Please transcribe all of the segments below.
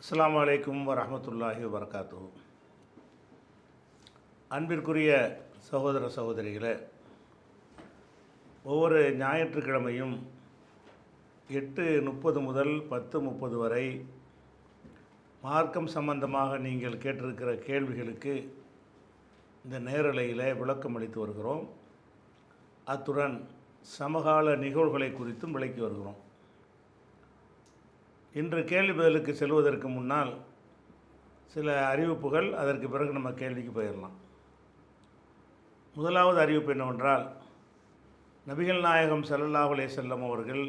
அஸ்லாம் அலைக்கும் வரமத்துல்லாஹி வரகாத்து அன்பிற்குரிய சகோதர சகோதரிகளே ஒவ்வொரு ஞாயிற்றுக்கிழமையும் எட்டு முப்பது முதல் பத்து முப்பது வரை மார்க்கம் சம்பந்தமாக நீங்கள் கேட்டிருக்கிற கேள்விகளுக்கு இந்த நேரலையில் விளக்கம் அளித்து வருகிறோம். அத்துடன் சமகால நிகழ்வுகளை குறித்தும் விளக்கி வருகிறோம். இன்று கேள்வி பதிலுக்கு செல்வதற்கு முன்னால் சில அறிவிப்புகள் அதற்கு பிறகு நம்ம கேள்விக்கு போயிடலாம். முதலாவது அறிவிப்பு என்னவென்றால் நபிகள் நாயகம் ஸல்லல்லாஹு செல்லம் அவர்கள்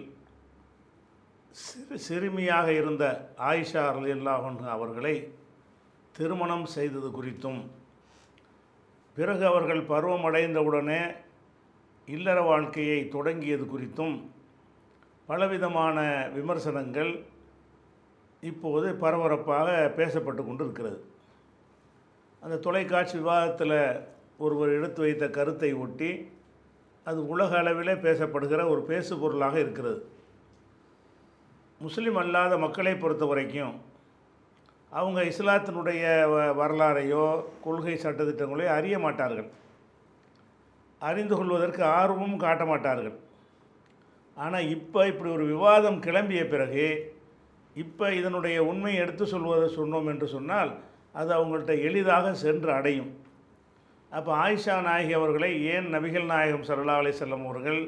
சிறு சிறுமியாக இருந்த ஆயிஷா ரலியல்லாஹு அவர்களை திருமணம் செய்தது குறித்தும் பிறகு அவர்கள் பருவமடைந்தவுடனே இல்லற வாழ்க்கையை தொடங்கியது குறித்தும் பலவிதமான விமர்சனங்கள் இப்போது பரபரப்பாக பேசப்பட்டு கொண்டு இருக்கிறது அந்த தொலைக்காட்சி விவாதத்தில் ஒருவர் எடுத்து வைத்த கருத்தை ஒட்டி அது உலக அளவிலே பேசப்படுகிற ஒரு பேசு பொருளாக இருக்கிறது. முஸ்லீம் அல்லாத மக்களை பொறுத்த வரைக்கும் அவங்க இஸ்லாத்தினுடைய வ- வரலாறையோ கொள்கை சட்டத்திட்டங்களையோ அறிய மாட்டார்கள். அறிந்து கொள்வதற்கு ஆர்வமும் காட்ட மாட்டார்கள். ஆனால் இப்போ இப்படி ஒரு விவாதம் கிளம்பிய பிறகு இப்போ இதனுடைய உண்மையை எடுத்து சொல்வதை சொன்னோம் என்று சொன்னால் அது அவங்கள்ட்ட எளிதாக சென்று அடையும். அப்போ ஆயிஷா நாயகி அவர்களை ஏன் நபிகள் நாயகம் சரலா அலைஹி அவர்கள்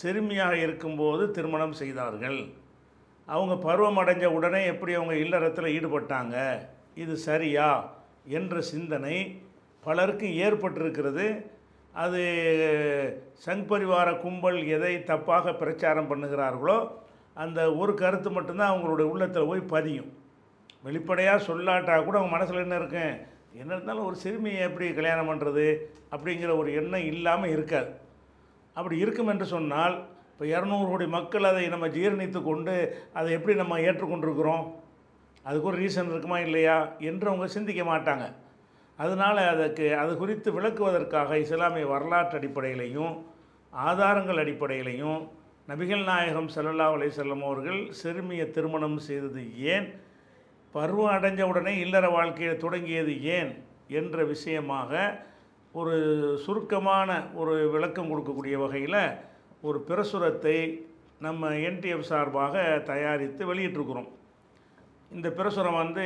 சிறுமியாக இருக்கும்போது திருமணம் செய்தார்கள்? அவங்க பருவம் அடைஞ்ச உடனே எப்படி அவங்க இல்லறத்தில் ஈடுபட்டாங்க? இது சரியா? என்ற சிந்தனை பலருக்கு ஏற்பட்டிருக்கிறது. அது சங் பரிவார கும்பல் எதை தப்பாக பிரச்சாரம் பண்ணுகிறார்களோ அந்த ஒரு கருத்து மட்டும்தான் அவங்களுடைய உள்ளத்தில் போய் பதியும். வெளிப்படையாக சொல்லாட்டா கூட அவங்க மனசில் என்ன இருக்கும் என்ன இருந்தாலும் ஒரு சிறுமியை எப்படி கல்யாணம் பண்ணுறது அப்படிங்கிற ஒரு எண்ணம் இல்லாமல் இருக்காது. அப்படி இருக்கும் என்று சொன்னால் இப்போ இரநூறு கோடி மக்கள் அதை நம்ம ஜீரணித்து கொண்டு அதை எப்படி நம்ம ஏற்றுக்கொண்டிருக்கிறோம்? அதுக்கு ஒரு ரீசன் இருக்குமா இல்லையா? என்று அவங்க சிந்திக்க மாட்டாங்க. அதனால் அதுக்கு அது குறித்து விளக்குவதற்காக இஸ்லாமிய வரலாற்று அடிப்படையிலையும் ஆதாரங்கள் அடிப்படையிலையும் நபிகள் நாயகம் செல்லல்லா அலை வஸல்லம் அவர்கள் சிறுமியை திருமணம் செய்தது ஏன்? பருவம் அடைஞ்ச உடனே இல்லற வாழ்க்கையை தொடங்கியது ஏன்? என்ற விஷயமாக ஒரு சுருக்கமான ஒரு விளக்கம் கொடுக்கக்கூடிய வகையில் ஒரு பிரசுரத்தை நம்ம என்டிஎஃப் சார்பாக தயாரித்து வெளியிட்டிருக்கிறோம். இந்த பிரசுரம் வந்து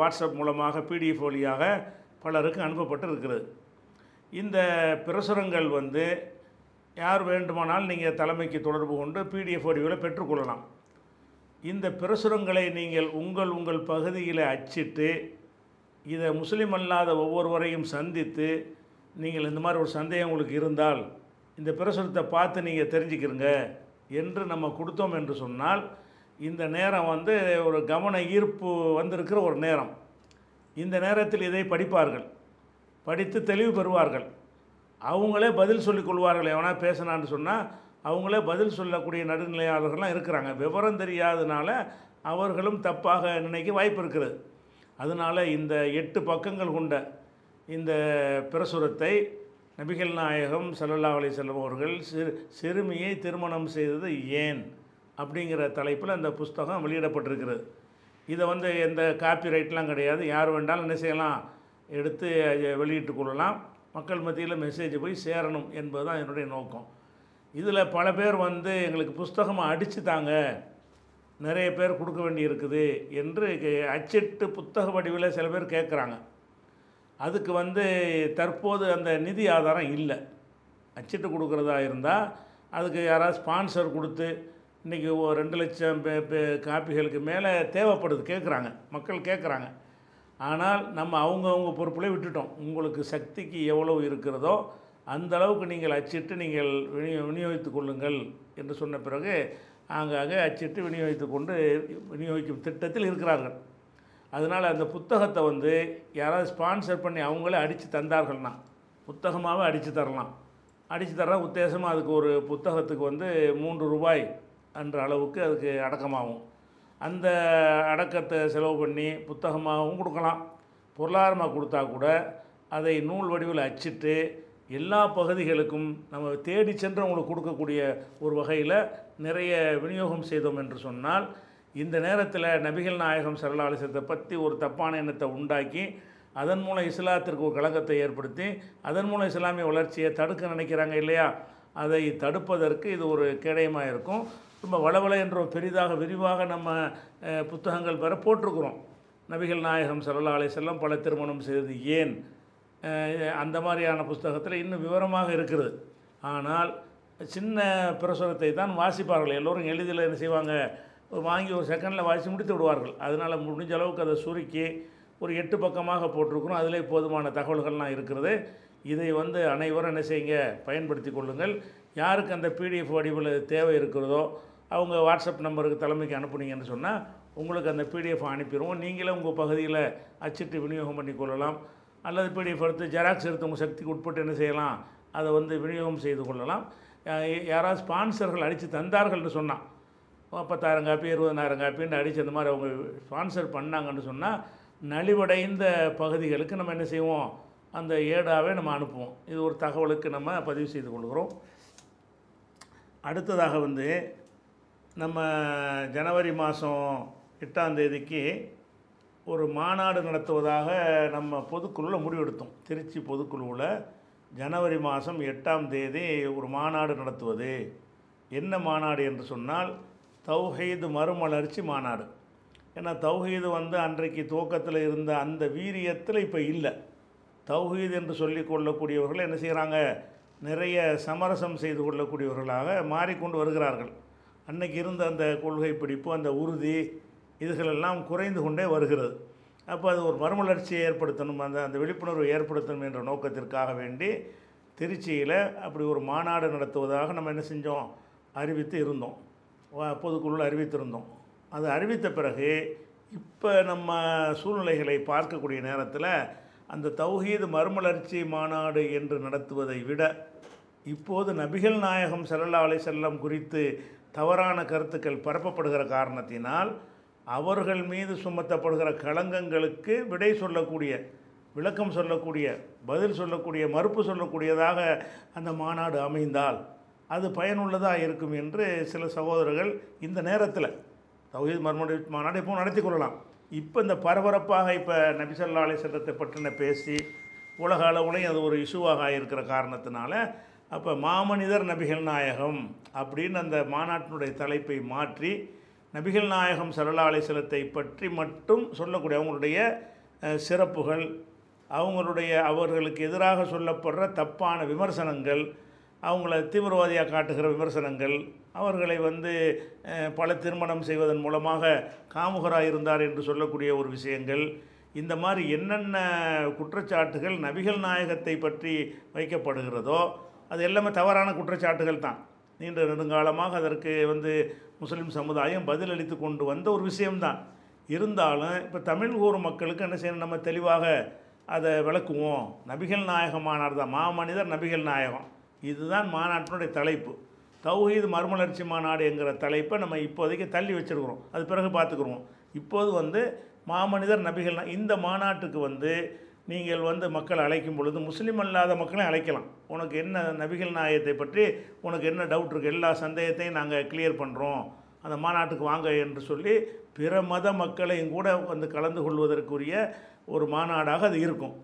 வாட்ஸ்அப் மூலமாக பிடிஎஃப் வழியாக பலருக்கு அனுப்பப்பட்டு இருக்கிறது இந்த பிரசுரங்கள் வந்து யார் வேண்டுமானால் நீங்கள் தலைமைக்கு தொடர்பு கொண்டு பிடிஎஃப் வடிவில் பெற்றுக்கொள்ளலாம். இந்த பிரசுரங்களை நீங்கள் உங்கள் உங்கள் பகுதியில் அச்சிட்டு இதை முஸ்லீம் அல்லாத ஒவ்வொருவரையும் சந்தித்து நீங்கள் இந்த மாதிரி ஒரு சந்தேகம் உங்களுக்கு இருந்தால் இந்த பிரசுரத்தை பார்த்து நீங்கள் தெரிஞ்சுக்கிறங்க என்று நம்ம கொடுத்தோம் என்று சொன்னால் இந்த நேரம் வந்து ஒரு கவன ஈர்ப்பு வந்திருக்கிற ஒரு நேரம். இந்த நேரத்தில் இதை படிப்பார்கள். படித்து தெளிவு பெறுவார்கள். அவங்களே பதில் சொல்லிக் கொள்வார்கள் எவனா பேசினான்னு சொன்னால் அவங்களே பதில் சொல்லக்கூடிய நடுநிலையாளர்கள்லாம் இருக்கிறாங்க. விவரம் தெரியாதனால அவர்களும் தப்பாக நினைக்க வாய்ப்பு இருக்கிறது. அதனால் இந்த எட்டு பக்கங்கள் கொண்ட இந்த பிரசுரத்தை நபிகள் நாயகம் சல்லல்லா அலி செல்லம் அவர்கள் சிறு சிறுமியை திருமணம் செய்தது ஏன்? அப்படிங்கிற தலைப்பில் அந்த புஸ்தகம் வெளியிடப்பட்டிருக்கிறது. இதை வந்து எந்த காப்பி ரைட்லாம் கிடையாது. யார் வேண்டாலும் என்ன செய்யலாம்? எடுத்து வெளியிட்டு கொள்ளலாம். மக்கள் மத்தியில் மெசேஜ் போய் சேரணும் என்பது தான் என்னுடைய நோக்கம். இதில் பல பேர் வந்து எங்களுக்கு புஸ்தகமாக அடித்து தாங்க நிறைய பேர் கொடுக்க வேண்டி இருக்குது என்று அச்சிட்டு புத்தக வடிவில் சில பேர் கேட்குறாங்க. அதுக்கு வந்து தற்போது அந்த நிதி ஆதாரம் இல்லை. அச்சிட்டு கொடுக்குறதா இருந்தால் அதுக்கு யாராவது ஸ்பான்சர் கொடுத்து இன்றைக்கி ஓ ரெண்டு லட்சம் பே காப்பிகளுக்கு மேலே தேவைப்படுது. கேட்குறாங்க. மக்கள் கேட்குறாங்க. ஆனால் நம்ம அவங்கவுங்க பொறுப்பில் விட்டுட்டோம். உங்களுக்கு சக்திக்கு எவ்வளவு இருக்கிறதோ அந்த அளவுக்கு நீங்கள் அச்சிட்டு நீங்கள் விநியோ விநியோகித்து கொள்ளுங்கள் என்று சொன்ன பிறகு ஆங்காங்கே அச்சிட்டு விநியோகித்து கொண்டு விநியோகிக்கும் திட்டத்தில் இருக்கிறார்கள். அதனால் அந்த புத்தகத்தை வந்து யாராவது ஸ்பான்சர் பண்ணி அவங்களே அடித்து தந்தார்கள்னா புத்தகமாகவே அடித்து தரலாம். அடித்து தர உத்தேசமாக அதுக்கு ஒரு புத்தகத்துக்கு வந்து மூன்று ரூபாய் என்ற அளவுக்கு அதுக்கு அடக்கமாகும். அந்த அடக்கத்தை செலவு பண்ணி புத்தகமாகவும் கொடுக்கலாம். பொருளாதாரமாக கொடுத்தா கூட அதை நூல் வடிவில் அச்சிட்டு எல்லா பகுதிகளுக்கும் நம்ம தேடி சென்று அவங்களுக்கு கொடுக்கக்கூடிய ஒரு வகையில் நிறைய விநியோகம் செய்தோம் என்று சொன்னால் இந்த நேரத்தில் நபிகள் நாயகம் சரலாலிசத்தை பற்றி ஒரு தப்பான எண்ணத்தை உண்டாக்கி அதன் மூலம் இஸ்லாத்திற்கு ஒரு கழகத்தை ஏற்படுத்தி அதன் மூலம் இஸ்லாமிய வளர்ச்சியை தடுக்க நினைக்கிறாங்க இல்லையா? அதை தடுப்பதற்கு இது ஒரு கேடயமாக இருக்கும். ரொம்ப வளவள என்ற ஒரு பெரிதாக விரிவாக நம்ம புத்தகங்கள் பெற போட்டிருக்கிறோம். நபிகள் நாயகம் சல்லா செல்லம் பல திருமணம் செய்தது ஏன்? அந்த மாதிரியான புஸ்தகத்தில் இன்னும் விவரமாக இருக்கிறது. ஆனால் சின்ன பிரசுரத்தை தான் வாசிப்பார்கள். எல்லோரும் எளிதில் என்ன செய்வாங்க? ஒரு வாங்கி ஒரு செகண்டில் வாசி முடித்து விடுவார்கள். அதனால் முடிஞ்ச அளவுக்கு அதை சுருக்கி ஒரு எட்டு பக்கமாக போட்டிருக்கிறோம். அதிலே போதுமான தகவல்கள்லாம் இருக்கிறது. இதை வந்து அனைவரும் என்ன செய்யுங்க? பயன்படுத்தி கொள்ளுங்கள். யாருக்கு அந்த பிடிஎஃப் வடிவில் தேவை இருக்கிறதோ அவங்க வாட்ஸ்அப் நம்பருக்கு தலைமைக்கு அனுப்புனீங்கன்னு சொன்னால் உங்களுக்கு அந்த பிடிஎஃப் அனுப்பிடுவோம். நீங்களே உங்கள் பகுதியில் அச்சிட்டு விநியோகம் பண்ணி கொள்ளலாம். அல்லது பிடிஎஃப் எடுத்து ஜெராக்ஸ் எடுத்து உங்கள் சக்திக்கு உட்பட்டு என்ன செய்யலாம்? அதை வந்து விநியோகம் செய்து கொள்ளலாம். யாராவது ஸ்பான்சர்கள் அடித்து தந்தார்கள்னு சொன்னால் பத்தாயிரம் காப்பி இருபதனாயிரம் காப்பின்னு அடித்து அந்த மாதிரி அவங்க ஸ்பான்சர் பண்ணாங்கன்னு சொன்னால் நலிவடைந்த பகுதிகளுக்கு நம்ம என்ன செய்வோம்? அந்த ஏடாவே நம்ம அனுப்புவோம். இது ஒரு தகவலுக்கு நம்ம பதிவு செய்து கொள்கிறோம். அடுத்ததாக வந்து நம்ம ஜனவரி மாதம் எட்டாம் தேதிக்கு ஒரு மாநாடு நடத்துவதாக நம்ம பொதுக்குழுவில் முடிவெடுத்தோம். திருச்சி பொதுக்குழுவில் ஜனவரி மாதம் எட்டாம் தேதி ஒரு மாநாடு நடத்துவது. என்ன மாநாடு என்று சொன்னால் தௌஹீது மறுமலர்ச்சி மாநாடு. ஏன்னா தௌஹீது வந்து அன்றைக்கு துவக்கத்தில் இருந்த அந்த வீரியத்தில் இப்போ இல்லை. தௌஹீது என்று சொல்லிக் கொள்ளக்கூடியவர்கள் என்ன செய்கிறாங்க நிறைய சமரசம் செய்து கொள்ளக்கூடியவர்களாக மாறிக்கொண்டு வருகிறார்கள். அன்னைக்கு இருந்த அந்த கொள்கை பிடிப்பு அந்த உறுதி இதுகளெல்லாம் குறைந்து கொண்டே வருகிறது. அப்போ அது ஒரு மறுமலர்ச்சியை ஏற்படுத்தணும் அந்த அந்த விழிப்புணர்வை ஏற்படுத்தணும் என்ற நோக்கத்திற்காக வேண்டி திருச்சியில் அப்படி ஒரு மாநாடு நடத்துவதாக நம்ம என்ன செஞ்சோம்? அறிவித்து இருந்தோம். பொதுக்குழுவில் அறிவித்திருந்தோம் அது அறிவித்த பிறகு இப்போ நம்ம சூழ்நிலைகளை பார்க்கக்கூடிய நேரத்தில் அந்த தௌஹீது மறுமலர்ச்சி மாநாடு என்று நடத்துவதை விட இப்போது நபிகள் நாயகம் ஸல்லல்லாஹு அலை செல்லம் குறித்து தவறான கருத்துக்கள் பரப்பப்படுகிற காரணத்தினால் அவர்கள் மீது சுமத்தப்படுகிற களங்கங்களுக்கு விடை சொல்லக்கூடிய விளக்கம் சொல்லக்கூடிய பதில் சொல்லக்கூடிய மறுப்பு சொல்லக்கூடியதாக அந்த மாநாடு அமைந்தால் அது பயனுள்ளதாக இருக்கும் என்று சில சகோதரர்கள் இந்த நேரத்தில் தௌஹீத் மர்மடி மாநாடு இப்போ நடத்தி கொள்ளலாம். இப்போ இந்த பரபரப்பாக இப்போ நபிசல்லா அலி செல்லத்தை பற்றின பேசி உலக அளவுலையும் அது ஒரு இஷ்யூவாக இருக்கிற காரணத்தினால அப்போ மாமனிதர் நபிகள் நாயகம் அப்படின்னு அந்த மாநாட்டினுடைய தலைப்பை மாற்றி நபிகள் நாயகம் சல்லா பற்றி மட்டும் சொல்லக்கூடிய அவங்களுடைய சிறப்புகள் அவங்களுடைய அவர்களுக்கு எதிராக சொல்லப்படுற தப்பான விமர்சனங்கள் அவங்கள தீவிரவாதியாக காட்டுகிற விமர்சனங்கள் அவர்களை வந்து பல திருமணம் செய்வதன் மூலமாக காமுகராக இருந்தார் என்று சொல்லக்கூடிய ஒரு விஷயங்கள் இந்த மாதிரி என்னென்ன குற்றச்சாட்டுகள் நபிகள் நாயகத்தை பற்றி வைக்கப்படுகிறதோ அது எல்லாமே தவறான குற்றச்சாட்டுகள் தான். நீண்ட நெடுங்காலமாக அதற்கு வந்து முஸ்லீம் சமுதாயம் பதிலளித்து கொண்டு வந்த ஒரு விஷயம்தான் இருந்தாலும் இப்போ தமிழ் ஊர் மக்களுக்கு என்ன செய்யணும்? நம்ம தெளிவாக அதை விளக்குவோம். நபிகள் நாயகம் மாநாடு தான். மாமனிதர் நபிகள் நாயகம். இதுதான் மாநாட்டினுடைய தலைப்பு. தௌஹீது மறுமலர்ச்சி மாநாடு என்கிற தலைப்பை நம்ம இப்போதைக்கு தள்ளி வச்சிருக்கிறோம். அது பிறகு பார்த்துக்குருவோம். இப்போது வந்து மாமனிதர் நபிகள் இந்த மாநாட்டுக்கு வந்து நீங்கள் வந்து மக்கள் அழைக்கும் பொழுது முஸ்லீம் அல்லாத மக்களையும் அழைக்கலாம். உனக்கு என்ன நபிகள் நாயத்தை பற்றி உனக்கு என்ன டவுட் இருக்குது எல்லா சந்தேகத்தையும் நாங்கள் கிளியர் பண்ணுறோம் அந்த மாநாட்டுக்கு வாங்க என்று சொல்லி பிற மத மக்களையும் கூட வந்து கலந்து கொள்வதற்குரிய ஒரு மாநாடாக அது இருக்கும்.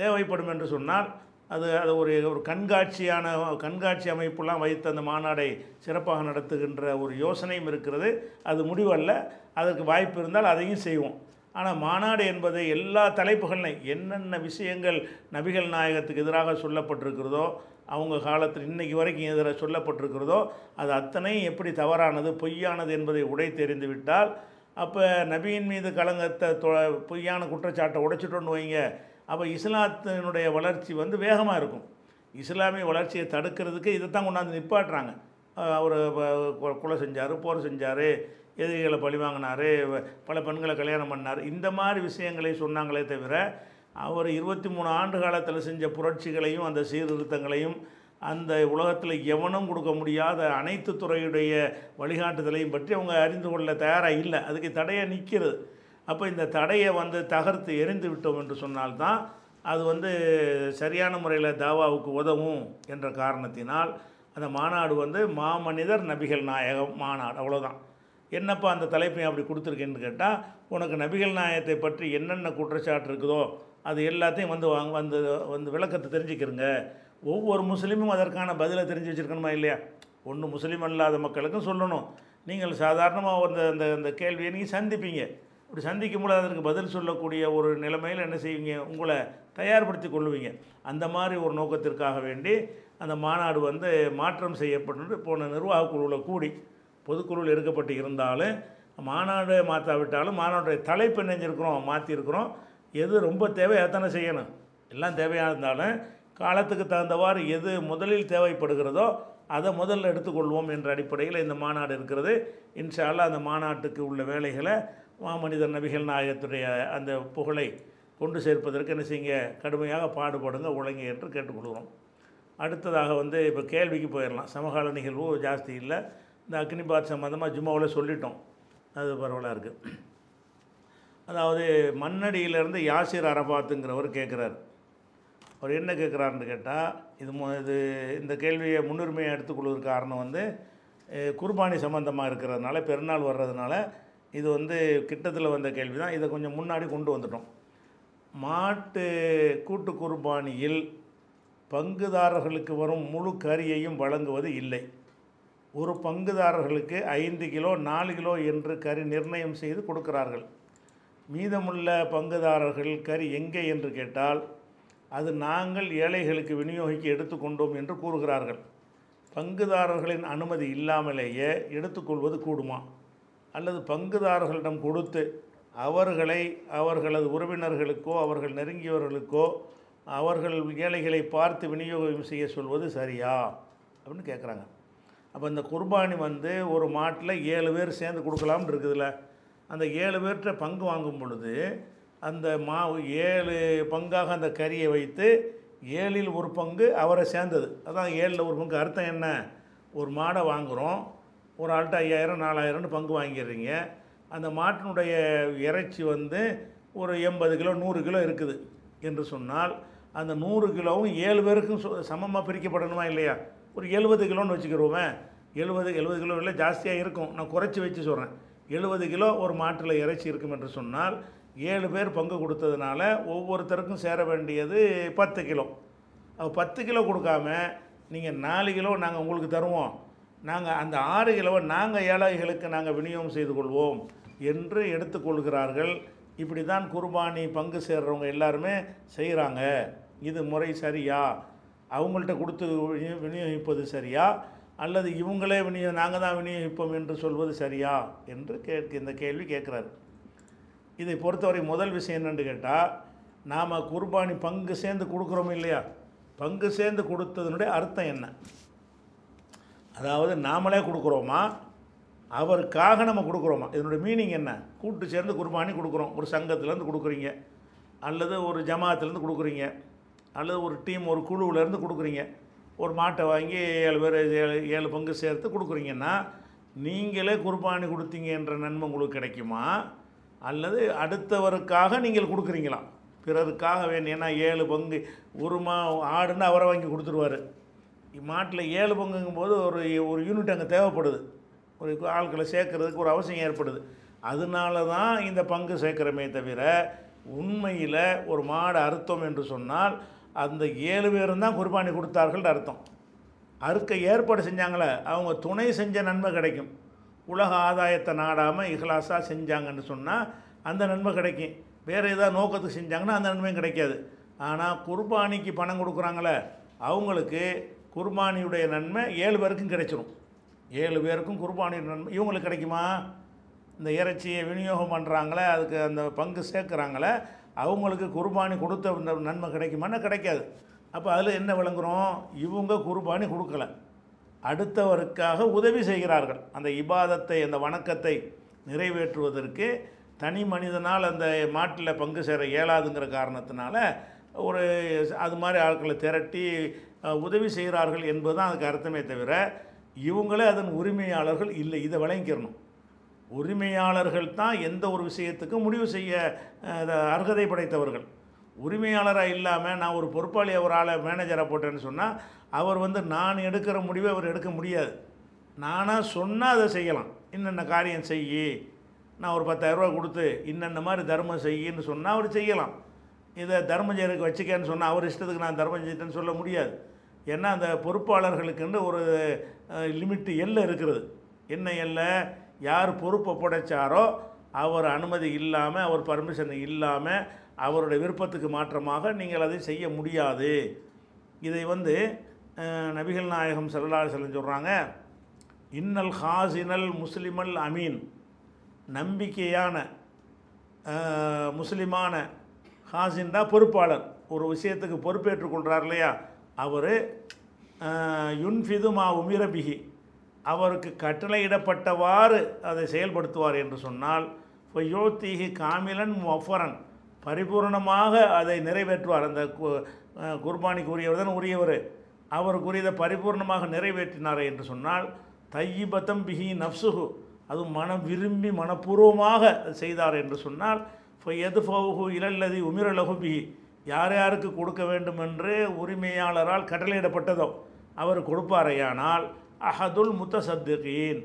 தேவைப்படும் என்று சொன்னால் அது அது ஒரு ஒரு கண்காட்சியான கண்காட்சி அமைப்புலாம் வைத்து அந்த மாநாடை சிறப்பாக நடத்துகின்ற ஒரு யோசனையும் இருக்கிறது. அது முடிவல்ல. அதற்கு வாய்ப்பு இருந்தால் அதையும் செய்வோம். ஆனால் மாநாடு என்பது எல்லா தலைப்புகள்லையும் என்னென்ன விஷயங்கள் நபிகள் நாயகத்துக்கு எதிராக சொல்லப்பட்டிருக்கிறதோ அவங்க காலத்தில் இன்றைக்கு வரைக்கும் எதிராக சொல்லப்பட்டிருக்கிறதோ அது அத்தனையும் எப்படி தவறானது பொய்யானது என்பதை உடை தெரிந்து விட்டால் அப்போ நபியின் மீது கலங்கத்தை தொ- பொய்யான குற்றச்சாட்டை உடைச்சிட்டோன்னு வைங்க. அப்போ இஸ்லாத்தினுடைய வளர்ச்சி வந்து வேகமாக இருக்கும். இஸ்லாமிய வளர்ச்சியை தடுக்கிறதுக்கு இதை தான் கொண்டாந்து நிப்பாட்டுறாங்க. அவர் கொலை செஞ்சார் போர் செஞ்சார் எதிரிகளை பழி வாங்கினார் பல பெண்களை கல்யாணம் பண்ணார். இந்த மாதிரி விஷயங்களை சொன்னாங்களே தவிர அவர் இருபத்தி மூணு ஆண்டு காலத்தில் செஞ்ச புரட்சிகளையும் அந்த சீர்திருத்தங்களையும் அந்த உலகத்தில் எவனும் கொடுக்க முடியாத அனைத்து துறையுடைய வழிகாட்டுதலையும் பற்றி அவங்க அறிந்து கொள்ள தயாராக இல்லை. அதுக்கு தடையாக நிற்கிறது அப்போ இந்த தடையை வந்து தகர்த்து எரிந்து விட்டோம் என்று சொன்னால்தான் அது வந்து சரியான முறையில் தாவாவுக்கு உதவும் என்ற காரணத்தினால் அந்த மாநாடு வந்து மாமனிதர் நபிகள் நாயகம் மாநாடு. அவ்வளோதான் என்னப்பா அந்த தலைப்பை அப்படி கொடுத்துருக்கேன்னு கேட்டால் உனக்கு நபிகள் நாயத்தை பற்றி என்னென்ன குற்றச்சாட்டு இருக்குதோ அது எல்லாத்தையும் வந்து வாங்க வந்து வந்து விளக்கத்தை தெரிஞ்சுக்கிறங்க. ஒவ்வொரு முஸ்லீமும் அதற்கான பதிலை தெரிஞ்சு வச்சுருக்கணுமா இல்லையா? ஒன்று முஸ்லீம் அல்லாத மக்களுக்கும் சொல்லணும். நீங்கள் சாதாரணமாக அந்த அந்த அந்த கேள்வியை நீங்கள் சந்திப்பீங்க. இப்படி சந்திக்கும் பொழுது அதற்கு பதில் சொல்லக்கூடிய ஒரு நிலைமையில் என்ன செய்வீங்க? உங்களை தயார்படுத்தி கொள்ளுவீங்க. அந்த மாதிரி ஒரு நோக்கத்திற்காக வேண்டி அந்த மாநாடு வந்து மாற்றம் செய்யப்பட்டு போன நிர்வாக குழுவில் கூடி பொதுக்குழுவில் எடுக்கப்பட்டு இருந்தாலும் மாநாடு மாற்றாவிட்டாலும் மாநாட்டுடைய தலைப்பு நினைஞ்சிருக்கிறோம் மாற்றிருக்கிறோம் எது ரொம்ப தேவை எத்தனை செய்யணும். எல்லாம் தேவையாக இருந்தாலும் காலத்துக்கு தகுந்தவாறு எது முதலில் தேவைப்படுகிறதோ அதை முதல்ல எடுத்துக்கொள்வோம் என்ற அடிப்படையில் இந்த மாநாடு இருக்கிறது. இன்ஷா அந்த மாநாட்டுக்கு உள்ள வேலைகளை மாமனிதர் நபிகள் நாயகத்துடைய அந்த புகழை கொண்டு சேர்ப்பதற்கு என்ன செய்யுங்க கடுமையாக பாடுபடுங்க உழைங்க என்று கேட்டுக்கொள்கிறோம். அடுத்ததாக வந்து இப்போ கேள்விக்கு போயிடலாம். சமகால நிகழ்வு ஜாஸ்தி இல்லை. இந்த அக்னி பாத் சம்மந்தமாக ஜும்மாவில் சொல்லிட்டோம். அது பரவலாக இருக்குது அதாவது மண்ணடியிலேருந்து யாசிர் அரபாத்துங்கிறவர் கேட்குறாரு அவர் என்ன கேட்குறாருன்னு கேட்டால் இது இது இந்த கேள்வியை முன்னுரிமையை எடுத்துக்கொள்வதற்கு காரணம் வந்து குர்பானி சம்மந்தமாக இருக்கிறதுனால பெருநாள் வர்றதுனால இது வந்து கிட்டத்தில் வந்த கேள்வி தான் இதை கொஞ்சம் முன்னாடி கொண்டு வந்துட்டோம். மாட்டு கூட்டு குர்பானியில் பங்குதாரர்களுக்கு வரும் முழு கறியையும் வழங்குவது இல்லை. ஒரு பங்குதாரர்களுக்கு ஐந்து கிலோ நாலு கிலோ என்று கறி நிர்ணயம் செய்து கொடுக்கிறார்கள். மீதமுள்ள பங்குதாரர்கள் கறி எங்கே என்று கேட்டால் அது நாங்கள் ஏழைகளுக்கு விநியோகிக்க எடுத்துக்கொண்டோம் என்று கூறுகிறார்கள். பங்குதாரர்களின் அனுமதி இல்லாமலேயே எடுத்துக்கொள்வது கூடுமா? அல்லது பங்குதாரர்களிடம் கொடுத்து அவர்களை அவர்களது உறவினர்களுக்கோ அவர்கள் நெருங்கியவர்களுக்கோ அவர்கள் ஏழைகளை பார்த்து விநியோகம் செய்ய சொல்வது சரியா? அப்படின்னு கேட்குறாங்க. அப்போ இந்த குர்பானி வந்து ஒரு மாட்டில் ஏழு பேர் சேர்ந்து கொடுக்கலாம்னு இருக்குதுல்ல அந்த ஏழு பேர்கிட்ட பங்கு வாங்கும் பொழுது அந்த மாவு ஏழு பங்காக அந்த கறியை வைத்து ஏழில் ஒரு பங்கு அவரை சேர்ந்தது. அதான் ஏழில் ஒரு பங்கு. அர்த்தம் என்ன? ஒரு மாடை வாங்குகிறோம் ஒரு ஆள்கிட்ட ஐயாயிரம் நாலாயிரம்னு பங்கு வாங்கிடுறீங்க. அந்த மாட்டினுடைய இறைச்சி வந்து ஒரு எண்பது கிலோ நூறு கிலோ இருக்குது என்று சொன்னால் அந்த நூறு கிலோவும் ஏழு பேருக்கும் சமமாக பிரிக்கப்படணுமா இல்லையா? ஒரு எழுபது கிலோன்னு வச்சுக்கிறோமே எழுபது எழுபது கிலோ இல்லை ஜாஸ்தியாக இருக்கும். நான் குறைச்சி வச்சு சொல்கிறேன் எழுபது கிலோ ஒரு மாட்டில் இறைச்சி இருக்கும் என்று சொன்னால் ஏழு பேர் பங்கு கொடுத்ததுனால ஒவ்வொருத்தருக்கும் சேர வேண்டியது பத்து கிலோ. பத்து கிலோ கொடுக்காம நீங்கள் நாலு கிலோ நாங்கள் உங்களுக்கு தருவோம். நாங்கள் அந்த ஆறு கிலோவை நாங்கள் ஏழைகளுக்கு நாங்கள் விநியோகம் செய்து கொள்வோம் என்று எடுத்துக்கொள்கிறார்கள் இப்படி தான் குர்பானி பங்கு சேர்றவங்க எல்லாருமே செய்கிறாங்க இது முறை சரியா? அவங்கள்ட்ட கொடுத்து விநியோகிப்பது சரியா? அல்லது இவங்களே விநியோ நாங்கள் தான் விநியோகிப்போம் என்று சொல்வது சரியா? என்று கேட்க இந்த கேள்வி கேட்குறாரு. இதை பொறுத்தவரை முதல் விஷயம் என்னென்னு கேட்டால் நாம் குர்பானி பங்கு சேர்ந்து கொடுக்குறோம் இல்லையா? பங்கு சேர்ந்து கொடுத்ததனுடைய அர்த்தம் என்ன? அதாவது நாமளே கொடுக்குறோமா? அவருக்காக நம்ம கொடுக்குறோமா? இதனுடைய மீனிங் என்ன? கூட்டு சேர்ந்து குர்பானி கொடுக்குறோம். ஒரு சங்கத்துலேருந்து கொடுக்குறீங்க. அல்லது ஒரு ஜமாத்துலேருந்து கொடுக்குறீங்க. அல்லது ஒரு டீம் ஒரு குழுவிலேருந்து கொடுக்குறீங்க. ஒரு மாட்டை வாங்கி ஏழு பேர் ஏழு ஏழு பங்கு சேர்த்து கொடுக்குறீங்கன்னா நீங்களே குர்பானி கொடுத்தீங்க என்ற நன்மை உங்களுக்கு கிடைக்குமா? அல்லது அடுத்தவருக்காக நீங்கள் கொடுக்குறீங்களா? பிறருக்காக வேணும் ஏன்னா ஏழு பங்கு ஒரு மா ஆடுன்னு அவரை வாங்கி கொடுத்துருவாரு. மாட்டில் ஏழு பங்குங்கும் போது ஒரு ஒரு யூனிட் அங்கே தேவைப்படுது. ஒரு ஆட்களை சேர்க்கறதுக்கு ஒரு அவசியம் ஏற்படுது. அதனால தான் இந்த பங்கு சேர்க்குறமே தவிர உண்மையில் ஒரு மாடு அறுத்தோம் என்று சொன்னால் அந்த ஏழு பேரும் தான் குர்பானி கொடுத்தார்கள் அர்த்தம். அறுக்க ஏற்பாடு செஞ்சாங்களே அவங்க துணை செஞ்ச நன்மை கிடைக்கும். உலக ஆதாயத்தை நாடாமல் இஹ்லாஸாக செஞ்சாங்கன்னு சொன்னால் அந்த நன்மை கிடைக்கும். வேறு ஏதாவது நோக்கத்துக்கு செஞ்சாங்கன்னா அந்த நன்மையும் கிடைக்காது. ஆனால் குர்பானிக்கு பணம் கொடுக்குறாங்களே அவங்களுக்கு குர்பானியுடைய நன்மை ஏழு பேருக்கும் கிடைச்சிரும். ஏழு பேருக்கும் குர்பானியுடைய நன்மை இவங்களுக்கு கிடைக்குமா? இந்த இறைச்சியை விநியோகம் பண்ணுறாங்களே அதுக்கு அந்த பங்கு சேர்க்குறாங்களே அவங்களுக்கு குர்பானி கொடுத்த நன்மை கிடைக்குமானா கிடைக்காது. அப்போ அதில் என்ன விளங்குறோம்? இவங்க குர்பானி கொடுக்கல. அடுத்தவருக்காக உதவி செய்கிறார்கள். அந்த இபாதத்தை அந்த வணக்கத்தை நிறைவேற்றுவதற்கு தனி மனிதனால் அந்த மாட்டில் பங்கு சேர இயலாதுங்கிற காரணத்தினால ஒரு அது மாதிரி ஆட்களை திரட்டி உதவி செய்கிறார்கள் என்பது தான் அதுக்கு அர்த்தமே தவிர இவங்களே அதன் உரிமையாளர்கள் இல்லை. இதை விளங்கிக்கிறணும் உரிமையாளர்கள் தான் எந்த ஒரு விஷயத்துக்கும் முடிவு செய்ய அர்ஹதை படைத்தவர்கள். உரிமையாளராக இல்லாமல் நான் ஒரு பொறுப்பாளியை ஒரு ஆளை மேனேஜராக போட்டேன்னு சொன்னால் அவர் வந்து நான் எடுக்கிற முடிவை அவர் எடுக்க முடியாது. நானாக சொன்னால் அதை செய்யலாம். இன்னென்ன காரியம் செய்யி நான் ஒரு பத்தாயிரரூபா கொடுத்து இன்னென்ன மாதிரி தர்மம் செய்யின்னு சொன்னால் அவர் செய்யலாம். இதை தர்மம் செய்யறதுக்கு வச்சுக்கேன்னு சொன்னால் அவர் இஷ்டத்துக்கு நான் தர்மம் செய்யிட்டேன்னு சொல்ல முடியாது. ஏன்னா அந்த பொறுப்பாளர்களுக்குன்னு ஒரு லிமிட்டு எல்லை இருக்கிறது. என்ன எல்லை? யார் பொறுப்பை புடைச்சாரோ அவர் அனுமதி இல்லாமல் அவர் பர்மிஷன் இல்லாமல் அவருடைய விருப்பத்துக்கு மாற்றமாக நீங்கள் அதை செய்ய முடியாது. இதை வந்து நபிகள் நாயகம் ஸல்லல்லாஹு அலைஹி சொல்கிறாங்க இன்னல் ஹாசினல் முஸ்லிமல் அமீன். நம்பிக்கையான முஸ்லிமான ஹாசின் தான் பொறுப்பாளர். ஒரு விஷயத்துக்கு பொறுப்பேற்றுக்கொள்கிறார் இல்லையா? அவர் யுன்ஃபிது மா உமிரபிகி அவருக்கு கட்டளையிடப்பட்டவாறு அதை செயல்படுத்துவார் என்று சொன்னால் ஃபயோத்திஹி காமிலன் மொஃபரன் பரிபூர்ணமாக அதை நிறைவேற்றுவார். அந்த கு- அஹ், குர்பானிக்கு உரியவர் தான் உரியவர். அவருக்குரியதை பரிபூர்ணமாக நிறைவேற்றினார் என்று சொன்னால் தையிபத்தம் பிஹி நப்சுகு அது மனம் விரும்பி மனப்பூர்வமாக செய்தார் என்று சொன்னால் எது ஃபவுஹு இழல்லதி உமிரலகு பிஹி. யார் யாருக்கு கொடுக்க வேண்டும் என்று உரிமையாளரால் கட்டளையிடப்பட்டதோ அவர் கொடுப்பாரையானால் அஹதுல் முத்தசத்துகீன்.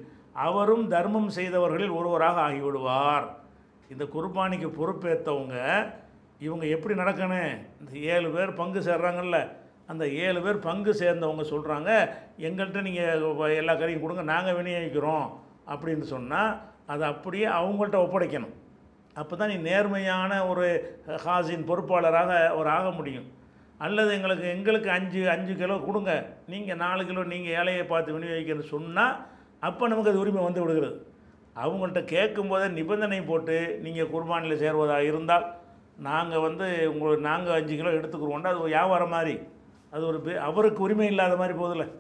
அவரும் தர்மம் செய்தவர்களில் ஒருவராக ஆகிவிடுவார். இந்த குர்பானிக்கு பொறுப்பேற்றவங்க இவங்க எப்படி நடக்கணும்? இந்த ஏழு பேர் பங்கு சேர்றாங்கல்ல அந்த ஏழு பேர் பங்கு சேர்ந்தவங்க சொல்கிறாங்க எங்கள்கிட்ட நீங்கள் எல்லா கறியும் கொடுங்க நாங்கள் விநியோகிக்கிறோம். அப்படின்னு சொன்னால் அதை அப்படியே அவங்கள்ட்ட ஒப்படைக்கணும். அப்போ தான் நீ நேர்மையான ஒரு ஹாசின் பொறுப்பாளராக ஒரு ஆக முடியும். அல்லது எங்களுக்கு எங்களுக்கு அஞ்சு அஞ்சு கிலோ கொடுங்க. நீங்கள் நாலு கிலோ நீங்கள் ஏழையை பார்த்து விநியோகிக்கணும்னு சொன்னால் அப்போ நமக்கு அது உரிமை வந்து விடுகிறது. அவங்கள்ட்ட கேட்கும்போதே நிபந்தனை போட்டு நீங்கள் குர்பானியில் சேர்வதாக இருந்தால் நாங்கள் வந்து உங்களுக்கு நாங்கள் அஞ்சு கிலோ எடுத்துக்கிறோம்னா அது ஒரு வியாபாரம் மாதிரி. அது ஒரு பெ- அவருக்கு உரிமை இல்லாத மாதிரி போதில்ல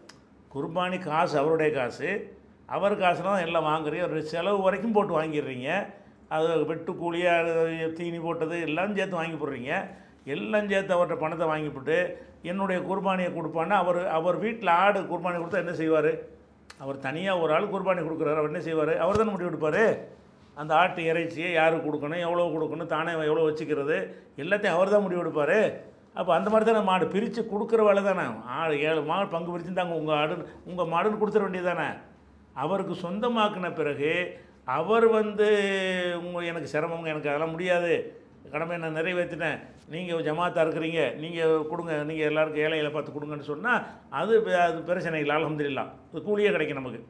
குர்பானி காசு அவருடைய காசு. அவர் காசுல தான் எல்லாம் வாங்குறீங்க. ஒரு செலவு வரைக்கும் போட்டு வாங்கிடுறீங்க. அது வெட்டு கூலியாக தீனி போட்டது எல்லாம் சேர்த்து வாங்கி போடுறீங்க. எல்லாம் சேர்த்து அவர்கிட்ட பணத்தை வாங்கிவிட்டு என்னுடைய குர்பானியை கொடுப்பான்னா அவர் அவர் வீட்டில் ஆடு குர்பானி கொடுத்தா என்ன செய்வார்? அவர் தனியாக ஒரு ஆள் குர்பானி கொடுக்குறாரு அவர் என்ன செய்வார்? அவர் தானே முடிவு எடுப்பார் அந்த ஆட்டு இறைச்சியை யாருக்கு கொடுக்கணும் எவ்வளோ கொடுக்கணும் தானே எவ்வளோ வச்சுக்கிறது எல்லாத்தையும் அவர் தான் முடிவு எடுப்பார் அப்போ அந்த மாதிரி தானே மாடு பிரித்து கொடுக்குற வேலை தானே? ஆடு ஏழு மாடு பங்கு பிரித்து தாங்க உங்கள் ஆடு உங்கள் மாடுன்னு கொடுத்துட வேண்டியது தானே அவருக்கு சொந்தமாக்கின பிறகு அவர் வந்து உங்கள் எனக்கு சிரமங்க எனக்கு அதெல்லாம் முடியாது. கடமை நான் நிறைவேற்றினேன். நீங்கள் ஜமாத்தாக இருக்கிறீங்க நீங்கள் கொடுங்க நீங்கள் எல்லாருக்கும் ஏழைகளை பார்த்து கொடுங்கன்னு சொன்னால் அது அது பிரச்சனை இல்லை அலமதுல்லா அது கூலியே கிடைக்கும் நமக்கு.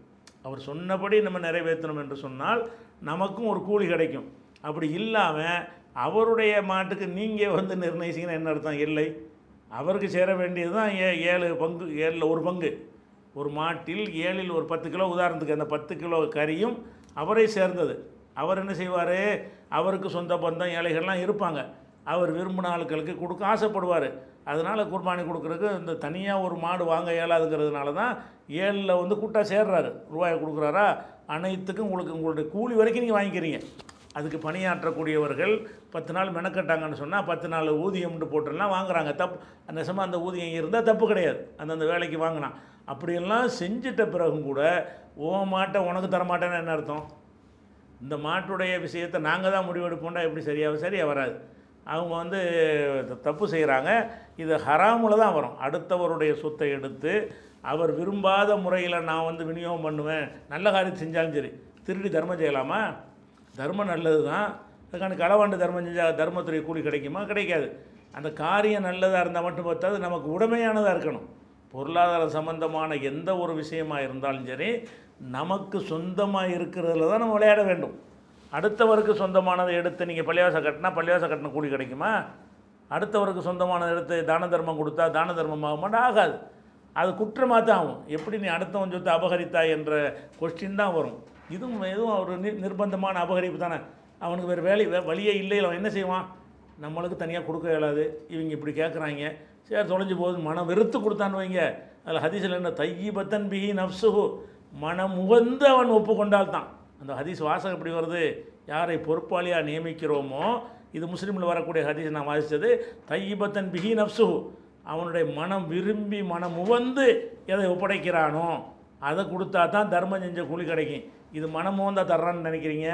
அவர் சொன்னபடி நம்ம நிறைவேற்றணும் என்று சொன்னால் நமக்கும் ஒரு கூலி கிடைக்கும். அப்படி இல்லாமல் அவருடைய மாட்டுக்கு நீங்கள் வந்து நிர்ணயிச்சிங்கன்னா என்ன அர்த்தம்? இல்லை. அவருக்கு சேர வேண்டியது தான் ஏ ஏழு பங்கு ஏழில் ஒரு பங்கு. ஒரு மாட்டில் ஏழில் ஒரு பத்து கிலோ உதாரணத்துக்கு அந்த பத்து கிலோ கறியும் அவரை சேர்ந்தது. அவர் என்ன செய்வார்? அவருக்கு சொந்த பந்தம் ஏழைகள்லாம் இருப்பாங்க. அவர் விரும்பின ஆட்களுக்கு கொடுக்க ஆசைப்படுவார். அதனால் குர்பானி கொடுக்குறதுக்கு இந்த தனியாக ஒரு மாடு வாங்க இயலாதுங்கிறதுனால தான் ஏழில் வந்து கூட்டாக சேர்றாரு. ரூபாயை கொடுக்குறாரா? அனைத்துக்கும் உங்களுக்கு உங்களுடைய கூலி வரைக்கும் நீங்கள் வாங்கிக்கிறீங்க. அதுக்கு பணியாற்றக்கூடியவர்கள் பத்து நாள் மெனக்கட்டாங்கன்னு சொன்னால் பத்து நாள் ஊதியம்னு போட்டுலாம் வாங்குறாங்க. தப்பு நிஜமாக அந்த ஊதியம் இருந்தால் தப்பு கிடையாது. அந்தந்த வேலைக்கு வாங்கினா. அப்படியெல்லாம் செஞ்சிட்ட பிறகும் கூட ஓ மாட்டை உனக்கு தரமாட்டேன்னு என்ன அர்த்தம்? இந்த மாட்டுடைய விஷயத்தை நாங்கள் தான் முடிவெடுப்போம்னா எப்படி சரியாக சரியாக வராது. அவங்க வந்து தப்பு செய்கிறாங்க இது ஹராமில் தான் வரும். அடுத்தவருடைய சொத்தை எடுத்து அவர் விரும்பாத முறையில் நான் வந்து விநியோகம் பண்ணுவேன் நல்ல காரியம் செஞ்சாலும் சரி. திருடி தர்மம் செய்யலாமா? தர்மம் நல்லது தான். அதுக்கான களவாண்டு தர்மம் செஞ்சால் தர்மத்துறை கூலி கிடைக்குமா? கிடைக்காது. அந்த காரியம் நல்லதாக இருந்தால் மட்டும் பார்த்தாது நமக்கு உடமையானதாக இருக்கணும். பொருளாதார சம்பந்தமான எந்த ஒரு விஷயமாக இருந்தாலும் சரி நமக்கு சொந்தமாக இருக்கிறதுல தான் நம்ம விளையாட வேண்டும். அடுத்தவருக்கு சொந்தமானதை எடுத்து நீங்கள் பள்ளிவாசம் கட்டினா பள்ளிவாசம் கட்டின கூலி கிடைக்குமா? அடுத்தவருக்கு சொந்தமானதை எடுத்து தான தர்மம் கொடுத்தா தான தர்மம் ஆக மாட்டா ஆகாது. அது குற்றமாக தான் ஆகும். எப்படி நீ அடுத்தவன் சொத்து அபகரித்தாய் என்ற கொஸ்டின் தான் வரும். இதுவும் எதுவும் ஒரு நிர்பந்தமான அபகரிப்பு தானே. அவனுக்கு வேறு வேலை வே- வழியே இல்லை அவன் என்ன செய்வான்? நம்மளுக்கு தனியாக கொடுக்க இயலாது. இவங்க இப்படி கேட்குறாங்க சரி தொலைஞ்சு போகுது. மனம் வெறுத்து கொடுத்தான்னு வைங்க. அதில் ஹதீஸில் என்ன? தையீபத்தன் பிஹி நப்சுஹு மனமுகந்து அவன் ஒப்புக்கொண்டால் தான் அந்த ஹதீஸ் வாசகம் எப்படி வருது? யாரை பொறுப்பாளியாக நியமிக்கிறோமோ இது முஸ்லீமில் வரக்கூடிய ஹதீஸ் நான் வாசித்தது தையீபத்தன் பிஹி நப்சு அவனுடைய மனம் விரும்பி மனம் உவந்து எதை ஒப்படைக்கிறானோ அதை கொடுத்தா தான் தர்மம் செஞ்ச கூலி கிடைக்கும். இது மனம் முகந்தா தர்றான்னு நினைக்கிறீங்க?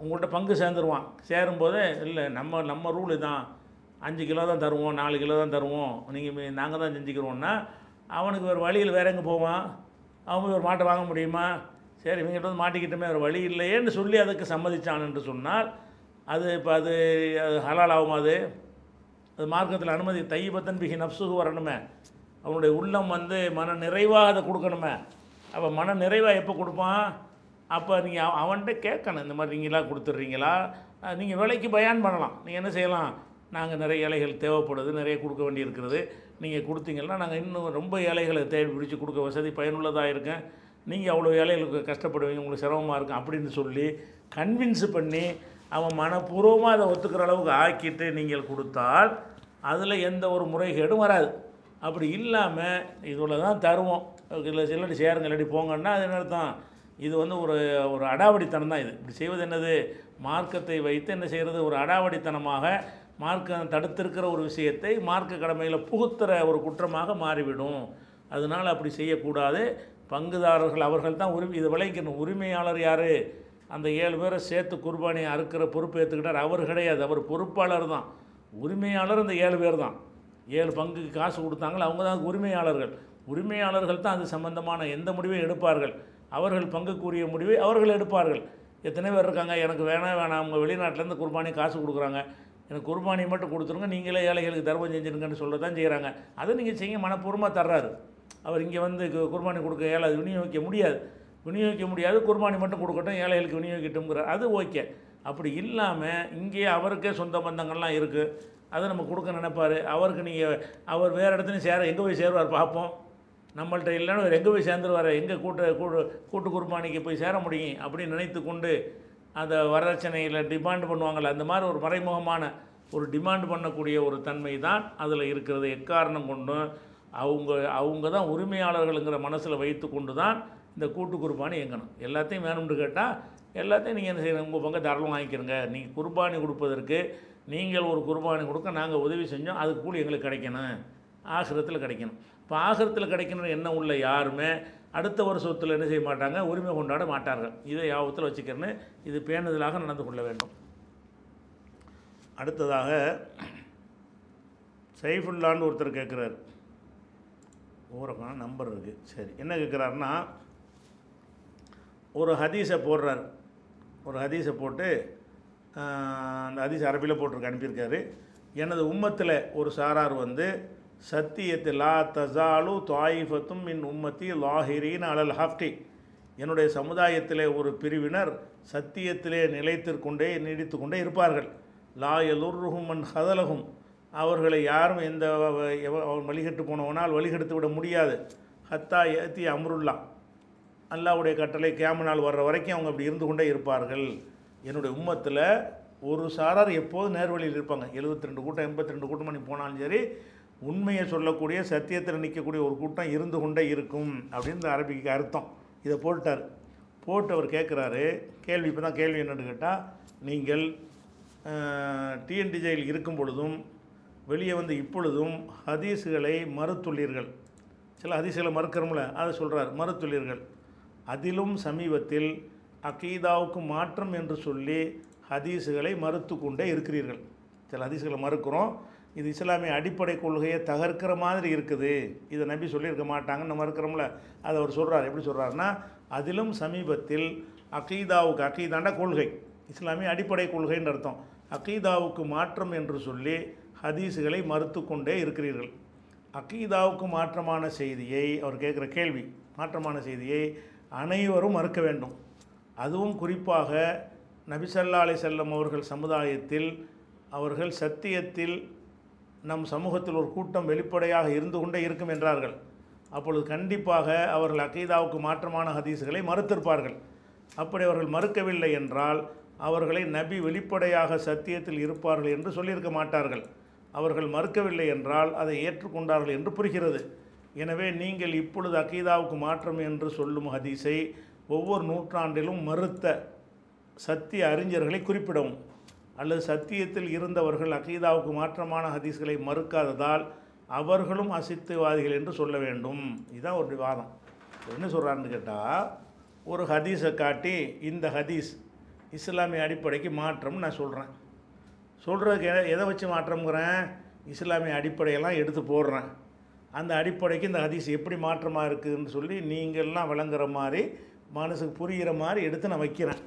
உங்கள்கிட்ட பங்கு சேர்ந்துருவான். சேரும்போது இல்லை நம்ம நம்ம ரூலு தான். அஞ்சு கிலோ தான் தருவோம் நாலு கிலோ தான் தருவோம். நீங்கள் நாங்கள் தான் செஞ்சுக்கிறோன்னா அவனுக்கு ஒரு வழியில் வேற எங்கே போவான்? அவன் போய் ஒரு மாட்டை வாங்க முடியுமா? சரி இவங்ககிட்ட வந்து மாட்டிக்கிட்டமே ஒரு வழி இல்லையேன்னு சொல்லி அதுக்கு சம்மதிச்சான் என்று சொன்னால் அது இப்போ அது அது ஹலால் ஆகுமா அது? அது மார்க்கத்தில் அனுமதி தையபத்தன் பிகி நப்சுக்கு வரணுமே. அவனுடைய உள்ளம் வந்து மன நிறைவாக அதை கொடுக்கணுமே. அப்போ மன நிறைவாக எப்போ கொடுப்பான்? அப்போ நீங்கள் அவன்கிட்ட கேட்கணும் இந்த மாதிரி நீங்களாக கொடுத்துட்றீங்களா? நீங்கள் விலைக்கு பயான் பண்ணலாம். நீங்கள் என்ன செய்யலாம்? நாங்கள் நிறைய இலைகள் தேவைப்படுது நிறைய கொடுக்க வேண்டியிருக்கிறது. நீங்கள் கொடுத்தீங்கன்னா நாங்கள் இன்னும் ரொம்ப ஏழைகளை தேடி பிடிச்சி கொடுக்க வசதி பயனுள்ளதாக இருக்கேன் நீங்கள் அவ்வளோ ஏழைகளுக்கு கஷ்டப்படுவீங்க உங்களுக்கு சிரமமாக இருக்கும் அப்படின்னு சொல்லி கன்வின்ஸ் பண்ணி அவன் மனப்பூர்வமாக அதை ஒத்துக்கிற அளவுக்கு ஆக்கிட்டு நீங்கள் கொடுத்தால் அதில் எந்த ஒரு முறைகேடும் வராது. அப்படி இல்லாமல் இதில் தான் தருவோம். இல்லை இல்லாட்டி சேருங்க இல்லாட்டி போங்கன்னா அது என்ன அர்த்தம்? இது வந்து ஒரு ஒரு அடாவடித்தனம் தான் இது. இப்படி செய்வது என்னது? மார்க்கத்தை வைத்து என்ன செய்கிறது ஒரு அடாவடித்தனமாக மார்க்கம் தடுத்திருக்கிற ஒரு விஷயத்தை மார்க்க கடமையில் புகுத்துற ஒரு குற்றமாக மாறிவிடும். அதனால் அப்படி செய்யக்கூடாது. பங்குதாரர்கள் அவர்கள் தான் உரிமை இது விளைக்கணும் உரிமையாளர் யார்? அந்த ஏழு பேரை சேர்த்து குர்பானியை அறுக்கிற பொறுப்பு ஏற்றுக்கிட்டார் அவர் கிடையாது. அவர் பொறுப்பாளர் தான். உரிமையாளர் இந்த ஏழு பேர் தான். ஏழு பங்குக்கு காசு கொடுத்தாங்களோ அவங்க தான் உரிமையாளர்கள். உரிமையாளர்கள் தான் அது சம்பந்தமான எந்த முடிவையும் எடுப்பார்கள். அவர்கள் பங்குக்குரிய முடிவை அவர்கள் எடுப்பார்கள். எத்தனை பேர் இருக்காங்க? எனக்கு வேணாம் வேணாம். அவங்க வெளிநாட்டிலேருந்து குர்பானி காசு கொடுக்குறாங்க. எனக்கு குர்பானி மட்டும் கொடுத்துருங்க நீங்களே ஏழைகளுக்கு தர்மம் செஞ்சுருங்கன்னு சொல்ல தான் செய்கிறாங்க அதை நீங்கள் செய்ய மனப்பூர்வமாக தர்றாரு. அவர் இங்கே வந்து குர்பானி கொடுக்க ஏழை விநியோகிக்க முடியாது. விநியோகிக்க முடியாது குர்பானி மட்டும் கொடுக்கட்டும் ஏழைகளுக்கு விநியோகிக்கட்டும்ங்கிற அது ஓகே. அப்படி இல்லாமல் இங்கே அவருக்கே சொந்த பந்தங்கள்லாம் இருக்குது அதை நம்ம கொடுக்க நினைப்பாரு. அவருக்கு நீங்கள் அவர் வேறு இடத்துலையும் சேர எங்கே போய் சேருவார் பார்ப்போம் நம்மள்ட்ட இல்லைன்னு அவர் எங்கே போய் சேர்ந்துருவார்? எங்கே கூட்டு கூட்டு கூட்டு குர்பானிக்கு போய் சேர முடியும்? அப்படின்னு நினைத்து கொண்டு அந்த வரதட்சணையில் டிமாண்ட் பண்ணுவாங்கள்ல அந்த மாதிரி ஒரு மறைமுகமான ஒரு டிமாண்ட் பண்ணக்கூடிய ஒரு தன்மை தான் அதில் இருக்கிறது. எக்காரணம் கொண்டும் அவங்க அவங்க தான் உரிமையாளர்களுங்கிற மனசில் வைத்து கொண்டு தான் இந்த கூட்டு குர்பானி இயங்கணும். எல்லாத்தையும் வேணும்னு கேட்டால் எல்லாத்தையும் நீங்கள் என்ன செய்யணும்? உங்கள் பங்கு தாராளமாக வாங்கிக்கிறங்க. நீங்கள் குர்பானி கொடுப்பதற்கு நீங்கள் ஒரு குர்பானி கொடுக்க நாங்கள் உதவி செஞ்சோம் அதுக்கு கூலி எங்களுக்கு கிடைக்கணும். ஆசிரத்தில் கிடைக்கணும். இப்போ ஆசிரத்தில் கிடைக்கணும்னு என்ன உள்ள யாருமே அடுத்த வருஷத்தில் என்ன செய்ய மாட்டாங்க? உரிமை கொண்டாட மாட்டார்கள். இதை யாபத்தில் வச்சுக்கிறேன்னு இது பேணுதலாக நடந்து கொள்ள வேண்டும். அடுத்ததாக சைஃபுல்லான்னு ஒருத்தர் கேட்குறாரு ஊரக்கான நம்பர் இருக்குது சரி என்ன கேட்குறாருன்னா ஒரு ஹதீஸை போடுறார். ஒரு ஹதீஸை போட்டு அந்த ஹதீஸ் அரபியில் போட்டிருக்கு அனுப்பியிருக்காரு. எனது உம்மத்தில் ஒரு சாரார் வந்து சத்தியத்தில் லா தசாலு தாயிஃபத்தும் மின் உம்மத்தி லாஹிரீன் அலல் ஹாஃப்டி என்னுடைய சமுதாயத்திலே ஒரு பிரிவினர் சத்தியத்திலே நிலைத்திற்கொண்டே நீடித்து கொண்டே இருப்பார்கள். லா எலுர்ருஹும் மன் ஹதலகும் அவர்களை யாரும் எந்த அவன் வழிகட்டு போனவனால் வழிகெடுத்து விட முடியாது. ஹத்தா ஏத்தி அம்ருல்லா. அல்லாவுடைய கட்டளை கேம நாள் வர்ற வரைக்கும் அவங்க அப்படி இருந்து கொண்டே இருப்பார்கள். என்னுடைய உம்மத்தில் ஒரு சாரார் எப்போதும் நேர்வழியில் இருப்பாங்க. 72 ரெண்டு கூட்டம் எண்பத்தி ரெண்டு கூட்டம் பண்ணி போனாலும் சரி உண்மையை சொல்லக்கூடிய சத்தியத்தில் நிற்கக்கூடிய ஒரு கூட்டம் இருந்து கொண்டே இருக்கும் அப்படின்னு அரபிக்கு அர்த்தம். இதை போட்டார். போட்டு அவர் கேட்குறாரு கேள்வி இப்போ தான் கேள்வி என்னன்னு கேட்டால் நீங்கள் டிஎன்டிஜையில் இருக்கும் பொழுதும் வெளியே வந்து இப்பொழுதும் ஹதீஸுகளை மறுத்துள்ளீர்கள். சில ஹதீஸுகளை மறுக்கிறோம்ல அதை சொல்கிறார் மறுத்துள்ளீர்கள். அதிலும் சமீபத்தில் அகீதாவுக்கு மாற்றம் என்று சொல்லி ஹதீஸுகளை மறுத்து கொண்டே இருக்கிறீர்கள். சில ஹதீஸுகளை மறுக்கிறோம் இது இஸ்லாமிய அடிப்படை கொள்கையை தகர்க்கிற மாதிரி இருக்குது. இதை நம்பி சொல்லியிருக்க மாட்டாங்கன்னு நம்ம மறுக்கிறோம்ல அதை அவர் சொல்கிறார் எப்படி சொல்கிறாருன்னா அதிலும் சமீபத்தில் அகீதாவுக்கு அகீதாண்ட கொள்கை. இஸ்லாமிய அடிப்படை கொள்கைன்னு அர்த்தம். அகீதாவுக்கு மாற்றம் என்று சொல்லி ஹதீஸுகளை மறுத்து கொண்டே இருக்கிறீர்கள். அகீதாவுக்கு மாற்றமான செய்தியை அவர் கேட்குற கேள்வி. மாற்றமான செய்தியை அனைவரும் மறுக்க வேண்டும். அதுவும் குறிப்பாக நபிசல்லா அலை செல்லம் அவர்கள் சமுதாயத்தில் அவர்கள் சத்தியத்தில் நம் சமூகத்தில் ஒரு கூட்டம் வெளிப்படையாக இருந்து கொண்டே இருக்கும் என்றார்கள். அப்பொழுது கண்டிப்பாக அவர்கள் அகீதாவுக்கு மாற்றமான ஹதீஸுகளை மறுத்திருப்பார்கள். அப்படி அவர்கள் மறுக்கவில்லை என்றால் அவர்களை நபி வெளிப்படையாக சத்தியத்தில் இருப்பார்கள் என்று சொல்லியிருக்க மாட்டார்கள். அவர்கள் மறுக்கவில்லை என்றால் அதை ஏற்றுக்கொண்டார்கள் என்று புரிகிறது. எனவே நீங்கள் இப்பொழுது அகீதாவுக்கு மாற்றம் என்று சொல்லும் ஹதீஸை ஒவ்வொரு நூற்றாண்டிலும் மறுத்த சத்திய அறிஞர்களை குறிப்பிடவும். அல்லது சத்தியத்தில் இருந்தவர்கள் அகீதாவுக்கு மாற்றமான ஹதீஸ்களை மறுக்காததால் அவர்களும் அசித்துவாதிகள் என்று சொல்ல வேண்டும். இதுதான் ஒரு வாதம் என்ன சொல்கிறான்னு கேட்டால் ஒரு ஹதீஸை காட்டி இந்த ஹதீஸ் இஸ்லாமிய அடிப்படைக்கு மாற்றம்னு நான் சொல்கிறேன் சொல்கிறதுக்கு எதை எதை வச்சு மாற்றம்ங்கிறேன்? இஸ்லாமிய அடிப்படையெல்லாம் எடுத்து போடுறேன். அந்த அடிப்படைக்கு இந்த ஹதீஸ் எப்படி மாற்றமாக இருக்குதுன்னு சொல்லி நீங்கள்லாம் விளங்குற மாதிரி மனசுக்கு புரிகிற மாதிரி எடுத்து நான் வைக்கிறேன்.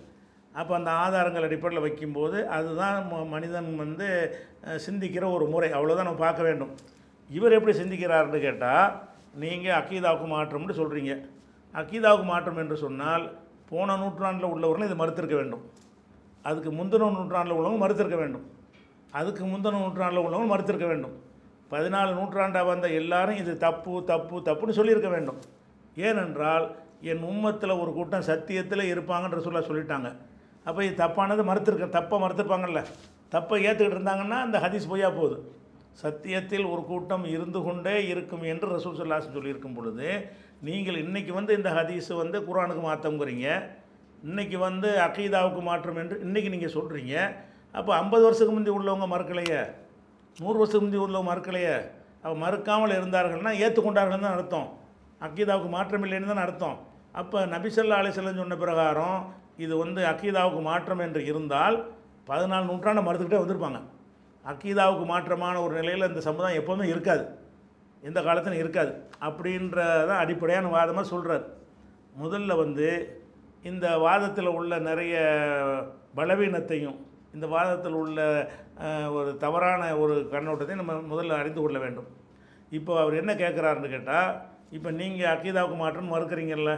அப்போ அந்த ஆதாரங்கள் அடிப்படையில் வைக்கும்போது அதுதான் ம- மனிதன் வந்து சிந்திக்கிற ஒரு முறை. அவ்வளோதான் நம்ம பார்க்க வேண்டும். இவர் எப்படி சிந்திக்கிறாருன்னு கேட்டால் நீங்கள் அக்கீதாவுக்கு மாற்றம்னு சொல்கிறீங்க அக்கீதாவுக்கு மாற்றம் என்று சொன்னால் போன நூற்றாண்டில் உள்ளவர்களும் இதை மறுத்திருக்க வேண்டும். அதுக்கு முந்தின நூற்றாண்டில் உள்ளவங்க மறுத்திருக்க வேண்டும். அதுக்கு முந்தின நூற்றாண்டில் உள்ளவங்க மறுத்திருக்க வேண்டும். பதினாலு நூற்றாண்டாக வந்த எல்லாரும் இது தப்பு தப்பு தப்புன்னு சொல்லியிருக்க வேண்டும். ஏனென்றால் என் உம்மத்தில் ஒரு கூட்டம் சத்தியத்தில் இருப்பாங்கன்ற சொல்ல சொல்லிட்டாங்க. அப்போ இது தப்பானது மறுத்துருக்க தப்பை மறுத்திருப்பாங்கல்ல. தப்பை ஏற்றுக்கிட்டு இருந்தாங்கன்னா அந்த ஹதீஸ் பொய்யா போகுது. சத்தியத்தில் ஒரு கூட்டம் இருந்து கொண்டே இருக்கும் என்று ரசூல் சொல்லாசன் சொல்லியிருக்கும் பொழுது நீங்கள் இன்றைக்கி வந்து இந்த ஹதீஸு வந்து குரானுக்கு மாற்றங்கிறீங்க இன்னைக்கு வந்து அகீதாவுக்கு மாற்றம் என்று இன்றைக்கி நீங்கள் சொல்கிறீங்க அப்போ ஐம்பது வருஷத்துக்கு முந்தி உள்ளவங்க மறுக்கலையே. நூறு வருஷத்துக்கு முந்தி உள்ளவங்க மறுக்கலையே. அப்போ மறுக்காமல் இருந்தார்கள்னா ஏற்றுக்கொண்டார்கள் தான் அர்த்தம். அக்கீதாவுக்கு மாற்றம் இல்லைன்னு தான் அர்த்தம். அப்போ நபிசல்லா அலிசல்லன்னு சொன்ன பிரகாரம் இது வந்து அக்கீதாவுக்கு மாற்றம் என்று இருந்தால் பதினாலு நூற்றாண்டு மறுத்துக்கிட்டே வந்திருப்பாங்க. அக்கீதாவுக்கு மாற்றமான ஒரு நிலையில் இந்த சமுதாயம் எப்போவுமே இருக்காது. எந்த காலத்திலும் இருக்காது. அப்படின்றதான் அடிப்படையான வாதமாக சொல்கிறார் முதல்ல வந்து இந்த வாதத்தில் உள்ள நிறைய பலவீனத்தையும் இந்த வாதத்தில் உள்ள ஒரு தவறான ஒரு கண்ணோட்டத்தையும் நம்ம முதல்ல அறிந்து கொள்ள வேண்டும். இப்போ அவர் என்ன கேட்குறாருன்னு கேட்டால் இப்போ நீங்கள் அக்கீதாவுக்கு மாற்றம் மறுக்கிறீங்கல்ல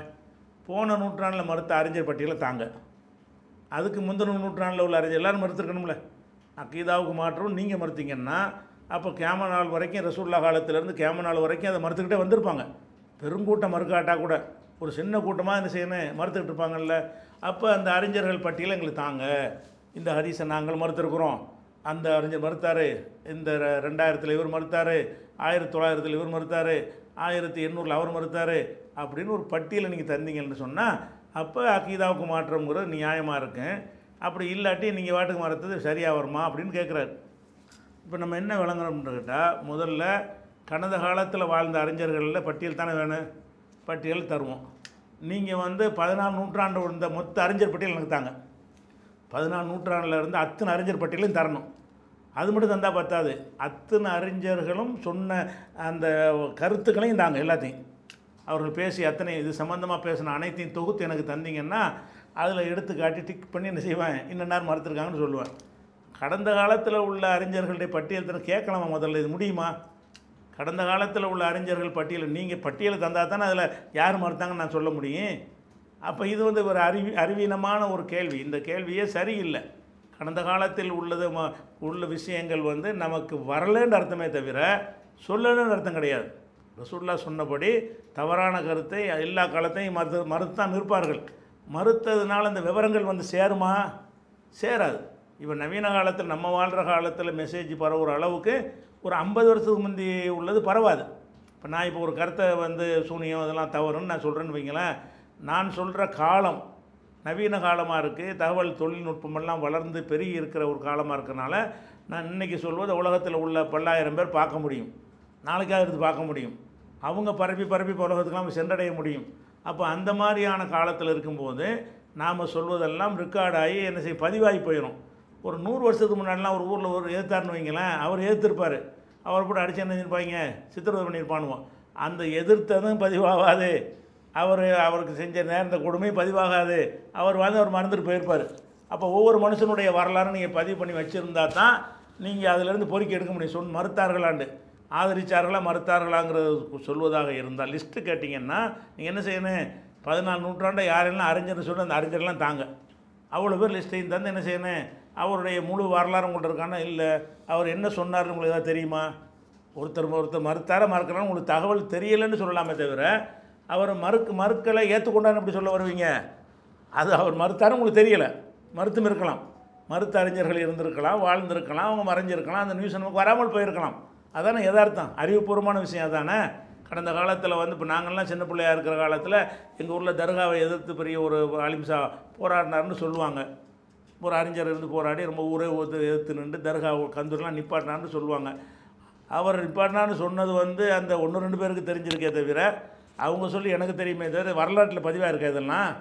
போன நூற்றாண்டில் மறுத்த அறிஞர் பட்டியலை தாங்க. அதுக்கு முந்தின நூற்றாண்டில் உள்ள அறிஞர் எல்லோரும் மறுத்துருக்கணும்ல. அக்கீதாவுக்கு மாற்றம் நீங்கள் மறுத்தீங்கன்னா அப்போ கேம நாள் வரைக்கும் ரசூல்லா காலத்திலேருந்து கேம நாள் வரைக்கும் அதை மறுத்துக்கிட்டே வந்திருப்பாங்க. பெருங்கூட்டம் மறுக்காட்டாக கூட. ஒரு சின்ன கூட்டமாக என்ன செய்யணும்? மறுத்துக்கிட்டு இருப்பாங்கல்ல. அப்போ அந்த அறிஞர்கள் பட்டியலை எங்களுக்கு தாங்க. இந்த ஹதீஸை நாங்கள் மறுத்துருக்குறோம். அந்த அறிஞர் மறுத்தார். இந்த ரெண்டாயிரத்தில் இவர் மறுத்தார். ஆயிரத்தி தொள்ளாயிரத்தில் இவர் மறுத்தார். ஆயிரத்தி எண்ணூறில் அவர் மறுத்தார். அப்படின்னு ஒரு பட்டியலை நீங்கள் தந்தீங்கன்னு சொன்னால் அப்போ அக்கீதாவுக்கு மாற்றம்ங்கிறது நியாயமாக இருக்கும். அப்படி இல்லாட்டி நீங்கள் வாட்டுக்கு மறுத்தது சரியாக வருமா அப்படின்னு கேட்குறாரு இப்போ நம்ம என்ன விளங்குறோம்னு கேட்டால் முதல்ல கடந்த காலத்தில் வாழ்ந்த அறிஞர்களில் பட்டியல் தானே வேணும்? பட்டியல் தருவோம். நீங்கள் வந்து பதினாலு நூற்றாண்டு இருந்த மொத்த அறிஞர் பட்டியல் எனக்கு தாங்க. பதினாலு நூற்றாண்டில் இருந்து அத்தனை அறிஞர் பட்டியலையும் தரணும். அது மட்டும் தந்தால் பத்தாது. அத்தனை அறிஞர்களும் சொன்ன அந்த கருத்துக்களையும் தாங்க எல்லாத்தையும். அவர்கள் பேசி அத்தனை இது சம்மந்தமாக பேசின அனைத்தையும் தொகுத்து எனக்கு தந்தீங்கன்னா அதில் எடுத்து காட்டி டிக் பண்ணி என்ன செய்வேன் இன்ன நேரம் மறுத்துருக்காங்கன்னு சொல்லுவேன் கடந்த காலத்தில் உள்ள அறிஞர்களுடைய பட்டியல் கேட்கலாமா முதல்ல? இது முடியுமா? கடந்த காலத்தில் உள்ள அறிஞர்கள் பட்டியல் நீங்கள் பட்டியலை தந்தால் தானே அதில் யார் மறுத்தாங்கன்னு நான் சொல்ல முடியும்? அப்போ இது வந்து ஒரு அறிவி அறிவீனமான ஒரு கேள்வி. இந்த கேள்வியே சரியில்லை. கடந்த காலத்தில் உள்ளது ம- உள்ள விஷயங்கள் வந்து நமக்கு வரலன்னு அர்த்தமே தவிர சொல்லலன்னு அர்த்தம் கிடையாது. ரசூல்லா சொன்னபடி தவறான கருத்தை எல்லா காலத்தையும் மறுத்து மறுத்தான் நிற்பார்கள். மறுத்ததுனால அந்த விவரங்கள் வந்து சேருமா? சேராது. இப்போ நவீன காலத்தில் நம்ம வாழ்கிற காலத்தில் மெசேஜ் பரவுகிற அளவுக்கு ஒரு ஐம்பது வருஷத்துக்கு முந்தி உள்ளது பரவாது. இப்போ நான் இப்போ ஒரு கருத்தை வந்து சூனியம் இதெல்லாம் தவறுன்னு நான் சொல்கிறேன்னு வைங்களேன். நான் சொல்கிற காலம் நவீன காலமாக இருக்குது தகவல் தொழில்நுட்பமெல்லாம் வளர்ந்து பெருகி இருக்கிற ஒரு காலமாக இருக்கிறனால நான் இன்றைக்கி சொல்வது உலகத்தில் உள்ள பல்லாயிரம் பேர் பார்க்க முடியும். நாளைக்காக இருந்து பார்க்க முடியும். அவங்க பரப்பி பரப்பி இப்ப உலகத்துக்கெல்லாம் சென்றடைய முடியும். அப்போ அந்த மாதிரியான காலத்தில் இருக்கும்போது நாம் சொல்வதெல்லாம் ரெக்கார்டாகி என்ன செய்ய பதிவாகி போயிடும் ஒரு நூறு வருஷத்துக்கு முன்னாடிலாம் ஒரு ஊரில் ஒரு எதிர்த்தார்னு வைங்களேன் அவர் எதிர்த்திருப்பார் அவர் கூட அடிச்சு என்ன செஞ்சிருப்பாங்க? சித்திரவதை பண்ணியிருப்பானுவோம் அந்த எதிர்த்ததும் பதிவாகாது. அவர் அவருக்கு செஞ்ச நேர்ந்த கொடுமை பதிவாகாது. அவர் வந்து அவர் மறந்துட்டு போயிருப்பார். அப்போ ஒவ்வொரு மனுஷனுடைய வரலாறு நீங்கள் பதிவு பண்ணி வச்சுருந்தா தான் நீங்கள் அதிலிருந்து பொறுக்கி எடுக்க முடியும். சொன் மறுத்தார்களாண்டு. ஆதரிச்சார்களா மறுத்தார்களாங்கிறது சொல்வதாக இருந்தால் லிஸ்ட்டு கேட்டிங்கன்னா நீங்கள் என்ன செய்யணும்? பதினாலு நூற்றாண்டை யாரெல்லாம் அறிஞர்னு சொல்லி அந்த அறிஞர்லாம் தாங்க. அவ்வளோ பேர் லிஸ்ட்டையும் தந்து என்ன செய்யணும்? அவருடைய முழு வரலாறு உங்கள்கிட்ட இருக்கானா? இல்லை. அவர் என்ன சொன்னார்னு உங்களுக்கு ஏதாவது தெரியுமா? ஒருத்தர் ஒருத்தர் மறுத்தார மறுக்கிறான்னு உங்களுக்கு தகவல் தெரியலைன்னு சொல்லலாமே தவிர அவர் மறுக்கு மறுக்கலை ஏற்றுக்கொண்டான்னு எப்படி சொல்ல வருவீங்க? அது அவர் மறுத்தாரு உங்களுக்கு தெரியலை. மறுத்தும் இருக்கலாம். மறுத்த அறிஞர்கள் இருந்திருக்கலாம் வாழ்ந்திருக்கலாம் அவங்க மறைஞ்சிருக்கலாம் அந்த நியூஸ் நமக்கு வராமல் போயிருக்கலாம். அதானே யதார்த்தம். அறிவுபூர்வமான விஷயம் அதானே? கடந்த காலத்தில் வந்து இப்போ நாங்கள்லாம் சின்ன பிள்ளையாக இருக்கிற காலத்தில் எங்கள் ஊரில் தர்காவை எதிர்த்து பெரிய ஒரு அலிம்சா போராடினார்னு சொல்லுவாங்க. ஒரு அறிஞர் இருந்து போராடி ரொம்ப ஊரே ஒத்து எதிர்த்து நின்று தர்கா கந்தூர்லாம் நிப்பாட்டினார்னு சொல்லுவாங்க. அவர் நிப்பாட்டினான்னு சொன்னது வந்து அந்த ஒன்று ரெண்டு பேருக்கு தெரிஞ்சிருக்கே தவிர அவங்க சொல்லி எனக்கு தெரியுமே தவிர வரலாற்றில் பதிவாக இருக்கா இதெல்லாம்?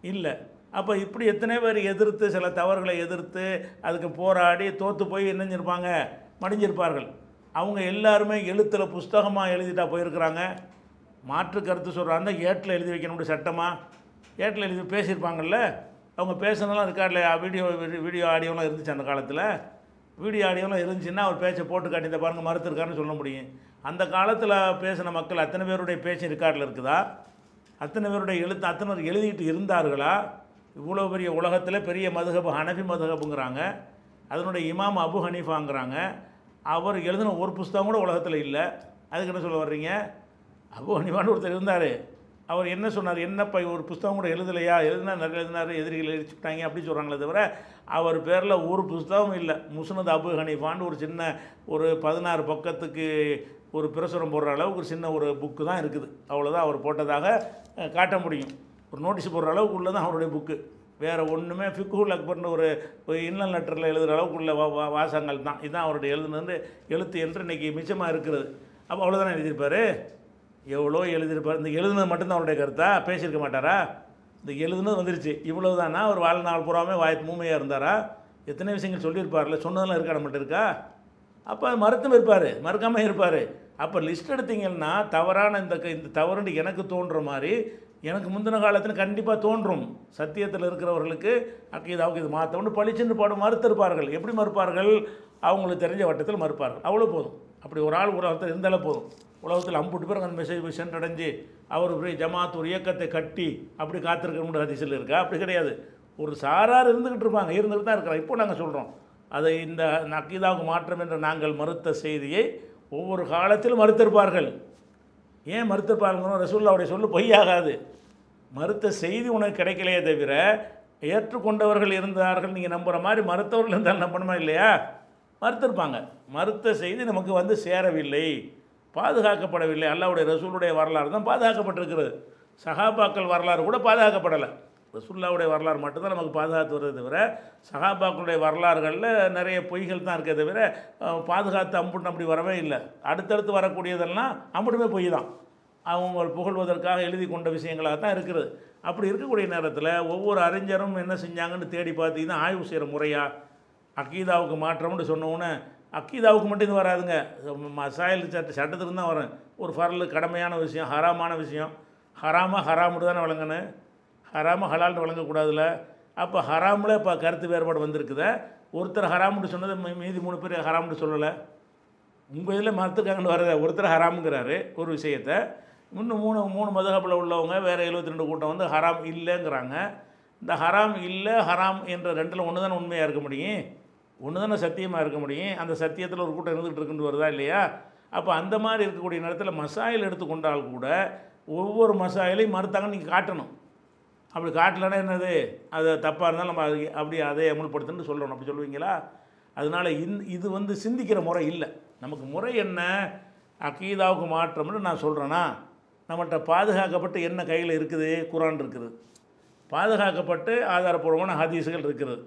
இல்லை. அப்போ இப்படி எத்தனை பேர் எதிர்த்து சில தவறுகளை எதிர்த்து அதுக்கு போராடி தோற்று போய் என்ன செஞ்சிருப்பாங்க? மடிஞ்சிருப்பார்கள். அவங்க எல்லாருமே எழுத்தில் புஸ்தகமாக எழுதிட்டா போயிருக்கிறாங்க. மாற்று கருத்து சொல்கிறாங்க ஏட்டில் எழுதி வைக்கணும் சட்டமாக ஏட்டில் எழுதி பேசியிருப்பாங்கல்ல? அவங்க பேசுனதெல்லாம் ரெக்கார்டில் வீடியோ வீடியோ ஆடியோலாம் இருந்துச்சு அந்த காலத்தில். வீடியோ ஆடியோலாம் இருந்துச்சுன்னா அவர் பேச்சை போட்டு காட்டி இந்த மறுத்துருக்காருன்னு சொல்ல முடியும். அந்த காலத்தில் பேசின மக்கள் அத்தனை பேருடைய பேச்சு ரெக்கார்டில் இருக்குதா? அத்தனை பேருடைய எழுத்து அத்தனை பேர் எழுதிட்டு இருந்தார்களா? இவ்வளோ பெரிய உலகத்தில் பெரிய மதுகபு ஹனபி மதுகபுங்கிறாங்க. அதனுடைய இமாம் அபு ஹனீஃபாங்கிறாங்க. அவர் எழுதின ஒரு புஸ்தகம் கூட உலகத்தில் இல்லை. அதுக்கு என்ன சொல்ல வர்றீங்க? அபு ஹனீஃபான்னு ஒருத்தர் இருந்தார். அவர் என்ன சொன்னார்? என்னப்பா ஒரு புஸ்தகம் கூட எழுதலையா? எழுதினா நிறைய எழுதினார் எதிரிகள் எழுதிச்சுட்டாங்க அப்படின்னு சொல்கிறாங்களே தவிர அவர் பேரில் ஒரு புஸ்தகம் இல்லை. முஸ்னத் அபு ஹனீஃபான்னு ஒரு சின்ன ஒரு பதினாறு பக்கத்துக்கு ஒரு பிரசுரம் போடுற அளவுக்கு ஒரு சின்ன ஒரு புக்கு தான் இருக்குது. அவ்வளோதான் அவர் போட்டதாக காட்ட முடியும். ஒரு நோட்டீஸ் போடுற அளவுக்கு உள்ள தான் அவருடைய புக்கு வேறு ஒன்றுமே ஃபிக்குல் அக்பர்னு ஒரு இன்னல் லெட்டரில் எழுதுகிற அளவுக்கு உள்ள வா வா- வாசகங்கள் தான். இதுதான் அவருடைய எழுதுனது. எழுத்து என்று இன்றைக்கி மிச்சமாக இருக்கிறது. அப்போ அவ்வளோதானே எழுதியிருப்பார்? எவ்வளோ எழுதியிருப்பார்? இந்த எழுதுனது மட்டும்தான் அவருடைய கருத்தா? பேசியிருக்க மாட்டாரா? இந்த எழுதுனது வந்துருச்சு. இவ்வளோ தானா ஒரு வாழ்நாள் பூராமே வாய் மூமையாக இருந்தாரா? எத்தனை விஷயங்கள் சொல்லியிருப்பார்ல சொன்னதெல்லாம் இருக்கா நம்மகிட்ட இருக்கா? அப்போ மறுத்தும் இருப்பார் மறுக்காமல் இருப்பார். அப்போ லிஸ்ட் எடுத்தீங்கன்னா தவறான இந்த க- இந்த தவறுன்னு எனக்கு தோன்ற மாதிரி எனக்கு முந்தின காலத்தில் கண்டிப்பாக தோன்றும். சத்தியத்தில் இருக்கிறவர்களுக்கு அக்கீதாவுக்கு இது மாற்றம்னு பளிச்சுன்னு பாடும் மறுத்திருப்பார்கள். எப்படி மறுப்பார்கள்? அவங்களுக்கு தெரிஞ்ச வட்டத்தில் மறுப்பார்கள். அவ்வளோ போதும். அப்படி ஒரு ஆள் உலகத்தில் இருந்தாலே போதும். உலகத்தில் அம்புட்டு பேர் அந்த மெசேஜ் போய் சென்றடைஞ்சு அவர் போய் ஜமாத் ஒரு இயக்கத்தை கட்டி அப்படி காத்திருக்கணும் ஹதீஸில் இருக்கா? அப்படி கிடையாது. ஒரு சாரார் இருந்துக்கிட்டு இருப்பாங்க. இருந்துகிட்டு தான் இருக்கிறாங்க. இப்போ நாங்கள் சொல்கிறோம் அதை இந்த அக்கீதாவுக்கு மாற்றம் என்ற நாங்கள் மறுத்த செய்தியை ஒவ்வொரு காலத்திலும் மறுத்திருப்பார்கள். ஏன் மறுத்திருப்பார்கள் ரசூல்லாவுடைய சொல்லு பொய்யாகாது. மறுத்த செய்தி உனக்கு கிடைக்கலையே தவிர ஏற்றுக்கொண்டவர்கள் இருந்தார்கள் நீங்கள் நம்புகிற மாதிரி மறுத்தவர்கள் இருந்தால் நம்பணுமா இல்லையா? மறுத்திருப்பாங்க. மறுத்த செய்தி நமக்கு வந்து சேரவில்லை பாதுகாக்கப்படவில்லை. அல்லாவுடைய ரசூலுடைய வரலாறு தான் பாதுகாக்கப்பட்டிருக்கிறது. சகாபாக்கள் வரலாறு கூட பாதுகாக்கப்படலை. ரசுல்லாவுடைய வரலாறு மட்டும்தான் நமக்கு பாதுகாத்து வருது தவிர சகாபாக்களுடைய வரலாறுகளில் நிறைய பொய்கள் தான் இருக்கே தவிர பாதுகாத்து அம்புட்டு அப்படி வரவே இல்லை. அடுத்தடுத்து வரக்கூடியதெல்லாம் அம்புட்டுமே பொய் தான். அவங்க புகழ்வதற்காக எழுதி கொண்ட விஷயங்களாக தான் இருக்கிறது அப்படி இருக்கக்கூடிய நேரத்தில் ஒவ்வொரு அறிஞரும் என்ன செஞ்சாங்கன்னு தேடி பார்த்தீங்கன்னா ஆய்வு செய்கிற முறையாக அக்கீதாவுக்கு மாற்றம்னு சொன்னோன்னே அக்கீதாவுக்கு மட்டும் இது வராதுங்க. மசாயில் சட்ட சட்டத்துக்கு தான் வரும். ஒரு ஃபரல் கடமையான விஷயம் ஹராமான விஷயம். ஹராமாக ஹராமுட்டு தானே வழங்கினேன் ஹராம ஹலால்னு வழங்கக்கூடாதுல்ல அப்போ ஹராமில் இப்போ கருத்து வேறுபாடு வந்திருக்குத. ஒருத்தர் ஹராம்னு சொன்னதை மீ- மீதி மூணு பேர் ஹராம்னு சொல்லலை. உங்கள் இதில் மறுத்துக்காங்கன்னு வரத ஒருத்தர் ஹராமுங்கிறாரு ஒரு விஷயத்தை. இன்னும் மூணு மூணு மதுகப்பில் உள்ளவங்க வேறு எழுபத்தி ரெண்டு கூட்டம் வந்து ஹராம் இல்லைங்கிறாங்க. இந்த ஹராம் இல்லை ஹராம் என்ற ரெண்டில் ஒன்று தானே உண்மையாக இருக்க முடியும்? ஒன்று தானே சத்தியமாக இருக்க முடியும்? அந்த சத்தியத்தில் ஒரு கூட்டம் இருந்துகிட்டு இருக்குன்னு வருதா இல்லையா? அப்போ அந்த மாதிரி இருக்கக்கூடிய நேரத்தில் மசாயில் எடுத்துக்கொண்டால் கூட ஒவ்வொரு மசாயிலையும் மறுத்தாங்கன்னு நீங்கள் காட்டணும். அப்படி காட்டலைன்னா என்னது? அது தப்பாக இருந்தாலும் நம்ம அது அப்படி அதை அமுல்படுத்துன்னு சொல்லணும் அப்படி சொல்லுவீங்களா? அதனால் இந் இது வந்து சிந்திக்கிற முறை இல்லை. நமக்கு முறை என்ன? அக்கீதாவுக்கு மாற்றம்னு நான் சொல்கிறேன்னா நம்மகிட்ட பாதுகாக்கப்பட்டு என்ன கையில் இருக்குது? குரான் இருக்குது. பாதுகாக்கப்பட்டு ஆதாரப்பூர்வமான ஹதீஸுகள் இருக்கிறது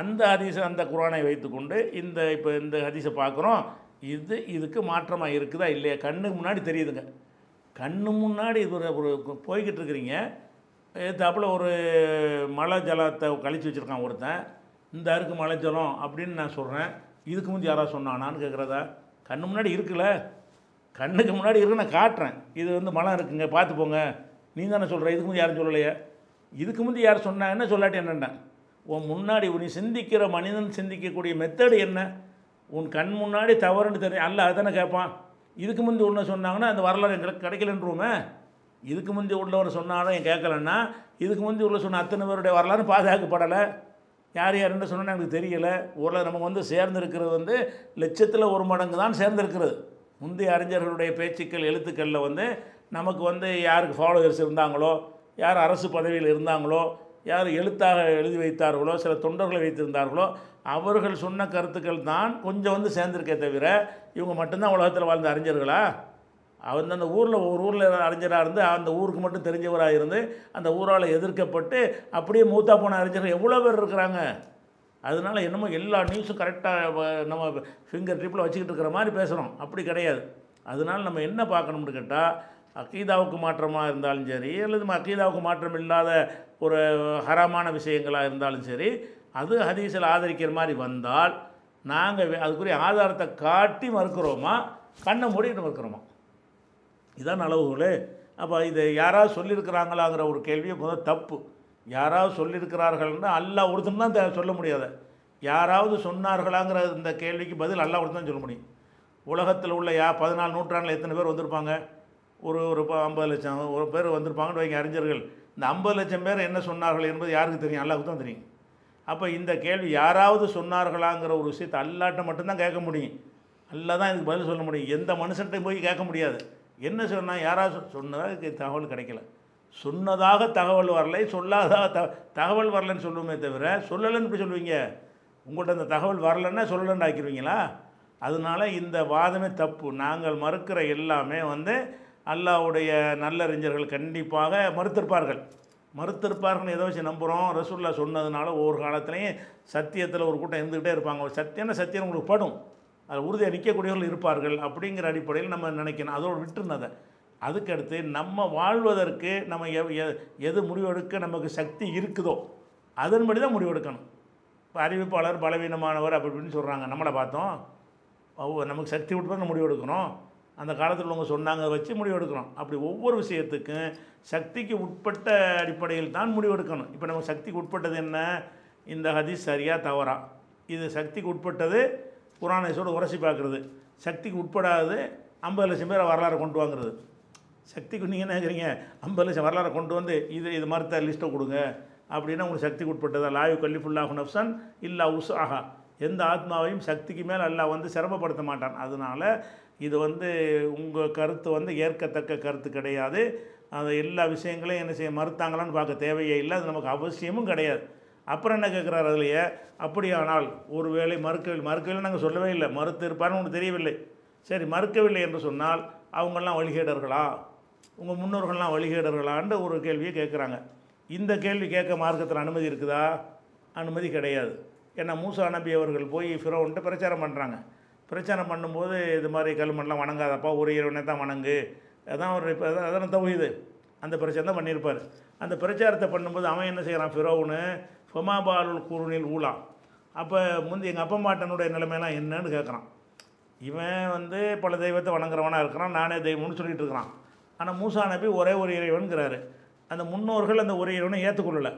அந்த ஹதீஸை அந்த குரானை வைத்துக்கொண்டு இந்த இப்போ இந்த ஹதீஸை பார்க்குறோம். இது இதுக்கு மாற்றமாக இருக்குதா இல்லையா? கண்ணுக்கு முன்னாடி தெரியுதுங்க. கண்ணு முன்னாடி இது ஒரு ஒரு போய்கிட்டு இருக்கிறீங்க. ஏற்றாப்புல ஒரு மழை ஜலத்தை கழிச்சு வச்சுருக்கான் ஒருத்தன். இந்த அருக்கு மழை ஜலம் அப்படின்னு நான் சொல்கிறேன் இதுக்கு முந்தி யாராவது சொன்னானான்னு கேட்குறதா கண்ணு முன்னாடி இருக்குல்ல. கண்ணுக்கு முன்னாடி இருக்கு நான் காட்டுறேன். இது வந்து மழை இருக்குங்க பார்த்து போங்க. நீ தானே சொல்கிற இதுக்கு முந்தி யாரும் சொல்லலையே? இதுக்கு முந்தி யார் சொன்னாங்கன்னு சொல்லாட்டி என்னென்ன? உன் முன்னாடி நீ சிந்திக்கிற மனிதன் சிந்திக்கக்கூடிய மெத்தடு என்ன? உன் கண் முன்னாடி தவறுன்னு தெரியும். அல்ல அதானே கேட்பான் இதுக்கு முந்தி ஒன்று சொன்னாங்கன்னா அந்த வரலாறு எங்களுக்கு கிடைக்கலன்றோமே. இதுக்கு முந்தி உள்ளவர் சொன்னாலும் என் கேட்கலன்னா இதுக்கு முந்தி உள்ள சொன்ன அத்தனை பேருடைய வரலாறு பாதுகாக்கப்படலை. யார் யாருன்னு சொன்னால் எனக்கு தெரியலை. ஊரில் நம்ம வந்து சேர்ந்திருக்கிறது வந்து லட்சத்தில் ஒரு மடங்கு தான் சேர்ந்திருக்கிறது. முந்தைய அறிஞர்களுடைய பேச்சுக்கள் எழுத்துக்களில் வந்து நமக்கு வந்து யாருக்கு ஃபாலோவர்ஸ் இருந்தாங்களோ யார் அரசு பதவியில் இருந்தாங்களோ யார் எழுத்தாக எழுதி வைத்தார்களோ சில தொண்டர்களை வைத்திருந்தார்களோ அவர்கள் சொன்ன கருத்துக்கள் தான் கொஞ்சம் வந்து சேர்ந்திருக்கே தவிர இவங்க மட்டும்தான் உலகத்தில் வாழ்ந்த அறிஞர்களா? அவர் அந்த ஊரில் ஒரு ஊரில் அறிஞராக இருந்து அந்த ஊருக்கு மட்டும் தெரிஞ்சவராக இருந்து அந்த ஊரால் எதிர்க்கப்பட்டு அப்படியே மூத்தா போன அறிஞர்கள் எவ்வளோ பேர் இருக்கிறாங்க? அதனால என்னமோ எல்லா நியூஸும் கரெக்டாக நம்ம ஃபிங்கர் ட்ரிப்பில் வச்சுக்கிட்டு இருக்கிற மாதிரி பேசுகிறோம் அப்படி கிடையாது. அதனால நம்ம என்ன பார்க்கணும்னு கேட்டால் அக்கீதாவுக்கு மாற்றமாக இருந்தாலும் சரி அல்லது அக்கீதாவுக்கு மாற்றம் இல்லாத ஒரு ஹராமான விஷயங்களாக இருந்தாலும் சரி அது ஹதீஸில் ஆதரிக்கிற மாதிரி வந்தால் நாங்கள் அதுக்குரிய ஆதாரத்தை காட்டி மறுக்கிறோமா கண்ணை மூடிட்டு மறுக்கிறோமா? இதான் அளவுகளே அப்போ இது யாராவது சொல்லியிருக்கிறாங்களாங்கிற ஒரு கேள்வியை முதல் தப்பு. யாராவது சொல்லியிருக்கிறார்கள்னா அல்லா ஒருத்தன் தான் சொல்ல முடியாது யாராவது சொன்னார்களாங்கிற இந்த கேள்விக்கு பதில் அல்லா ஒருத்தன் தான் சொல்ல முடியும். உலகத்தில் உள்ள யா பதினாலு நூற்றாண்டில் எத்தனை பேர் வந்திருப்பாங்க? ஒரு ஒரு ஐம்பது லட்சம் ஒரு பேர் வந்திருப்பாங்கன்னு வைங்க அறிஞர்கள். இந்த ஐம்பது லட்சம் பேர் என்ன சொன்னார்கள் என்பது யாருக்கு தெரியும்? அல்லாவுக்கு தான் தெரியும். அப்போ இந்த கேள்வி யாராவது சொன்னார்களாங்கிற ஒரு விஷயத்தை அல்லாட்ட மட்டும்தான் கேட்க முடியும். அல்லா தான் இதுக்கு பதில் சொல்ல முடியும். எந்த மனுஷன்கிட்ட போய் கேட்க முடியாது. என்ன சொன்னால் யாராவது சொன்னதாக தகவல் கிடைக்கல. சொன்னதாக தகவல் வரலை சொல்லாதாக த தகவல் வரலன்னு சொல்லுவோமே தவிர சொல்லலைன்னு இப்படி சொல்லுவீங்க? உங்கள்கிட்ட அந்த தகவல் வரலன்னா சொல்லலைன்னு ஆக்கிடுவீங்களா? அதனால இந்த வாதமே தப்பு. நாங்கள் மறுக்கிற எல்லாமே வந்து அல்லாவுடைய நல்லறிஞர்கள் கண்டிப்பாக மறுத்திருப்பார்கள். மறுத்திருப்பார்கள் எதை வச்சு நம்புகிறோம் ரசூல்லா சொன்னதுனால ஒவ்வொரு காலத்துலேயும் சத்தியத்தில் ஒரு கூட்டம் இருந்துக்கிட்டே இருப்பாங்க. ஒரு சத்தியம்னா சத்தியம் உங்களுக்கு படும். உறுதியாக நிற்கக்கூடியவர்கள் இருப்பார்கள் அப்படிங்கிற அடிப்படையில் நம்ம நினைக்கணும். அதோடு விட்டுருந்ததை. அதுக்கடுத்து நம்ம வாழ்வதற்கு நம்ம எ- எது முடிவெடுக்க நமக்கு சக்தி இருக்குதோ அதன்படி தான் முடிவெடுக்கணும். இப்போ அறிவிப்பாளர் பலவீனமானவர் அப்படி இப்படின்னு சொல்கிறாங்க நம்மளை பார்த்தோம். நமக்கு சக்தி விட்டு தான் முடிவெடுக்கணும். அந்த காலத்தில் உள்ளவங்க சொன்னாங்க வச்சு முடிவெடுக்கிறோம் அப்படி ஒவ்வொரு விஷயத்துக்கும் சக்திக்கு உட்பட்ட அடிப்படையில் தான் முடிவெடுக்கணும். இப்போ நம்ம சக்திக்கு உட்பட்டது என்ன? இந்த ஹதீஸ் சரியாக தவறா. இது சக்திக்கு உட்பட்டது புராணேசோடு உரசி பார்க்குறது. சக்திக்கு உட்படாது ஐம்பது லட்சம் பேரை வரலாறு கொண்டு வாங்குறது. சக்திக்கு நீங்கள் என்ன கேட்குறீங்க ஐம்பது லட்சம் வரலாறு கொண்டு வந்து இது இது மறுத்த லிஸ்ட்டை கொடுங்க. அப்படின்னா உங்களுக்கு சக்திக்கு உட்பட்டதா? லாயு கல்லிஃபுல்லாஹு நப்சன் இல்லா உஸ் ஆஹா எந்த ஆத்மாவையும் சக்திக்கு மேல் அல்லாஹ் வந்து சிரமப்படுத்த மாட்டான். அதனால் இது வந்து உங்கள் கருத்து வந்து ஏற்கத்தக்க கருத்து கிடையாது. அது எல்லா விஷயங்களையும் என்ன செய்ய மறுத்தாங்களான்னு பார்க்க தேவையே இல்லை. அது நமக்கு அவசியமும் கிடையாது. அப்புறம் என்ன கேட்குறாரு அதுலையே அப்படியானால் ஒருவேளை மறுக்கவில்லை. மறுக்கவில்லை நாங்கள் சொல்லவே இல்லை. மறுத்து ஒன்று தெரியவில்லை. சரி மறுக்கவில்லை என்று சொன்னால் அவங்கெல்லாம் வழிகேடர்களா? உங்கள் முன்னோர்கள்லாம் வழிகேடர்களான்ற ஒரு கேள்வியை கேட்குறாங்க. இந்த கேள்வி கேட்க மார்க்கத்தில் அனுமதி இருக்குதா? அனுமதி கிடையாது. ஏன்னா மூசா நபி அவர்கள் போய் ஃபிரோன்ட்டு பிரச்சாரம் பண்ணுறாங்க பிரச்சாரம் பண்ணும்போது இது மாதிரி கல்மண்லாம் வணங்காதப்பா ஒரு இறைவனை தான் வணங்கு. அதான் ஒரு இப்போ அதான் தௌஹீது. அந்த பிரச்சாரம் தான் பண்ணியிருப்பார். அந்த பிரச்சாரத்தை பண்ணும்போது அவன் என்ன செய்கிறான் ஃபிரோவுன்னு ஃபமாபாலுல் குருணில் ஊலா அப்போ முந்தி எங்கள் அப்பா மாட்டனுடைய நிலைமையெல்லாம் என்னன்னு கேட்குறான் இவன் வந்து பல தெய்வத்தை வணங்குறவனாக இருக்கிறான் நானே தெய்வம்னு சொல்லிட்டு இருக்கிறான். ஆனால் மூசா நபி ஒரே ஒரு இறைவனுங்கிறாரு அந்த முன்னோர்கள் அந்த ஒரு இறைவனை ஏற்றுக்கொள்ளலை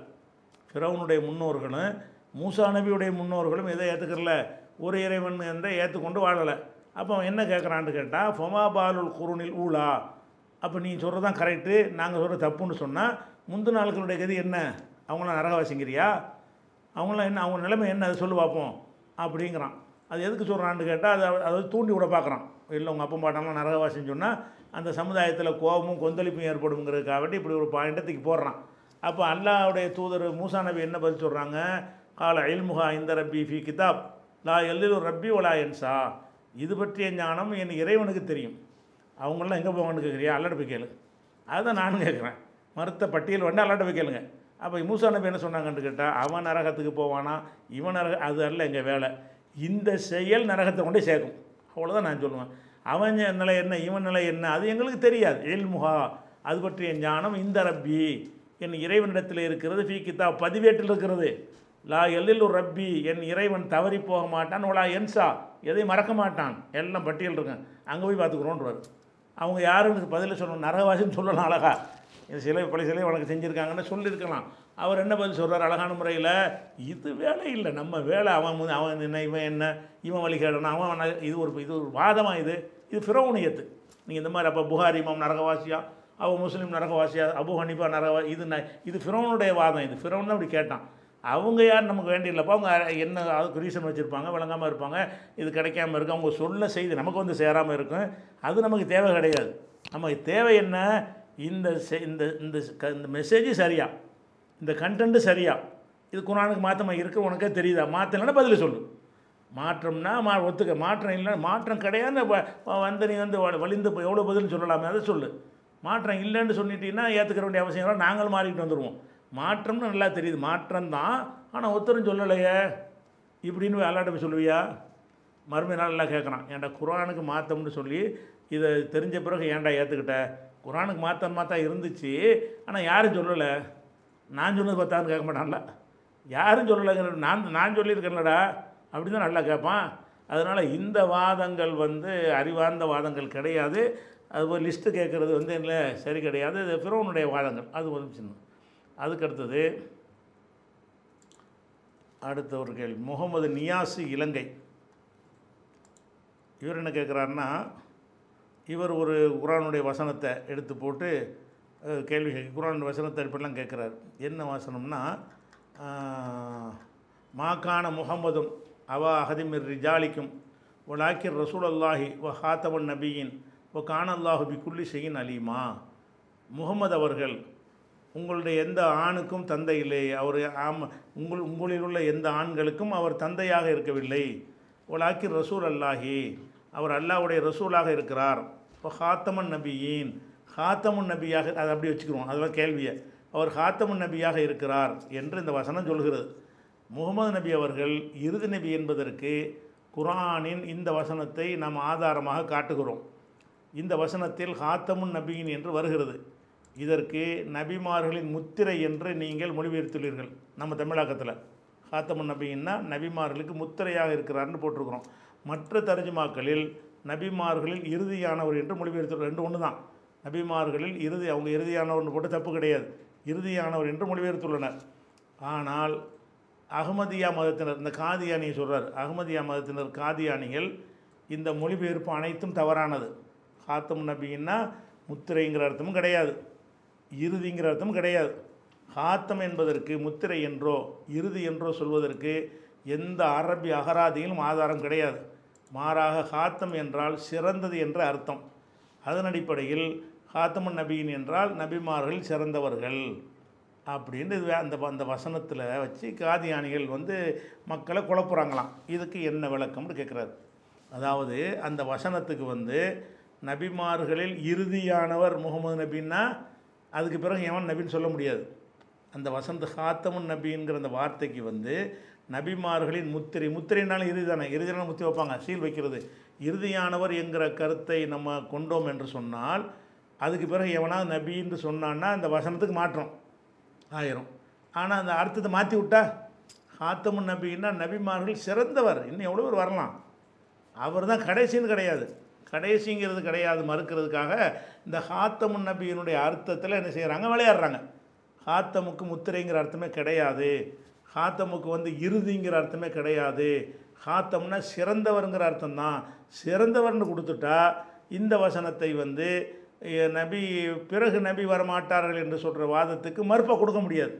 ஃபிரௌனுடைய முன்னோர்களும் மூசா நபியுடைய முன்னோர்களும் எதை ஏற்றுக்கிறல ஒரு இறைவன் என்ற ஏற்றுக்கொண்டு வாழலை. அப்போ அவன் என்ன கேட்குறான்னு கேட்டால் ஃபொமா பாலுல் குருனில் ஊழா. அப்போ நீ சொல்கிறது தான் கரெக்டு நாங்கள் சொல்கிறது தப்புன்னு சொன்னால் முந்தின நாட்களுடைய கதி என்ன? அவங்களாம் நரகவாசிங்கிறியா அவங்களாம் என்ன அவங்க நிலைமை என்ன? அதை சொல்லு பார்ப்போம் அப்படிங்கிறான். அது எதுக்கு சொல்கிறான்னு கேட்டால் அதை அதை தூண்டி விட பார்க்குறான் இல்லை உங்கள் அப்பா பாட்டம்லாம் நரகவாசின்னு சொன்னால் அந்த சமுதாயத்தில் கோபமும் கொந்தளிப்பும் ஏற்படுங்கிறதுக்காக இப்படி ஒரு பாயிண்டத்துக்கு போடுறான். அப்போ அல்லாவுடைய தூதர் மூசா நபி என்ன பதில் சொல்கிறாங்க கால அயல்முகா இந்த ரப்பி ஃபி கிதாப். லா எல்லில் ரப்பி ஒலா என்சா இது பற்றிய ஞானம் என் இறைவனுக்கு தெரியும். அவங்களாம் எங்கே போவாங்கன்னு கேட்குறியா அல்லாட்ட போய் கேளு. அதுதான் நானும் கேட்குறேன் மறுத்த பட்டியல் வந்து அல்லாட்ட போய் கேளுங்க. அப்போ மூசா நபி என்ன சொன்னாங்கன்னு கேட்டால் அவன் நரகத்துக்கு போவானா? இவன் நரக அது அல்ல எங்கள் வேலை. இந்த செயல் நரகத்தை கொண்டே சேர்க்கும். அவ்வளோதான் நான் சொல்லுவேன். அவன் நிலை என்ன இவன் நிலை என்ன அது எங்களுக்கு தெரியாது. எல்முகா அது பற்றிய ஞானம் இந்த ரப்பி. என் இறைவனிடத்தில் இருக்கிறது ஃபீ கித்தா பதிவேட்டில் இருக்கிறது. லா எல்லில் ரப்பி என் இறைவன் தவறி போக மாட்டான் ஒலா என்சா எதையும் மறக்க மாட்டான். எல்லாம் பட்டியல் இருக்கேன் அங்கே போய் பார்த்துக்குறோன்றார். அவங்க யாருன்னு பதில் சொல்லணும் நரகவாசின்னு சொல்லலாம் அழகா. இந்த சிலை பழைய சிலை உனக்கு செஞ்சுருக்காங்கன்னு சொல்லியிருக்கலாம். அவர் என்ன பதில் சொல்கிறார் அழகான முறையில்? இது வேலை இல்லை. நம்ம வேலை அவன் அவன் என்ன இவன் என்ன இவன் வழிகேடணும் அவன் அவன் இது ஒரு இது ஒரு வாதமாக இது? இது ஃபிரௌனியத்து நீங்கள் இந்த மாதிரி அப்போ புகாரி இமாம் நரகவாசியா அவன் முஸ்லீம் நரகவாசியா அபு ஹனிஃபா நரகவா இது ந இது ஃபிரௌனுடைய வாதம் இது. ஃபிரௌன் தான் அப்படி கேட்டான். அவங்க யார்? நமக்கு வேண்டியில்லப்பா அவங்க என்ன அதுக்கு ரீசன் வச்சுருப்பாங்க விளங்காமல் இருப்பாங்க. இது கிடைக்காம இருக்குது அவங்க சொல்ல செய்து நமக்கு வந்து சேராமல் இருக்கும். அது நமக்கு தேவை கிடையாது. நமக்கு தேவை என்ன? இந்த செ- இந்த இந்த க- இந்த மெசேஜ் சரியா? இந்த கண்டென்ட்டு சரியா? இது குரானுக்கு மாற்றமாக இருக்க? உனக்கே தெரியுதா? மாற்றலைன்னா பதில் சொல்லு. மாற்றம்னா மா ஒத்துக்க மாற்றம் இல்லை மாற்றம் கிடையாது வந்து நீ வந்து வலிந்து எவ்வளோ பதில் சொல்லலாமே அதை சொல்லு. மாற்றம் இல்லைன்னு சொல்லிட்டீங்கன்னா ஏற்றுக்க வேண்டிய அவசியம் நாங்களும் மாறிக்கிட்டு வந்துடுவோம் மாற்றம்னு நல்லா தெரியுது. மாற்றம் தான். ஆனால் ஒருத்தரும் சொல்லலையே. இப்படின்னு அல்லாட்ட போய் சொல்லுவியா? மறுமை நாள் எல்லாம் கேட்குறான். ஏன்டா குரானுக்கு மாற்றம்னு சொல்லி இதை தெரிஞ்ச பிறகு ஏன்டா ஏற்றுக்கிட்ட குரானுக்கு மாற்றம் மாத்தா இருந்துச்சு ஆனால் யாரும் சொல்லலை. நான் சொன்னது பார்த்தான்னு கேட்க மாட்டான்ல. யாரும் சொல்லலைங்கிற நான் நான் சொல்லியிருக்கேன்லடா அப்படி தான் நல்லா கேட்பான். அதனால் இந்த வாதங்கள் வந்து அறிவார்ந்த வாதங்கள் கிடையாது. அதுபோல் லிஸ்ட்டு கேட்குறது வந்து இல்லை சரி கிடையாது. இது ஃபிரோனுடைய வாதங்கள். அது ஒரு சின்ன. அதுக்கு அடுத்தது அடுத்த ஒரு கேள்வி. முகமது நியாசு இலங்கை. இவர் என்ன கேட்குறாருன்னா இவர் ஒரு குரானுடைய வசனத்தை எடுத்து போட்டு கேள்வி கேட்க குரானுடைய வசனத்தை இப்படிலாம் கேட்குறாரு. என்ன வசனம்னா மாக்கான முகமதும் அவா அகதிமிர் ரிஜாலிக்கும் ஒலாக்கிர் ரசூல் அல்லாஹி வ ஹாத்தவன் நபியின் ஒ கான அல்லாஹு பி குல்லி செய்யின் அலீமா. முகமது அவர்கள் உங்களுடைய எந்த ஆணுக்கும் தந்தை இல்லை. அவர் ஆம் உங்கள் உங்களில் உள்ள எந்த ஆண்களுக்கும் அவர் தந்தையாக இருக்கவில்லை. ஒலாக்கி ரசூல் அல்லாஹி அவர் அல்லாஹ்வுடைய ரசூலாக இருக்கிறார். இப்போ ஹாத்தமன் நபியின் ஹாத்தமுன் நபியாக அதை அப்படி வச்சுக்கிறோம் அதெல்லாம் கேள்வியை. அவர் ஹாத்தமுன் நபியாக இருக்கிறார் என்று இந்த வசனம் சொல்கிறது. முகமது நபி அவர்கள் இறுதி நபி என்பதற்கு குரானின் இந்த வசனத்தை நாம் ஆதாரமாக காட்டுகிறோம். இந்த வசனத்தில் ஹாத்தமுன் நபியின் என்று வருகிறது. இதற்கு நபிமார்களின் முத்திரை என்று நீங்கள் மொழிபெயர்த்துள்ளீர்கள் நம்ம தமிழாக்கத்தில். ஹாத்தமுன் நபின்னா நபிமார்களுக்கு முத்திரையாக இருக்கிறார்னு போட்டிருக்கிறோம். மற்ற தர்ஜுமாக்களில் நபிமார்களில் இறுதியானவர் என்று மொழிபெயர்த்து ரெண்டு ஒன்று தான் நபிமார்களில் இறுதி அவங்க இறுதியானவர்னு போட்டு தப்பு கிடையாது. இறுதியானவர் என்று மொழிபெயர்த்துள்ளனர். ஆனால் அகமதியா மதத்தினர் இந்த காதியானியை சொல்கிறார் அகமதியா மதத்தினர் காதியானிகள் இந்த மொழிபெயர்ப்பு அனைத்தும் தவறானது. ஹாத்தம் நபின்னா முத்திரைங்கிற அர்த்தமும் கிடையாது. இறுதிங்கிற அர்த்தமும் கிடையாது. ஹாத்தம் என்பதற்கு முத்திரை என்றோ இறுதி என்றோ சொல்வதற்கு எந்த அரபி அகராதியிலும் ஆதாரம் கிடையாது. மாறாக ஹாத்தம் என்றால் சிறந்தது என்ற அர்த்தம். அதன் அடிப்படையில் ஹாத்தமன் நபியின் என்றால் நபிமார்கள் சிறந்தவர்கள். அப்படின்னு இது அந்த அந்த வசனத்தில் வச்சு காதியானிகள் வந்து மக்களை குழப்புறாங்களாம். இதுக்கு என்ன விளக்கம்னு கேட்குறாரு அதாவது அந்த வசனத்துக்கு வந்து நபிமார்களில் இறுதியானவர் முகமது நபின்னா அதுக்கு பிறகு எவன் நபின்னு சொல்ல முடியாது. அந்த வசந்த ஹாத்தமுன் நபிங்கிற அந்த வார்த்தைக்கு வந்து நபிமார்களின் முத்திரை முத்திரைனாலும் இறுதி தானே இறுதியான முத்தி வைப்பாங்க சீல் வைக்கிறது. இறுதியானவர் என்கிற கருத்தை நம்ம கொண்டோம் என்று சொன்னால் அதுக்கு பிறகு எவனா நபின்னு சொன்னான்னா அந்த வசனத்துக்கு மாற்றம் ஆயிரும். ஆனால் அந்த அர்த்தத்தை மாற்றி விட்டா ஹாத்தமுன் நபின்னா நபிமார்கள் சிறந்தவர். இன்னும் எவ்வளோ பேர் வரலாம்? அவர் தான் கடைசின்னு கிடையாது. கடைசிங்கிறது கிடையாது மறுக்கிறதுக்காக இந்த ஹாத்தமுன் நபியினுடைய அர்த்தத்தில் என்ன செய்கிறாங்க விளையாடுறாங்க. ஹாத்தமுக்கு முத்திரைங்கிற அர்த்தமே கிடையாது. ஹாத்தமுக்கு வந்து இறுதிங்கிற அர்த்தமே கிடையாது. ஹாத்தம்னா சிறந்தவருங்கிற அர்த்தம் தான் சிறந்தவர்னு கொடுத்துட்டா இந்த வசனத்தை வந்து நபி பிறகு நபி வரமாட்டார்கள் என்று சொல்கிற வாதத்துக்கு மறுப்பை கொடுக்க முடியாது.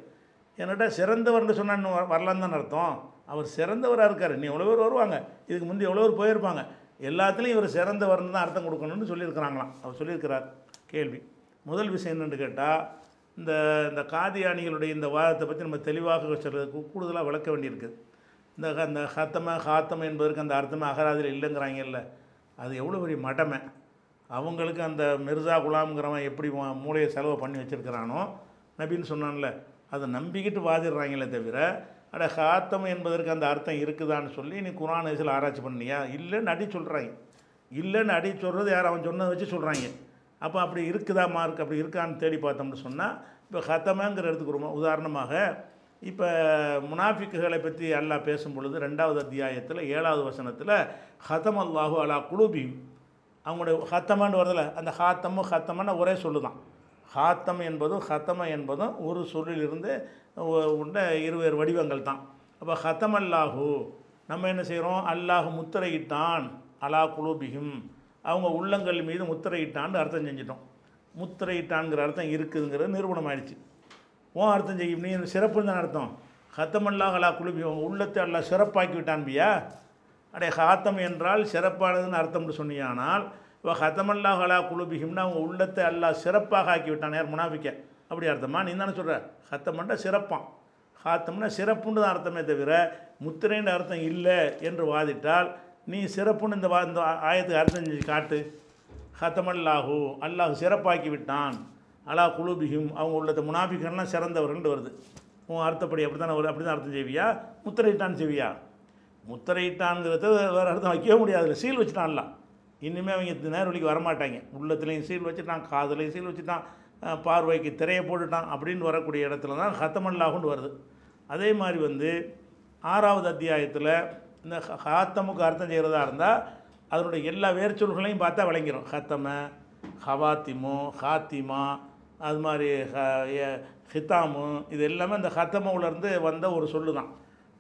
என்னட்டா சிறந்தவர்னு சொன்னால் இன்னும் வரலான்னு தான் அர்த்தம்? அவர் சிறந்தவராக இருக்கார். நீ எவ்வளோ பேர் வருவாங்க? இதுக்கு முந்தி எவ்வளோ பேர் போயிருப்பாங்க? எல்லாத்துலேயும் இவர் சிறந்தவர்னு தான் அர்த்தம் கொடுக்கணும்னு சொல்லியிருக்கிறாங்களாம். அவர் சொல்லியிருக்கிறார். கேள்வி. முதல் விஷயம் என்னென்னு கேட்டால் இந்த இந்த காதியானிகளுடைய இந்த வாதத்தை பற்றி நம்ம தெளிவாக சொல்கிறதுக்கு கூடுதலாக விளக்க வேண்டியிருக்குது இந்த ஹ- இந்த ஹத்தம ஹாத்தம் என்பதற்கு அந்த அர்த்தமே அகராதியில் இல்லைங்கிறாங்கல்ல அது எவ்வளோ பெரிய மடமை. அவங்களுக்கு அந்த மிர்சா குலாம்ங்கிறவன் எப்படி மூளையை செலவு பண்ணி வச்சுருக்கிறானோ நபின்னு சொன்னான்ல அதை நம்பிக்கிட்டு வாதிடுறாங்களே தவிர அட ஹாத்தம் என்பதற்கு அந்த அர்த்தம் இருக்குதான்னு சொல்லி நீ குரான் வயசில் ஆராய்ச்சி பண்ணியா? இல்லைன்னு அடி சொல்கிறாங்க இல்லைன்னு அடி சொல்கிறது யார்? அவன் சொன்னதை வச்சு சொல்கிறாங்க அப்போ அப்படி இருக்குதா மார்க் அப்படி இருக்கான்னு தேடி பார்த்தோம்னு சொன்னால் இப்போ ஹத்தமங்கிற எடுத்துக்கிறோம் உதாரணமாக இப்போ முனாஃபிக்குகளை பற்றி அல்லாஹ் பேசும் பொழுது ரெண்டாவது அத்தியாயத்தில் ஏழாவது வசனத்தில் ஹதம் அல்லாஹு அலா குலூபி அவங்களுடைய ஹத்தமான்னு வருதில்ல அந்த ஹாத்தமும் ஹத்தமான ஒரே சொல்லு தான் ஹாத்தம் என்பதும் ஹத்தம என்பதும் ஒரு சொல்லிலிருந்து உண்ட இருவேறு வடிவங்கள் தான். அப்போ ஹத்தம் அல்லாஹு நம்ம என்ன செய்கிறோம் அல்லாஹ் முத்திரையிட்டான். அலா குலூபிஹிம். அவங்க உள்ளங்கள் மீது முத்திரையிட்டான்னு அர்த்தம் செஞ்சிட்டோம். முத்திரையிட்டான்ங்கிற அர்த்தம் இருக்குதுங்கிறது நிரூபணம் ஆயிடுச்சு ஓன் அர்த்தம் செய்யும் நீ சிறப்புன்னு தான் அர்த்தம். ஹத்தமல்லாஹ் அலா குலுபி உள்ளத்தை அல்லா சிறப்பாக்கி விட்டான்பியா அடே ஹாத்தம் என்றால் சிறப்பானதுன்னு அர்த்தம்னு சொன்னியானால் இப்போ ஹத்தமல்லாஹ் அலா அவங்க உள்ளத்தை அல்லா சிறப்பாக ஆக்கி விட்டான் யார் முனாஃபிக்க? அப்படி அர்த்தமா? நீ தானே சொல்கிற ஹத்தமண்டா சிறப்பான். ஹாத்தம்னா சிறப்புன்னு தான் அர்த்தமே தவிர முத்திரைன்ற அர்த்தம் இல்லை என்று வாதிட்டால் நீ சிறப்புன்னு இந்த வா இந்த ஆயத்துக்கு அர்த்தம் செஞ்சு காட்டு. ஹத்தமல்லாஹு அல்லாஹ் சிறப்பாக்கி விட்டான். அலா குலூபிஹிம் அவங்க உள்ளத்தை முனாஃபிகன்லாம் சிறந்தவர்கள் வருது. உன் அர்த்தப்படி அப்படி தானே வரும் அப்படி தான் அர்த்தம் செய்வியா? முத்திரையிட்டான் செய்வியா? முத்திரையிட்டான்ங்கிறத வேறு அர்த்தம் வைக்கவே முடியாது. சீல் வச்சுட்டான்லாம் இனிமேல் அவங்க இந்த நேரவழிக்கு வரமாட்டாங்க. உள்ளத்துலேயும் சீல் வச்சுட்டான் காதுலையும் சீல் வச்சுட்டான் பார்வைக்கு திரையை போட்டுட்டான் அப்படின்னு வரக்கூடிய இடத்துல தான் ஹத்தமல்லாகுன்னு வருது. அதே மாதிரி வந்து ஆறாவது அத்தியாயத்தில் இந்த ஹ- ஹாத்தமுக்கு அர்த்தம் செய்கிறதா இருந்தால் அதனுடைய எல்லா வேர்ச்சொல்களையும் பார்த்தா விளங்கிடும் ஹத்தம ஹவாத்திமு ஹாத்திமா அது மாதிரி ஹ- ஹித்தாமு இது எல்லாமே அந்த ஹத்தமவுலேருந்து வந்த ஒரு சொல்லு தான்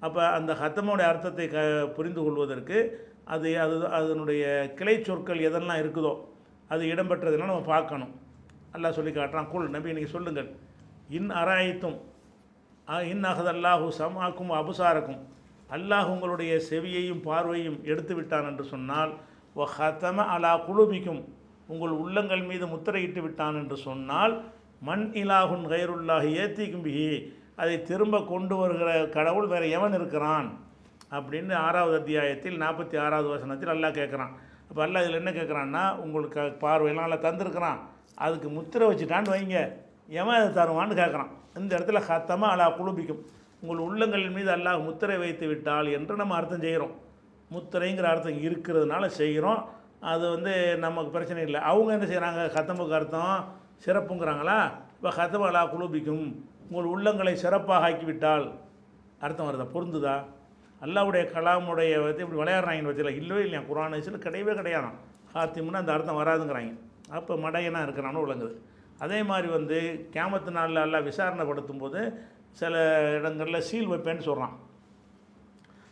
அப்போ அந்த ஹத்தமோடைய அர்த்தத்தை க புரிந்து கொள்வதற்கு அது அது அதனுடைய கிளை சொற்கள் எதெல்லாம் இருக்குதோ அது இடம்பெற்றதுனால் நம்ம பார்க்கணும். நல்லா சொல்லி காட்டுறான். குல் நபி நீங்கள் சொல்லுங்கள். இன் அராயித்தும் இன் அகதல்லாஹு சமாக்கும் அபுசாரக்கும். அல்லாஹ் உங்களுடைய செவியையும் பார்வையும் எடுத்து விட்டான் என்று சொன்னால் ஒ ஹத்தம அலா குழுமிக்கும் உங்கள் உள்ளங்கள் மீது முத்திரையிட்டு விட்டான் என்று சொன்னால் மண் இலாகுன் கைருல்லாஹி ஏத்திக்கும் பிஹி அதை திரும்ப கொண்டு வருகிற கடவுள் வேறு எவன் இருக்கிறான்? அப்படின்னு ஆறாவது அத்தியாயத்தில் நாற்பத்தி ஆறாவது வசனத்தில் அல்லாஹ் கேட்குறான். அப்போ அல்லாஹ் இதில் என்ன கேட்குறான்னா உங்களுக்கு பார்வையெல்லாம் நல்லா தந்திருக்கிறான். அதுக்கு முத்திரை வச்சுட்டான்னு வைங்க. எவன் அதை தருவான்னு கேட்குறான். இந்த இடத்துல ஹத்தமாக அலா குழுபிக்கும் உங்கள் உள்ளங்களின் மீது அல்லாஹ் முத்திரை வைத்து விட்டால் என்று நம்ம அர்த்தம் செய்கிறோம். முத்திரைங்கிற அர்த்தம் இருக்கிறதுனால செய்கிறோம். அது வந்து நமக்கு பிரச்சனை இல்லை. அவங்க என்ன செய்கிறாங்க? கத்தம்புக்கு அர்த்தம். சிறப்புங்கிறாங்களா? இப்போ ஹத்தம் அல்லா குழுபிக்கும் உங்கள் உள்ளங்களை சிறப்பாக ஆக்கிவிட்டால் அர்த்தம் வருதா? பொருந்துதா? அல்லாவுடைய கலாமுடைய வந்து இப்படி விளையாடுறாங்கன்னு வச்சுல இல்லவே இல்லையா? குரான் வயசில் கிடையவே கிடையாதான். ஹாத்திம்னா அந்த அர்த்தம் வராதுங்கிறாங்க. அப்போ மடையனாக இருக்கிறான்னு விளங்குது. அதே மாதிரி வந்து கேமத்து நாளில் எல்லாம் விசாரணைப்படுத்தும் போது சில இடங்களில் சீல் வைப்பேன்னு சொல்கிறான்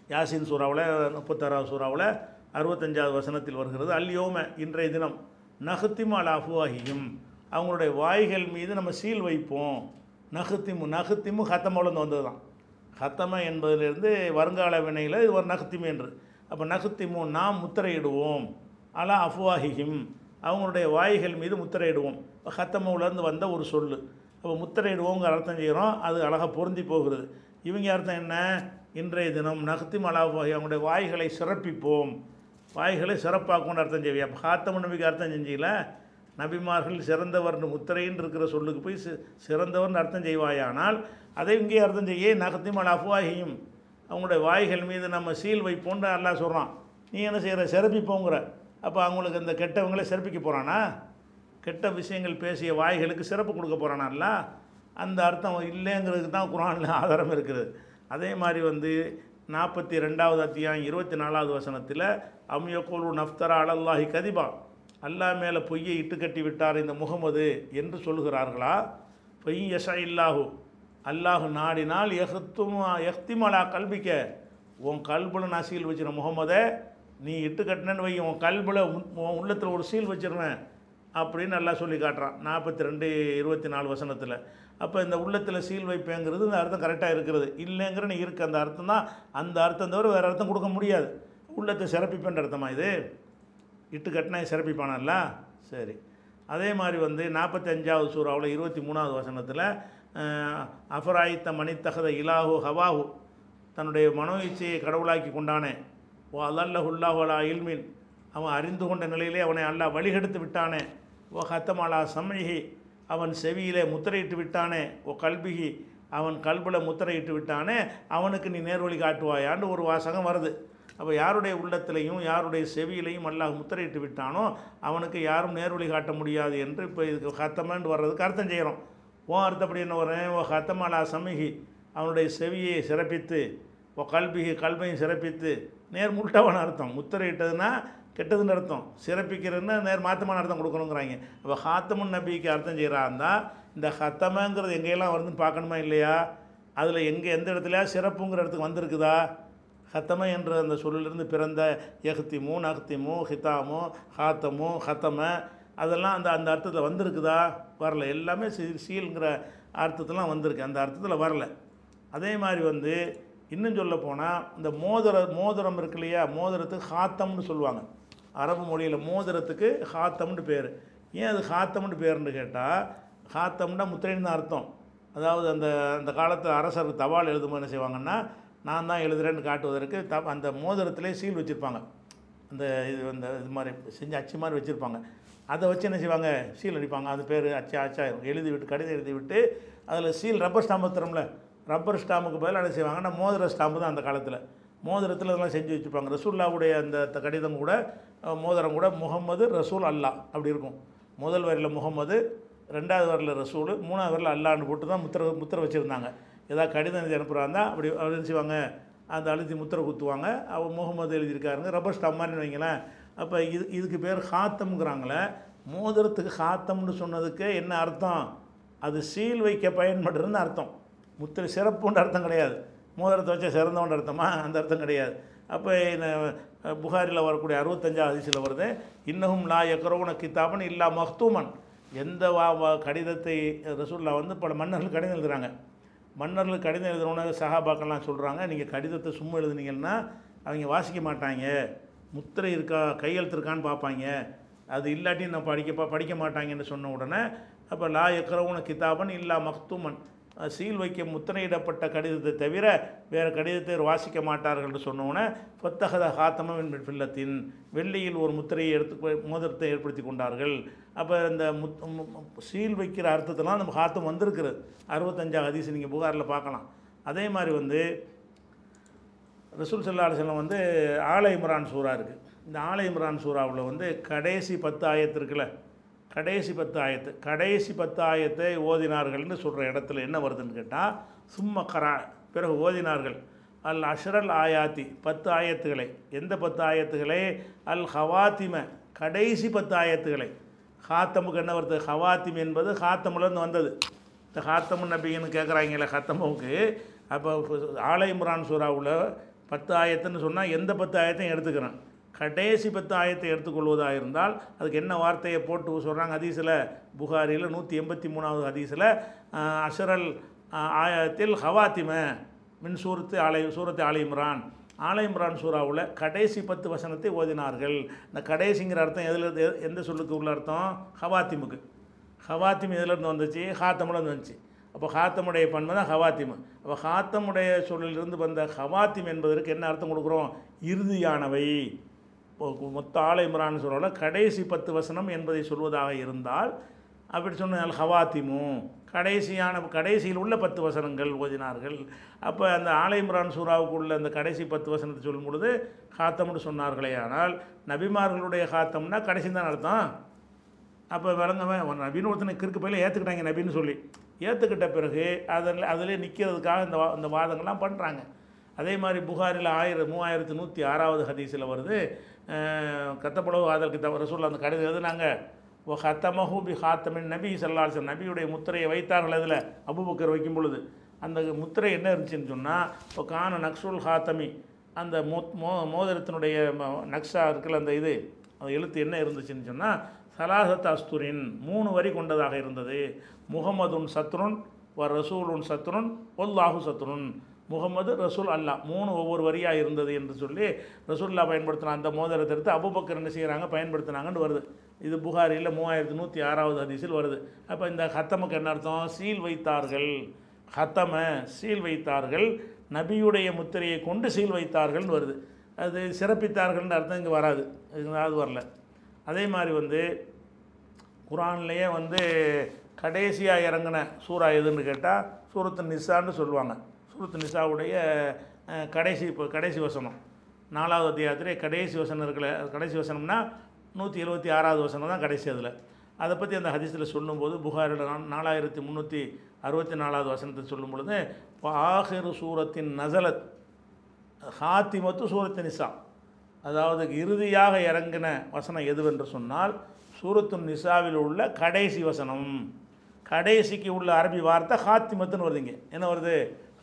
யாசின் சூறாவில் முப்பத்தாறாவது சூறாவில் அறுபத்தஞ்சாவது வசனத்தில் வருகிறது அல்யோம இன்றைய தினம் நகுத்திமால் அல் அவங்களுடைய வாய்கள் மீது நம்ம சீல் வைப்போம். நகுத்திமு நகுத்திமு ஹத்தமோலேருந்து வந்தது தான் ஹத்தம என்பதிலிருந்து வருங்கால வினையில் இது ஒரு நகுத்திமு என்று. அப்போ நகுத்திமு நாம் முத்திரையிடுவோம். அலா அஃபுவாகியும் அவங்களுடைய வாய்கள் மீது முத்திரையிடுவோம். ஹத்தமோலேருந்து வந்த ஒரு சொல்லு. இப்போ முத்திரையிடுவோங்கிற அர்த்தம் செய்கிறோம் அது அழகாக பொருந்தி போகிறது. இவங்க அர்த்தம் என்ன? இன்றைய தினம் நகத்தி மலாவாகி அவங்களுடைய வாய்களை சிறப்பிப்போம். வாய்களை சிறப்பாக்கும்னு அர்த்தம் செய்வியா? அப்போ ஹாத்தம நபிக்கு அர்த்தம் செஞ்சீங்கள? நபிமார்கள் சிறந்தவர்னு முத்திரைன்னு இருக்கிற சொல்லுக்கு போய் சி சிறந்தவர்னு அர்த்தம் செய்வாயானால் அதை இங்கே அர்த்தம் செய்ய நகத்தி அஃப்வாகியும் அவங்களுடைய வாய்கள் மீது நம்ம சீல் வைப்போம்னு நல்லா சொல்கிறான் நீ என்ன செய்கிற சிறப்பிப்போங்கிற. அப்போ அவங்களுக்கு இந்த கெட்டவங்களே சிறப்பிக்க போகிறானா கெட்ட விஷயங்கள் பேசிய வாய்களுக்கு சிறப்பு கொடுக்க போகிறானால அந்த அர்த்தம் இல்லைங்கிறதுக்கு தான் குரானில் ஆதாரம் இருக்குது அதே மாதிரி வந்து நாற்பத்தி ரெண்டாவது அத்தியாயம் இருபத்தி நாலாவது வசனத்தில் அம்யக்கோலு நஃப்தரா அலல்லாஹி கதிபா. அல்லாஹ் மேலே பொய்யை இட்டு கட்டி விட்டார் இந்த முகமது என்று சொல்கிறார்களா பொய் யஷா இல்லாஹு அல்லாஹு நாடினால் எஹத்துமா எஹ்திமலா கல்விக்க உன் கல்பில் நான் சீல் வச்சிருந்த முகமதை நீ இட்டு கட்டினேன்னு வை உன் கல்பில் உன் உன் உள்ளத்தில் ஒரு சீல் வச்சிருவேன் அப்படின்னு நல்லா சொல்லி காட்டுறான். நாற்பத்தி ரெண்டு இருபத்தி நாலு வசனத்தில். அப்போ இந்த உள்ளத்தில் சீல் வைப்பேங்கிறது இந்த அர்த்தம் கரெக்டாக இருக்கிறது. இல்லைங்கிற நீ இருக்கு அந்த அர்த்தம் தான். அந்த அர்த்தம் தவிர வேறு அர்த்தம் கொடுக்க முடியாது. உள்ளத்தை சிறப்பிப்பேன்ற அர்த்தமா இது? இட்டு கட்டினா சிறப்பிப்பானல்ல? சரி. அதே மாதிரி வந்து நாற்பத்தஞ்சாவது சூறாவில் இருபத்தி மூணாவது வசனத்தில் அஃபராயித்த மணித்தகத இலாஹு ஹவாஹு தன்னுடைய மனோ இச்சையை கடவுளாக்கி கொண்டானே. ஓ அல்லல்லஹுல்லாஹலா இல்மின். அவன் அறிந்து கொண்ட நிலையிலே அவனை அல்லாஹ் வழிகெடுத்து விட்டானே. ஓ ஹத்தமாலா சம்மிகி அவன் செவியிலே முத்திரையிட்டு விட்டானே. ஓ கல்பிகி அவன் கல்பில் முத்திரையிட்டு விட்டானே. அவனுக்கு நீ நேர்வழி காட்டுவாயான்னு ஒரு வாசகம் வருது. அப்போ யாருடைய உள்ளத்திலையும் யாருடைய செவியிலையும் அல்லாஹ் முத்திரையிட்டு விட்டானோ அவனுக்கு யாரும் நேர்வழி காட்ட முடியாது என்று இப்போ இதுக்கு ஹத்தமன்னு வர்றதுக்கு அர்த்தம் செய்கிறோம் ஓ அர்த்தப்படி என்ன வரேன் ஓ ஹத்தமாலா சமிகி அவனுடைய செவியை சிறப்பித்து ஓ கல்பிகி கல்பையும் சிறப்பித்து நேர்முல்ட்டவன் அர்த்தம். முத்திரையிட்டதுன்னா கெட்டதுன்னு அர்த்தம். சிறப்பிக்கிறதுன்னா நேர் மாத்தமான அர்த்தம் கொடுக்கணுங்கிறாங்க. அப்போ ஹாத்தமுன் நபிக்கு அர்த்தம் செய்கிறாந்தா இந்த ஹத்தமங்கிறது எங்கெல்லாம் வருதுன்னு பார்க்கணுமா இல்லையா? அதில் எங்கே எந்த இடத்துலையா சிறப்புங்கிற இடத்துக்கு வந்திருக்குதா? ஹத்தம என்ற அந்த சொல்லிலிருந்து பிறந்த எஹ்திமு நஹ்திமு ஹிதாமு ஹாத்தமு ஹத்தம அதெல்லாம் அந்த அந்த அர்த்தத்தில் வந்திருக்குதா? வரல. எல்லாமே சீ சீல்ங்கிற அர்த்தத்தெலாம் வந்திருக்கு. அந்த அர்த்தத்தில் வரல. அதே மாதிரி வந்து இன்னும் சொல்ல போனால் இந்த மோதிர மோதிரம் இருக்கு இல்லையா? மோதிரத்துக்கு ஹாத்தம்னு சொல்லுவாங்க. அரபு மொழியில் மோதிரத்துக்கு ஹாத்தம்னு பேர். ஏன் அது ஹாத்தம்னு பேர்னு கேட்டால் ஹாத்தம்னா முத்திரைன்னு தான் அர்த்தம். அதாவது அந்த அந்த காலத்தில் அரசருக்கு தபால் எழுதும்போது என்ன செய்வாங்கன்னா நான் தான் எழுதுகிறேன்னு காட்டுவதற்கு த அந்த மோதிரத்திலே சீல் வச்சுருப்பாங்க. அந்த இது அந்த இது மாதிரி செஞ்சு அச்சு மாதிரி வச்சுருப்பாங்க. அதை வச்சு என்ன செய்வாங்க? சீல் அடிப்பாங்க. அது பேர் அச்சா அச்சாயிரும். எழுதி விட்டு கடிதம் எழுதி விட்டு அதில் சீல் ரப்பர் ஸ்டாம்பு தரும்ல ரப்பர் ஸ்டாம்புக்கு பதில் என்ன செய்வாங்கன்னா மோதிர ஸ்டாம்பு தான் அந்த காலத்தில். மோதிரத்தில் இதெல்லாம் செஞ்சு வச்சுருப்பாங்க ரசூல்லாவுடைய அந்த கடிதம் கூட மோதிரம் கூட முகம்மது ரசூல் அல்லா அப்படி இருக்கும். முதல் வரியில் முகம்மது ரெண்டாவது வரில் ரசூல் மூணாவது வரில் அல்லான்னு போட்டு தான் முத்திர முத்திரை வச்சுருந்தாங்க. ஏதாவது கடிதம் எழுதி அனுப்புகிறாங்க அப்படி அவர் செய்வாங்க அந்த அழுத்தி முத்திரை குத்துவாங்க. அவள் முகமது எழுதியிருக்காருங்க. ரப்பர் ஸ்டாம்ப் மாதிரி வைங்களேன். அப்போ இது இதுக்கு பேர் ஹாத்தம்ங்கிறாங்களே. மோதிரத்துக்கு ஹாத்தம்னு சொன்னதுக்கு என்ன அர்த்தம்? அது சீல் வைக்க பயன்படுறதுன்னு அர்த்தம். முத்திரை சிறப்புன்ற அர்த்தம் கிடையாது. மோதிரத்தை வச்சா சிறந்தவன் அர்த்தமா? அந்த அர்த்தம் கிடையாது. அப்போ இந்த புகாரில் வரக்கூடிய அறுபத்தஞ்சாவது அதிசயில் வருது இன்னமும் லா எக்கரோன கித்தாபன் இல்லா மஹ்தூமன் எந்த வா வா- கடிதத்தை ரசூல்லா வந்து பல மன்னர்கள் கடிதம் எழுதுகிறாங்க மன்னர்கள் கடிதம் எழுதுறவன சகாபாக்கெல்லாம் சொல்கிறாங்க நீங்கள் கடிதத்தை சும்மா எழுதுனீங்கன்னா அவங்க வாசிக்க மாட்டாங்க. முத்திரை இருக்கா கையெழுத்து இருக்கான்னு பார்ப்பாங்க. அது இல்லாட்டி நான் படிக்க படிக்க மாட்டாங்கன்னு சொன்ன உடனே அப்போ லா எக்கரவுன கிதாபன் இல்லா மக்தூமன். சீல் வைக்க முத்திரையிடப்பட்ட கடிதத்தை தவிர வேறு கடிதத்தை வாசிக்க மாட்டார்கள் என்று சொன்னோன்னே உடனே பொத்தகத ஹாத்தமம் பில்லத்தின் வெள்ளியில் ஒரு முத்திரையை எடுத்து மோதிரத்தை ஏற்படுத்தி கொண்டார்கள். அப்போ இந்த முத் சீல் வைக்கிற அர்த்தத்தெல்லாம் நம்ம ஹாத்தம் வந்திருக்கிறது. அறுபத்தஞ்சாவது ஹதீஸ் நீங்கள் புகாரில் பார்க்கலாம். அதே மாதிரி வந்து ரசூல் சல்லா அலுவலம் வந்து ஆல இம்ரான் சூறா இருக்குது இந்த ஆல இம்ரான் சூறாவில் வந்து கடைசி பத்து ஆயத்து கடைசி பத்து ஆயத்து கடைசி பத்து ஆயத்தை ஓதினார்கள்னு சொல்கிற இடத்துல என்ன வருதுன்னு கேட்டால் சும்ம கரா பிறகு ஓதினார்கள் அல் அஷ்ரல் ஆயாத்தி பத்து ஆயத்துகளை எந்த பத்து ஆயத்துகளை? அல் ஹவாத்திம கடைசி பத்து ஆயத்துகளை. ஹாத்தமுக்கு என்ன வருது? ஹவாத்திம் என்பது ஹாத்தமுலேருந்து வந்தது. இந்த ஹாத்தமு நபின்னு கேட்குறாங்களே ஹத்தமுக்கு அப்போ ஆலை இம்ரான் சூறாவில் பத்து ஆயத்துன்னு சொன்னால் எந்த பத்து ஆயத்தையும் எடுத்துக்கிறேன். கடைசி பத்து ஆயத்தை எடுத்துக்கொள்வதாக இருந்தால் அதுக்கு என்ன வார்த்தையை போட்டு சொல்கிறாங்க ஹதீஸில் புகாரியில் நூற்றி எண்பத்தி மூணாவது ஹதீஸில் அஷரல் ஆயத்தில் ஹவாத்திம மின் சூரத்து ஆலை சூரத்து ஆலயம்ரான் ஆலயம்ரான் சூறாவில் கடைசி பத்து வசனத்தை ஓதினார்கள். இந்த கடைசிங்கிற அர்த்தம் எதில் எந்த சொல்லுக்கு உள்ள அர்த்தம்? ஹவாத்திமுக்கு. ஹவாத்திம் எதுலேருந்து வந்துச்சு? ஹாத்தமிலேருந்து வந்துச்சு. அப்போ ஹாத்தமுடைய பண்பு தான் ஹவாத்திம். அப்போ ஹாத்தமுடைய சொல்லிலிருந்து வந்த ஹவாத்திம் என்பதற்கு என்ன அர்த்தம் கொடுக்குறோம்? இறுதியானவை. மொத்த ஆலை இம்ரான் சொல்கிறோம்ல கடைசி பத்து வசனம் என்பதை சொல்வதாக இருந்தால் அப்படி சொன்னால் ஹவாத்திமு கடைசியான கடைசியில் உள்ள பத்து வசனங்கள் ஓதினார்கள். அப்போ அந்த ஆலை இம்ரான் சூறாவுக்கு உள்ள அந்த கடைசி பத்து வசனத்தை சொல்லும் பொழுது ஹாத்தம்னு சொன்னார்களே ஆனால் நபிமார்களுடைய ஹாத்தம்னா கடைசி தான் அர்த்தம். அப்போ விளங்கவன் நபின்னு ஒருத்தனை கிறுக்கு பயில ஏற்றுக்கிட்டாங்க நபின்னு சொல்லி. ஏற்றுக்கிட்ட பிறகு அதில் அதிலே நிற்கிறதுக்காக இந்த வா இந்த வாதங்கள்லாம் பண்ணுறாங்க அதே மாதிரி புகாரில் ஆயிரம் மூவாயிரத்து நூற்றி ஆறாவது ஹதீஸில் வருது கத்தப்படவு அதற்கு தவிர ரசூல் அந்த கடிதம் எழுதுனாங்க. ஓ ஹத்தமஹூ பி ஹாத்தமின் நபி சல்லாசன் நபியுடைய முத்திரையை வைத்தார்கள் அதில் அபுபக்கர் வைக்கும் பொழுது. அந்த முத்திரை என்ன இருந்துச்சுன்னு சொன்னால் இப்போ கான நக்சுல் ஹாத்தமி. அந்த மோ மோ மோதிரத்தினுடைய ம- நக்ஷா இருக்குல்ல அந்த இது அந்த எழுத்து என்ன இருந்துச்சுன்னு சொன்னால் சலாசத் அஸ்துரின். மூணு வரி கொண்டதாக இருந்தது. முகமதுன் சத்ருன் வ ரசூலுன் சத்ருன் ஒல்லாஹு சத்ருன். முகமது ரசூல் அல்லாஹ் மூணு ஒவ்வொரு வரியாக இருந்தது என்று சொல்லி ரசூல்லா பயன்படுத்தின அந்த மோதிரத்தை எடுத்து அபுபக்கர் என்ன செய்கிறாங்க பயன்படுத்தினாங்கன்னு வருது. இது புகாரில் மூவாயிரத்து நூற்றி ஆறாவது ஹதீஸில் வருது. அப்போ இந்த ஹத்தமுக்கு என்ன அர்த்தம்? சீல் வைத்தார்கள். ஹத்தம சீல் வைத்தார்கள். நபியுடைய முத்திரையை கொண்டு சீல் வைத்தார்கள்னு வருது. அது சிறப்பித்தார்கள்னு அர்த்தம் இங்கே வராது. அது வரல. அதே மாதிரி வந்து குரான்லேயே வந்து கடைசியாக இறங்கின சூறா எதுன்னு கேட்டால் சூரத்து நிசான்னு சொல்லுவாங்க. சூரத்து நிசாவுடைய கடைசி இப்போ கடைசி வசனம். நாலாவது அத்தியாயத்திலே கடைசி வசனம் இருக்கல கடைசி வசனம்னா நூற்றி எழுபத்தி ஆறாவது வசனம் தான் கடைசி அதில். அதை பற்றி அந்த ஹதீஸில் சொல்லும்போது புகாரில் நாலாயிரத்தி முந்நூற்றி அறுபத்தி நாலாவது வசனத்தை சொல்லும் பொழுது ஆஹிரு சூரத்தின் நசலத் ஹாத்திமத்து சூரத்து நிசா அதாவது இறுதியாக இறங்கின வசனம் எதுவென்று சொன்னால் சூரத்து நிசாவில் உள்ள கடைசி வசனம். கடைசிக்கு உள்ள அரபி வார்த்தை ஹாத்திமத்துன்னு வருதுங்க. என்ன வருது?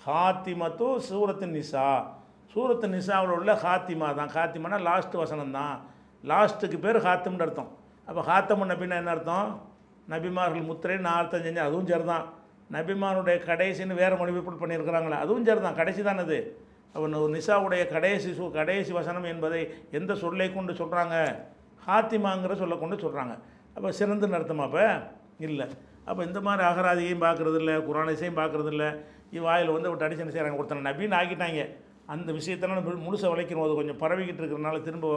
ஹாத்திமத்து சூரத்து நிசா. சூரத்து நிசாவில் உள்ள ஹாத்திமா தான். ஹாத்திமானா லாஸ்ட் வசனம் தான் லாஸ்ட்டுக்கு பேர் ஹாத்திம்னு அர்த்தம். அப்போ ஹாத்தம் நபின்னா என்ன அர்த்தம்? நபிமார்கள் முத்திரை நான் அர்த்தம் செஞ்சேன் அதுவும் சரிதான். நபிமாருடைய கடைசின்னு வேறு மொழிபெயர்ப்பு பண்ணியிருக்கிறாங்களே அதுவும் சரிதான். கடைசி தான் அது. அவன் ஒரு நிசாவுடைய கடைசி சு கடைசி வசனம் என்பதை எந்த சொல்லை கொண்டு சொல்கிறாங்க ஹாத்திமாங்கிற சொல்லை கொண்டு சொல்கிறாங்க அப்போ சிறந்துன்னு நடத்தமா அப்போ? இல்லை. அப்போ இந்த மாதிரி அகராதியையும் பார்க்குறது இல்லை குரானிசையும் பார்க்குறது இல்லை வாயில் வந்து விட்டு அடிச்சு என்ன செய்கிறாங்க ஒருத்தனை நபின்னு ஆக்கிட்டாங்க. அந்த விஷயத்தெல்லாம் முழுசை முழுசா விளைக்கணும் அது கொஞ்சம் பரவிக்கிட்டு இருக்கிறனால திரும்ப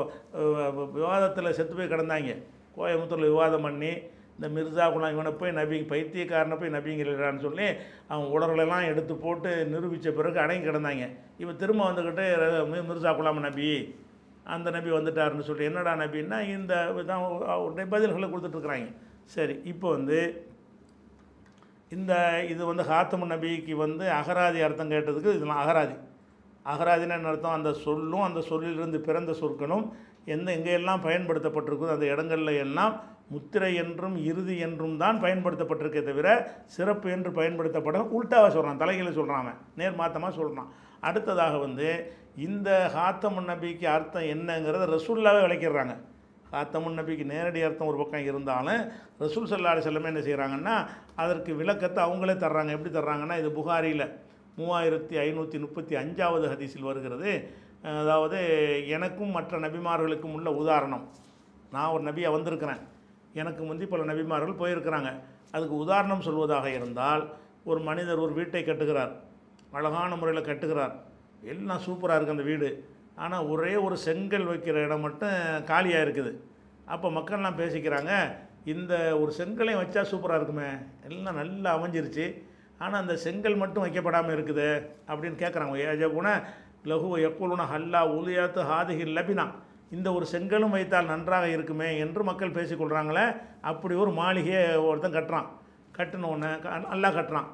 விவாதத்தில் செத்து போய் கிடந்தாங்க. கோயம்புத்தூரில் விவாதம் பண்ணி இந்த மிர்சா குலாம் இவனை போய் நபி பைத்தியக்காரனை போய் நபிங்கிறான்னு சொல்லி அவன் உடலெல்லாம் எடுத்து போட்டு நிரூபித்த பிறகு அடங்கி கிடந்தாங்க. இவன் திரும்ப வந்துக்கிட்டு மிர்சா குலாம் நபி அந்த நபி வந்துட்டாருன்னு சொல்லி என்னடா நபின்னா இந்த இதான் அவருடைய பதில்களை கொடுத்துட்ருக்குறாங்க சரி இப்போ வந்து இந்த இது வந்து ஹாத்தமு நபிக்கு வந்து அகராதி அர்த்தம் கேட்டதுக்கு இதெல்லாம் அகராதி. அகராதினா என்ன அர்த்தம்? அந்த சொல்லும் அந்த சொல்லிலிருந்து பிறந்த சொற்களும் எந்த எங்கெல்லாம் பயன்படுத்தப்பட்டிருக்குதோ அந்த இடங்கள்ல எல்லாம் முத்திரை என்றும் இறுதி என்றும் தான் பயன்படுத்தப்பட்டிருக்கே தவிர சிறப்பு என்று பயன்படுத்தப்பட உல்ட்டாவாக சொல்கிறான் தலைகளை சொல்கிறான் அவன். நேர் மாத்தமாக சொல்கிறான் அடுத்ததாக வந்து இந்த ஹாத்தம் நபிக்கு அர்த்தம் என்னங்கிறத ரசூல்லாவே விளக்கிடுறாங்க. ஹாத்தமுன் நபிக்கு நேரடி அர்த்தம் ஒரு பக்கம் இருந்தாலும் ரசூல் சல்லா செல்லமே என்ன செய்கிறாங்கன்னா அதற்கு விளக்கத்தை அவங்களே தர்றாங்க. எப்படி தர்றாங்கன்னா இது புகாரியில் மூவாயிரத்தி ஐநூற்றி முப்பத்தி அஞ்சாவது ஹதீஸில் வருகிறது. அதாவது எனக்கும் மற்ற நபிமார்களுக்கும் உள்ள உதாரணம். நான் ஒரு நபியாக வந்திருக்கிறேன். எனக்கு முந்தி பல நபிமார்கள் போயிருக்கிறாங்க. அதுக்கு உதாரணம் சொல்வதாக இருந்தால் ஒரு மனிதர் ஒரு வீட்டை கட்டுகிறார். அழகான முறையில் கட்டுகிறார். எல்லாம் சூப்பராக இருக்குது அந்த வீடு. ஆனால் ஒரே ஒரு செங்கல் வைக்கிற இடம் மட்டும் காலியாக இருக்குது. அப்போ மக்கள்லாம் பேசிக்கிறாங்க இந்த ஒரு செங்கலையும் வச்சா சூப்பராக இருக்குமே? எல்லாம் நல்லா அமைஞ்சிருச்சு. ஆனால் அந்த செங்கல் மட்டும் வைக்கப்படாமல் இருக்குது அப்படின்னு கேட்குறாங்க ஏஜகுண லகு எக்குலுன ஹல்லா உலியாத்து ஹாதிஹி லபினா. இந்த ஒரு செங்கலும் வைத்தால் நன்றாக இருக்குமே என்று மக்கள் பேசிக்கொள்கிறாங்களே அப்படி ஒரு மாளிகையை ஒருத்தன் கட்டுறான். கட்டின நல்லா கட்டுறான்.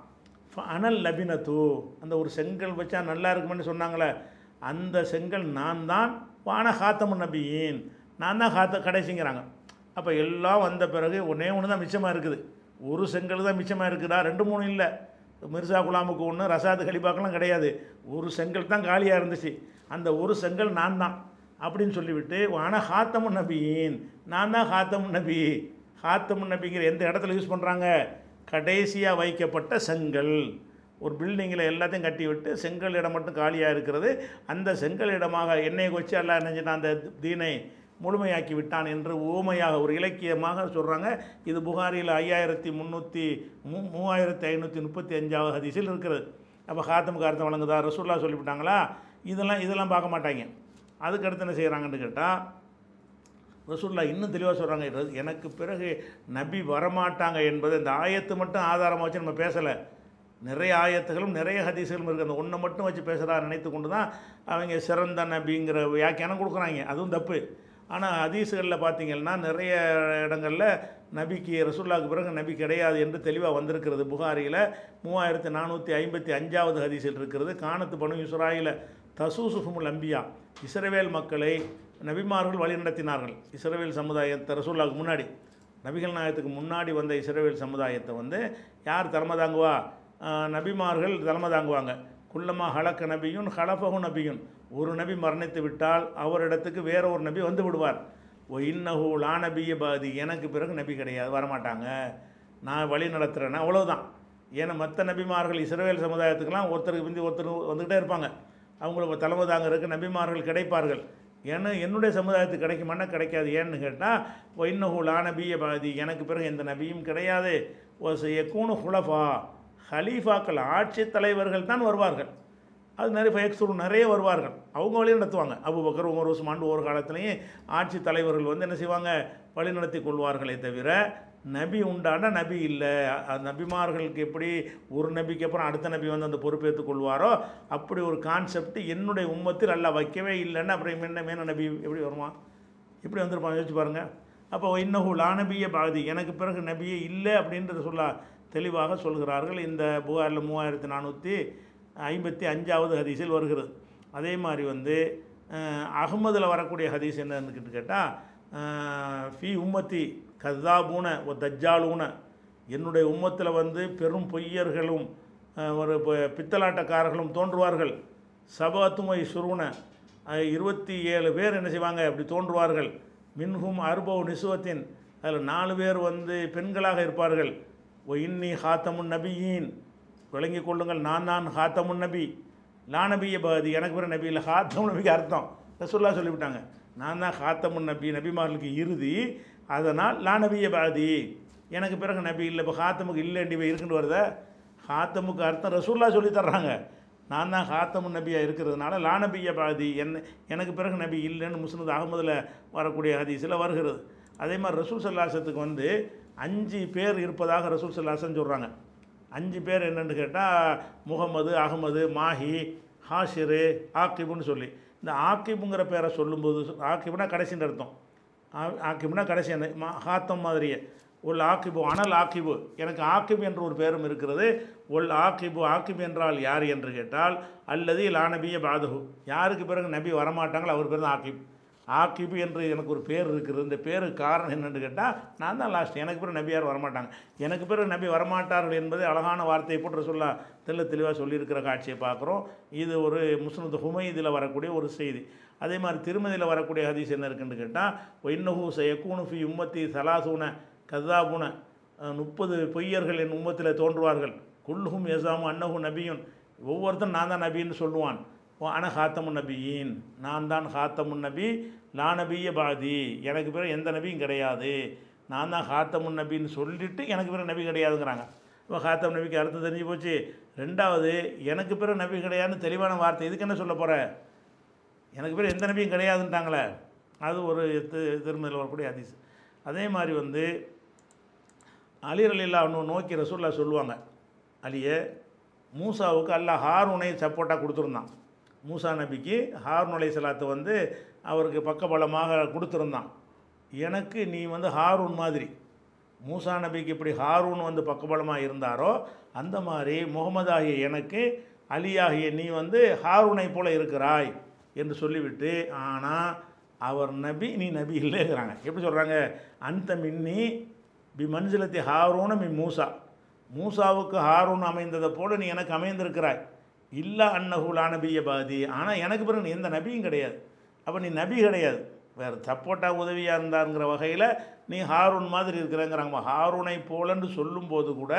ஃப- அனல் லபினத்து அந்த ஒரு செங்கல் வச்சா நல்லா இருக்குமென்னு சொன்னாங்களே அந்த செங்கல் நான் தான் வான ஹாத்தமு நபியின். நான் தான் காத்த கடைசிங்கிறாங்க. அப்போ எல்லாம் வந்த பிறகு ஒன்றே ஒன்று தான் மிச்சமாக இருக்குது. ஒரு செங்கல் தான் மிச்சமாக இருக்குதா? ரெண்டு மூணு இல்லை. மிர்சா குலாமுக்கு ஒன்று ரசாது கலிபாக்கெல்லாம் கிடையாது. ஒரு செங்கல் தான் காலியாக இருந்துச்சு. அந்த ஒரு செங்கல் நான் தான் அப்படின்னு சொல்லிவிட்டு ஆனால் ஹாத்தமு நபியின். நான் தான் ஹாத்தமு நபி. ஹாத்தமு நபிங்கிற எந்த இடத்துல யூஸ் பண்ணுறாங்க கடைசியாக வைக்கப்பட்ட செங்கல். ஒரு பில்டிங்கில் எல்லாத்தையும் கட்டி விட்டு செங்கல் இடம் மட்டும் காலியாக இருக்கிறது. அந்த செங்கல் இடமாக எண்ணெய் வச்சு எல்லாம் நினைஞ்சிட்டான் அந்த தீனை முழுமையாக்கி விட்டான் என்று ஊமையாக ஒரு இலக்கியமாக சொல்கிறாங்க இது புகாரியில் ஐயாயிரத்தி முந்நூற்றி மூ மூவாயிரத்தி ஐநூற்றி முப்பத்தி அஞ்சாவது ஹதிசில் இருக்கிறது. அப்போ காத்தம் கார்த்தம் வழங்குதா? ரசூல்லா சொல்லிவிட்டாங்களா? இதெல்லாம் இதெல்லாம் பார்க்க மாட்டாங்க. அதுக்கடுத்து என்ன செய்கிறாங்கன்னு கேட்டால் ரசூல்லா இன்னும் தெளிவாக சொல்கிறாங்க எனக்கு பிறகு நபி வரமாட்டாங்க என்பது இந்த ஆயத்து மட்டும் ஆதாரமாக வச்சு நம்ம பேசலை. நிறைய ஆயத்துகளும் நிறைய ஹதீசுகளும் இருக்குது அந்த ஒன்றை மட்டும் வச்சு பேசுகிறா நினைத்து கொண்டு தான் அவங்க சிறந்த நபிங்கிற வியாக்கியானம் கொடுக்குறாங்க. அதுவும் தப்பு. ஆனால் ஹதீஸுகளில் பார்த்தீங்கன்னா நிறைய இடங்களில் நபிக்கு ரசுல்லாவுக்கு பிறகு நபி கிடையாது என்று தெளிவாக வந்திருக்கிறது. புகாரியில் மூவாயிரத்தி நானூற்றி ஐம்பத்தி அஞ்சாவது ஹதீஸில் இருக்கிறது. காணத்து பனு இஸ்ராயில் தசூசுஃபுமுல் அம்பியா இஸ்ரவேல் மக்களை நபிமார்கள் வழிநடத்தினார்கள். இஸ்ரேவேல் சமுதாயத்தை ரசூல்லாவுக்கு முன்னாடி நபிகள் நாயகத்துக்கு முன்னாடி வந்த இஸ்ரேவேல் சமுதாயத்தை வந்து யார் தலைமை தாங்குவா? நபிமார்கள் தலைமை தாங்குவாங்க. குள்ளமா ஹலக்க நபியும் ஹலஃபகு நபியும் ஒரு நபி மரணித்து விட்டால் அவரிடத்துக்கு வேற ஒரு நபி வந்து விடுவார். ஓ இன்னஹு லா நபிய பாதி எனக்கு பிறகு நபி கிடையாது வரமாட்டாங்க. நான் வழி நடத்துகிறேன்னா அவ்வளோதான் ஏன்னா மற்ற நபிமார்கள் இஸ்ரேல் சமுதாயத்துக்கெல்லாம் ஒருத்தருக்கு பிந்தி ஒருத்தர் வந்துக்கிட்டே இருப்பாங்க. அவங்களுக்கு தலைமை தாங்கிறதுக்கு நபிமார்கள் கிடைப்பார்கள். ஏன்னா என்னுடைய சமுதாயத்துக்கு கிடைக்குமானா கிடைக்காது. ஏன்னு கேட்டால் இன்னஹு லா நபிய பாதி எனக்கு பிறகு எந்த நபியும் கிடையாது. ஓ எக்கூனு ஹுலஃபா. ஹலீஃபாக்கள் ஆட்சி தலைவர்கள் தான் வருவார்கள். அது நிறைய ஃபயக்ஸூர் நிறைய வருவார்கள். அவங்க வழி நடத்துவாங்க. அபுபக்கர் உமர் உஸ்மான் ஒரு காலத்துலேயும் ஆட்சி தலைவர்கள் வந்து என்ன செய்வாங்க? வழி நடத்தி கொள்வார்களே தவிர நபி உண்டான நபி இல்லை. நபிமார்களுக்கு எப்படி ஒரு நபிக்கு அப்புறம் அடுத்த நபி வந்து அந்த பொறுப்பேற்றுக் கொள்வாரோ அப்படி ஒரு கான்செப்ட் என்னுடைய உம்மத்தில் நல்லா வைக்கவே இல்லைன்னு அப்புறம் என்ன மேன நபி எப்படி வருமா இப்படி வந்திருப்பான்? யோசிச்சு பாருங்கள் அப்போ இன்னஹு லா நபியை பாதி. எனக்கு பிறகு நபியே இல்லை அப்படின்றத சொல்ல. தெளிவாக சொல்கிறார்கள். இந்த புகாரில் மூவாயிரத்தி நானூற்றி ஐம்பத்தி அஞ்சாவது ஹதீஸில் வருகிறது. அதே மாதிரி வந்து அகமதில் வரக்கூடிய ஹதீஸ் என்னன்னு கேட்டால் ஃபி உம்மத்தி கதாபூன ஒ தஜ்ஜாலூன. என்னுடைய உம்மத்தில் வந்து பெரும் பொய்யர்களும் ஒரு பித்தலாட்டக்காரர்களும் தோன்றுவார்கள். சபாத்துமை சுருன. இருபத்தி ஏழு பேர் என்ன செய்வாங்க? அப்படி தோன்றுவார்கள். மின்ஹும் அர்பவ் நிசுவத்தின். அதில் நாலு பேர் வந்து பெண்களாக இருப்பார்கள். ஒ இன்னி ஹாத்தமுன் நபியின் விளங்கி கொள்ளுங்கள் நான் தான் ஹாத்தமுன் நபி லா நபிய பாதி எனக்கு பிற நபி இல்லை. ஹாத்தமுன் நபிக்கு அர்த்தம். ரசுல்லா சொல்லிவிட்டாங்க. நான் தான் ஹாத்தமுன் நபி நபிமார்களுக்கு இறுதி. அதனால் லா நபிய பாதி எனக்கு பிறகு நபி இல்லை. இப்போ ஹாத்தமுக்கு இல்லைண்டி இருக்குன்னு வருத ஹாத்தமுக்கு அர்த்தம் ரசூல்லா சொல்லி தர்றாங்க. நான் தான் ஹாத்தமு நபியாக இருக்கிறதுனால லா நபிய பாதி என்ன எனக்கு பிறகு நபி இல்லைன்னு முஸ்னத் அகமதில் வரக்கூடிய ஹதீஸில் வருகிறது. அதே மாதிரி ரசூல் சல்லாசத்துக்கு வந்து அஞ்சு பேர் இருப்பதாக ரசூல் சல்லாசன் சொல்கிறாங்க அஞ்சு பேர் என்னென்னு கேட்டால் முகமது அகமது மாஹி ஹாஷிரு ஆக்கிபுன்னு சொல்லி. இந்த ஆக்கிபுங்கிற பேரை சொல்லும்போது ஆக்கிபுனா கடைசின்ற அர்த்தம். ஆ- ஆக்கிபுனா கடைசி அந்த மா ஹாத்தம் மாதிரியே. ஒல் ஆக்கிபு அனல் ஆக்கிபு. எனக்கு ஆக்கிபு என்ற ஒரு பேரும் இருக்கிறது. ஒல் ஆக்கிபு ஆக்கிபு என்றால் யார் என்று கேட்டால் அல்லது லானபிய பாதுகு யாருக்கு பிறகு நபி வரமாட்டாங்களோ அவர் பேர் தான் ஆக்கிபு. ஆக்கிபு என்று எனக்கு ஒரு பேர் இருக்குது இந்த பேருக்கு காரணம் என்னென்னு கேட்டால் நான் தான் லாஸ்ட் எனக்கு பிறகு நபியார் வரமாட்டாங்க. எனக்கு பிறகு நபி வரமாட்டார்கள் என்பது அழகான வார்த்தையை போட்டு சொல்ல தெல்ல தெளிவாக சொல்லியிருக்கிற காட்சியை பார்க்குறோம். இது ஒரு முஸ்லிம் ஹுமைதில் வரக்கூடிய ஒரு செய்தி. அதே மாதிரி திருமதியில் வரக்கூடிய ஹதீஸ் என்ன இருக்குன்னு கேட்டால் ஒன்னஹூ சயக்கூனு ஃபி உம்மத்தி சலாசூன கதாபுன. முப்பது பொய்யர்கள் என் உம்மத்தில் தோன்றுவார்கள். குல்ஹும் எசாமு அன்னஹு நபியும் ஒவ்வொருத்தரும் நான் தான் நபின்னு சொல்லுவான். அன ஹாத்தமுன் நபியின் நான் தான் ஹாத்தமுன் நபி லா நபிய பாதி. எனக்கு பிறகு எந்த நபியும் கிடையாது. நான் தான் ஹாத்தமுன் நபின்னு சொல்லிட்டு எனக்கு பிறகு நபி கிடையாதுங்கிறாங்க. இப்போ ஹாத்தம் நபிக்கு அர்த்தம் தெரிஞ்சு போச்சு. ரெண்டாவது எனக்கு பிறகு நபி கிடையாதுன்னு தெளிவான வார்த்தை. இதுக்கு என்ன சொல்ல போகிற எனக்கு பிறகு எந்த நபியும் கிடையாதுன்ட்டாங்களே. அது ஒரு தி- திருமதியில் வரக்கூடிய ஹதீஸ். அதே மாதிரி வந்து அலி அலில்லா நோக்கி ரசூல்லா சொல்லுவாங்க. அலியே மூசாவுக்கு அல்லாஹ் ஹாரூனை சப்போர்ட்டாக கொடுத்துருந்தான். மூசா நபிக்கு ஹார்ன் அலை சலாத்து வந்து அவருக்கு பக்கபலமாக கொடுத்துருந்தான். எனக்கு நீ வந்து ஹாரூன் மாதிரி மூசா நபிக்கு இப்படி ஹாரூன் வந்து பக்கபலமாக இருந்தாரோ அந்த மாதிரி முகமது ஆகிய எனக்கு அலி ஆகிய நீ வந்து ஹாரூனை போல இருக்கிறாய் என்று சொல்லிவிட்டு ஆனால் அவர் நபி நீ நபி இல்லைங்கிறாங்க. எப்படி சொல்கிறாங்க அந்த மின்னி பி மன்சிலத்தி ஹாரூன மி மூசா. மூசாவுக்கு ஹாரூன் அமைந்ததை போல நீ எனக்கு அமைந்திருக்கிறாய். இல்லா அன்னகுலான நபிய பாதி. ஆனால் எனக்கு பிறகு நீ எந்த நபியும் கிடையாது. அப்போ நீ நபி கிடையாது. வேறு சப்போட்டா உதவியாக இருந்தாருங்கிற வகையில் நீ ஹாரூன் மாதிரி இருக்கிறேங்கிறாங்க ஹாரூனை போலன்னு சொல்லும்போது கூட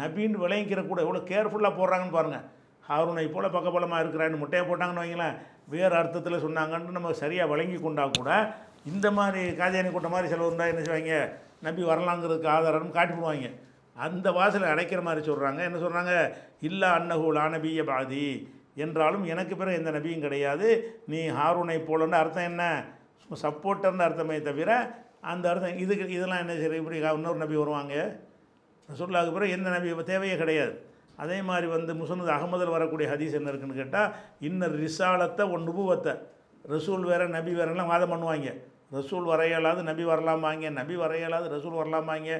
நபின்னு விளங்கிக்கிற கூட எவ்வளோ கேர்ஃபுல்லாக போடுறாங்கன்னு பாருங்கள் ஹாரூனை போல பக்கபலமாக இருக்கிறான்னு முட்டையை போட்டாங்கன்னு வைங்களேன். வேறு அர்த்தத்தில் சொன்னாங்கன்னு நம்ம சரியாக வழங்கி கொண்டா கூட இந்த மாதிரி காஜானி கூட்டம் மாதிரி செலவு இருந்தால் என்ன செய்வாங்க? நபி வரலாங்கிறதுக்கு ஆதாரம் காட்டி போடுவாங்க அந்த வாசலை அடைக்கிற மாதிரி சொல்கிறாங்க என்ன சொல்கிறாங்க இல்லா அன்னஹூல் ஆனபிய பாதி. என்றாலும் எனக்கு பிறகு எந்த நபியும் கிடையாது. நீ ஹாரூனை போலன்னு அர்த்தம் என்ன? சப்போர்ட்டர்னு அர்த்தமே தவிர அந்த அர்த்தம் இதுக்கு இதெல்லாம் என்ன சரி இப்படி இன்னொரு நபி வருவாங்க. ரசூல்லாவுக்கு பிறகு எந்த நபி தேவையே கிடையாது. அதே மாதிரி வந்து முசனது அகமதில் வரக்கூடிய ஹதீஸ் என்ன இருக்குன்னு கேட்டால் இன்னர் ரிசாலத்தை ஒன் நுபுவத்தை. ரசூல் வேற நபி வேறெல்லாம் வாதம் பண்ணுவாங்க. ரசூல் வரையலாது நபி வரலாமாங்க நபி வரையலாது ரசூல் வரலாமாங்க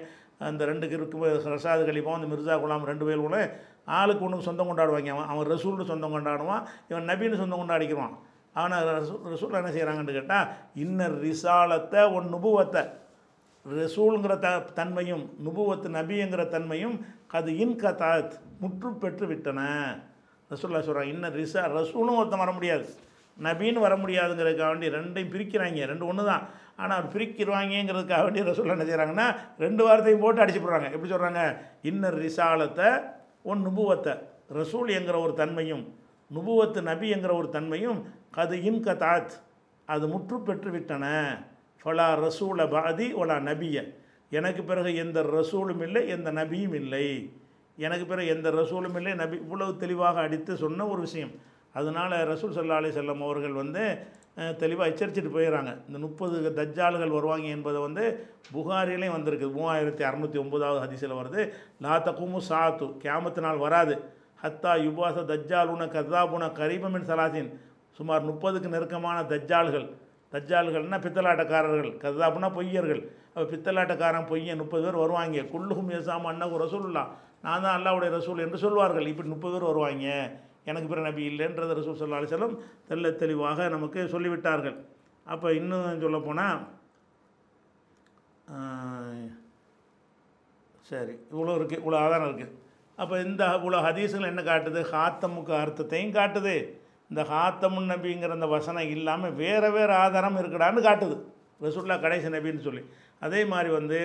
அந்த ரெண்டு இருக்கு ரசாது கலிப்போம் அந்த மிர்சா குலாம் ரெண்டு பேர் கூட ஆளுக்கு ஒன்றுக்கு சொந்தம் கொண்டாடுவாங்க. அவன் அவன் ரசூல்னு சொந்தம் கொண்டாடுவான் இவன் நபின்னு சொந்தம் கொண்டாடிக்கிறான். அவனை ரசூ ரசூல் என்ன செய்கிறாங்கன்னு கேட்டால் இன்னர் ரிசாலத்தை ஒன் நுபுவத்தை. ரசூலுங்கிற த தன்மையும் நுபுவத்து நபிங்கிற தன்மையும் அது இன் கதாத் முற்று பெற்று விட்டன. ரசூல்லா சொல்கிறான் இன்னும் ரிசா ரசூலும் ஒருத்தன் வர முடியாது. நபின்னு வர முடியாதுங்கிறதுக்காக வேண்டி ரெண்டையும் பிரிக்கிறாங்க. ரெண்டு ஒன்று தான் ஆனால் அவர் பிரிக்கிறாங்கங்கிறதுக்காக வேண்டி என்ன செய்கிறாங்கன்னா ரெண்டு வாரத்தையும் போட்டு அடிச்சு போடுறாங்க எப்படி சொல்கிறாங்க இன்னர் ரிசாலத்தை ஒன் நுபுவத்தை. ரசூல் என்கிற ஒரு தன்மையும் நுபுவத்து நபி என்கிற ஒரு தன்மையும் கது இன் கதாத் அது முற்று பெற்று விட்டன. ஃபலா ரசூல பாதி ஒலா நபிய. எனக்கு பிறகு எந்த ரசூலும் இல்லை எந்த நபியும் இல்லை. எனக்கு பிறகு எந்த ரசூலும் இல்லை. நபி இவ்வளவு தெளிவாக அடித்து சொன்ன ஒரு விஷயம். அதனால் ரசூல் சல்லா அலி செல்லம் அவர்கள் வந்து தெளிவாக எச்சரிச்சிட்டு போயிடறாங்க. இந்த முப்பது தஜ்ஜால்கள் வருவாங்க என்பதை வந்து புகாரிலையும் வந்திருக்கு. மூவாயிரத்தி அறநூற்றி ஒம்பதாவது ஹதிசில் வருது லா தக்குமு சாத்து கேமத்து நாள் வராது. ஹத்தா யுபாச தஜ்ஜாலுன கதாபுன கரீபமின் சலாசின். சுமார் முப்பதுக்கு நெருக்கமான தஜ்ஜால்கள். தஜ்ஜால்கள்னால் பித்தலாட்டக்காரர்கள் கதாபுனா பொய்யர்கள். அப்போ பித்தலாட்டக்காரன் பொய்யன் முப்பது பேர் வருவாங்க. குல்லுகும் எசாம அன்னகு ரசூல்லா நான் தான் அல்லாவுடைய ரசூல் என்று சொல்வார்கள். இப்படி முப்பது பேர் வருவாங்க. எனக்கு பிற நபி இல்லைன்றது ரசூல் சல்லா அலிசல்லம் தெல்ல தெளிவாக நமக்கு சொல்லிவிட்டார்கள். அப்போ இன்னும் சொல்லப்போனால் சரி இவ்வளோ இருக்குது இவ்வளோ ஆதாரம் இருக்குது அப்போ இந்த இவ்வளோ ஹதீஸுகள் என்ன காட்டுது? ஹாத்தமுக்கு அர்த்தத்தையும் காட்டுது. இந்த ஹாத்தமுன் நபிங்கிற அந்த வசனம் இல்லாமல் வேறு வேறு ஆதாரம் இருக்கடான்னு காட்டுது. ரசூல்லா கடைசி நபின்னு சொல்லி. அதே மாதிரி வந்து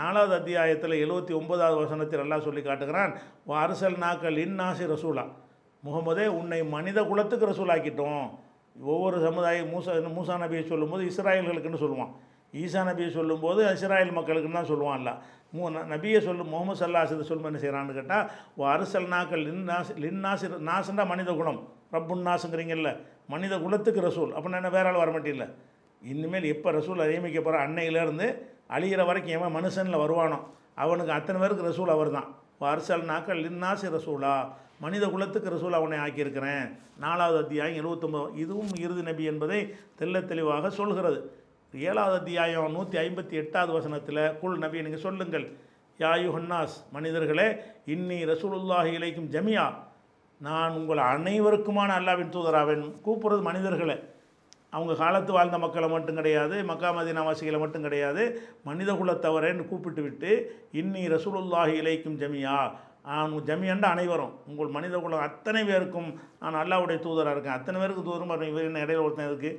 நாலாவது அத்தியாயத்தில் எழுபத்தி ஒன்பதாவது வசனத்தில் எல்லாம் சொல்லி காட்டுகிறான் அரசல் நாக்கள் இன்னாசி ரசூலா. முகமதே உன்னை மனித குலத்துக்கு ரசூலாக்கிட்டோம். ஒவ்வொரு சமுதாயம் மூசா மூசா நபியை சொல்லும்போது இஸ்ராயல்களுக்குன்னு சொல்லுவான். ஈசா நபியை சொல்லும்போது இஸ்ராயல் மக்களுக்குன்னு தான் சொல்லுவான்ல. மூ நபியை சொல்லும் முகமது சல்லாஹ் சொல்லும் என்ன செய்கிறான்னு கேட்டால் ஓ அரசல் நாக்கள் லின்னாஸ் லின்னாசி நாசுண்டா மனித குலம். ரப்புன் நாசுங்கிறீங்கல்ல மனித குலத்துக்கு ரசூல். அப்படின்னா என்ன வேற ஆள் வர மாட்டில்ல இனிமேல் எப்போ ரசூல் நியமிக்க போகிற அன்னையிலேருந்து அழிகிற வரைக்கும் எவன் மனுஷனில் வருவானோ அவனுக்கு அத்தனை பேருக்கு ரசூல் அவர் தான் அரசல் நாக்கள் லின்னாசி ரசூலா. மனித குலத்துக்கு ரசூல் அவனை ஆக்கியிருக்கிறேன். நாலாவது அத்தியாயம் எழுபத்தொம்பது இதுவும் இறுதி நபி என்பதை தெல்ல தெளிவாக சொல்கிறது. ஏழாவது அத்தியாயம் நூற்றி ஐம்பத்தி எட்டாவது வசனத்தில் குல் நபி நீங்கள் சொல்லுங்கள். யாயு ஹன்னாஸ் மனிதர்களே இன்னி ரசூலுல்லாஹி இலைக்கும் ஜமியா. நான் உங்கள் அனைவருக்குமான அல்லாவின் தூதராவேன். கூப்பிட்றது மனிதர்களை. அவங்க காலத்து வாழ்ந்த மக்களை மட்டும் கிடையாது மக்கா மதினாவாசிகளை மட்டும் கிடையாது. மனித குலத்தவரேன்னு கூப்பிட்டு விட்டு இன்னி ரசூலுல்லாஹி இலைக்கும் ஜமியா. ஜமியண்ட அனைவரும் உங்கள் மனித குலம் அத்தனை பேருக்கும் நான் அல்லாவுடைய தூதராக இருக்கேன். அத்தனை பேருக்கு தூதரும் பாருங்க, இவர் என்ன இடையில ஒருத்தன் இருக்குது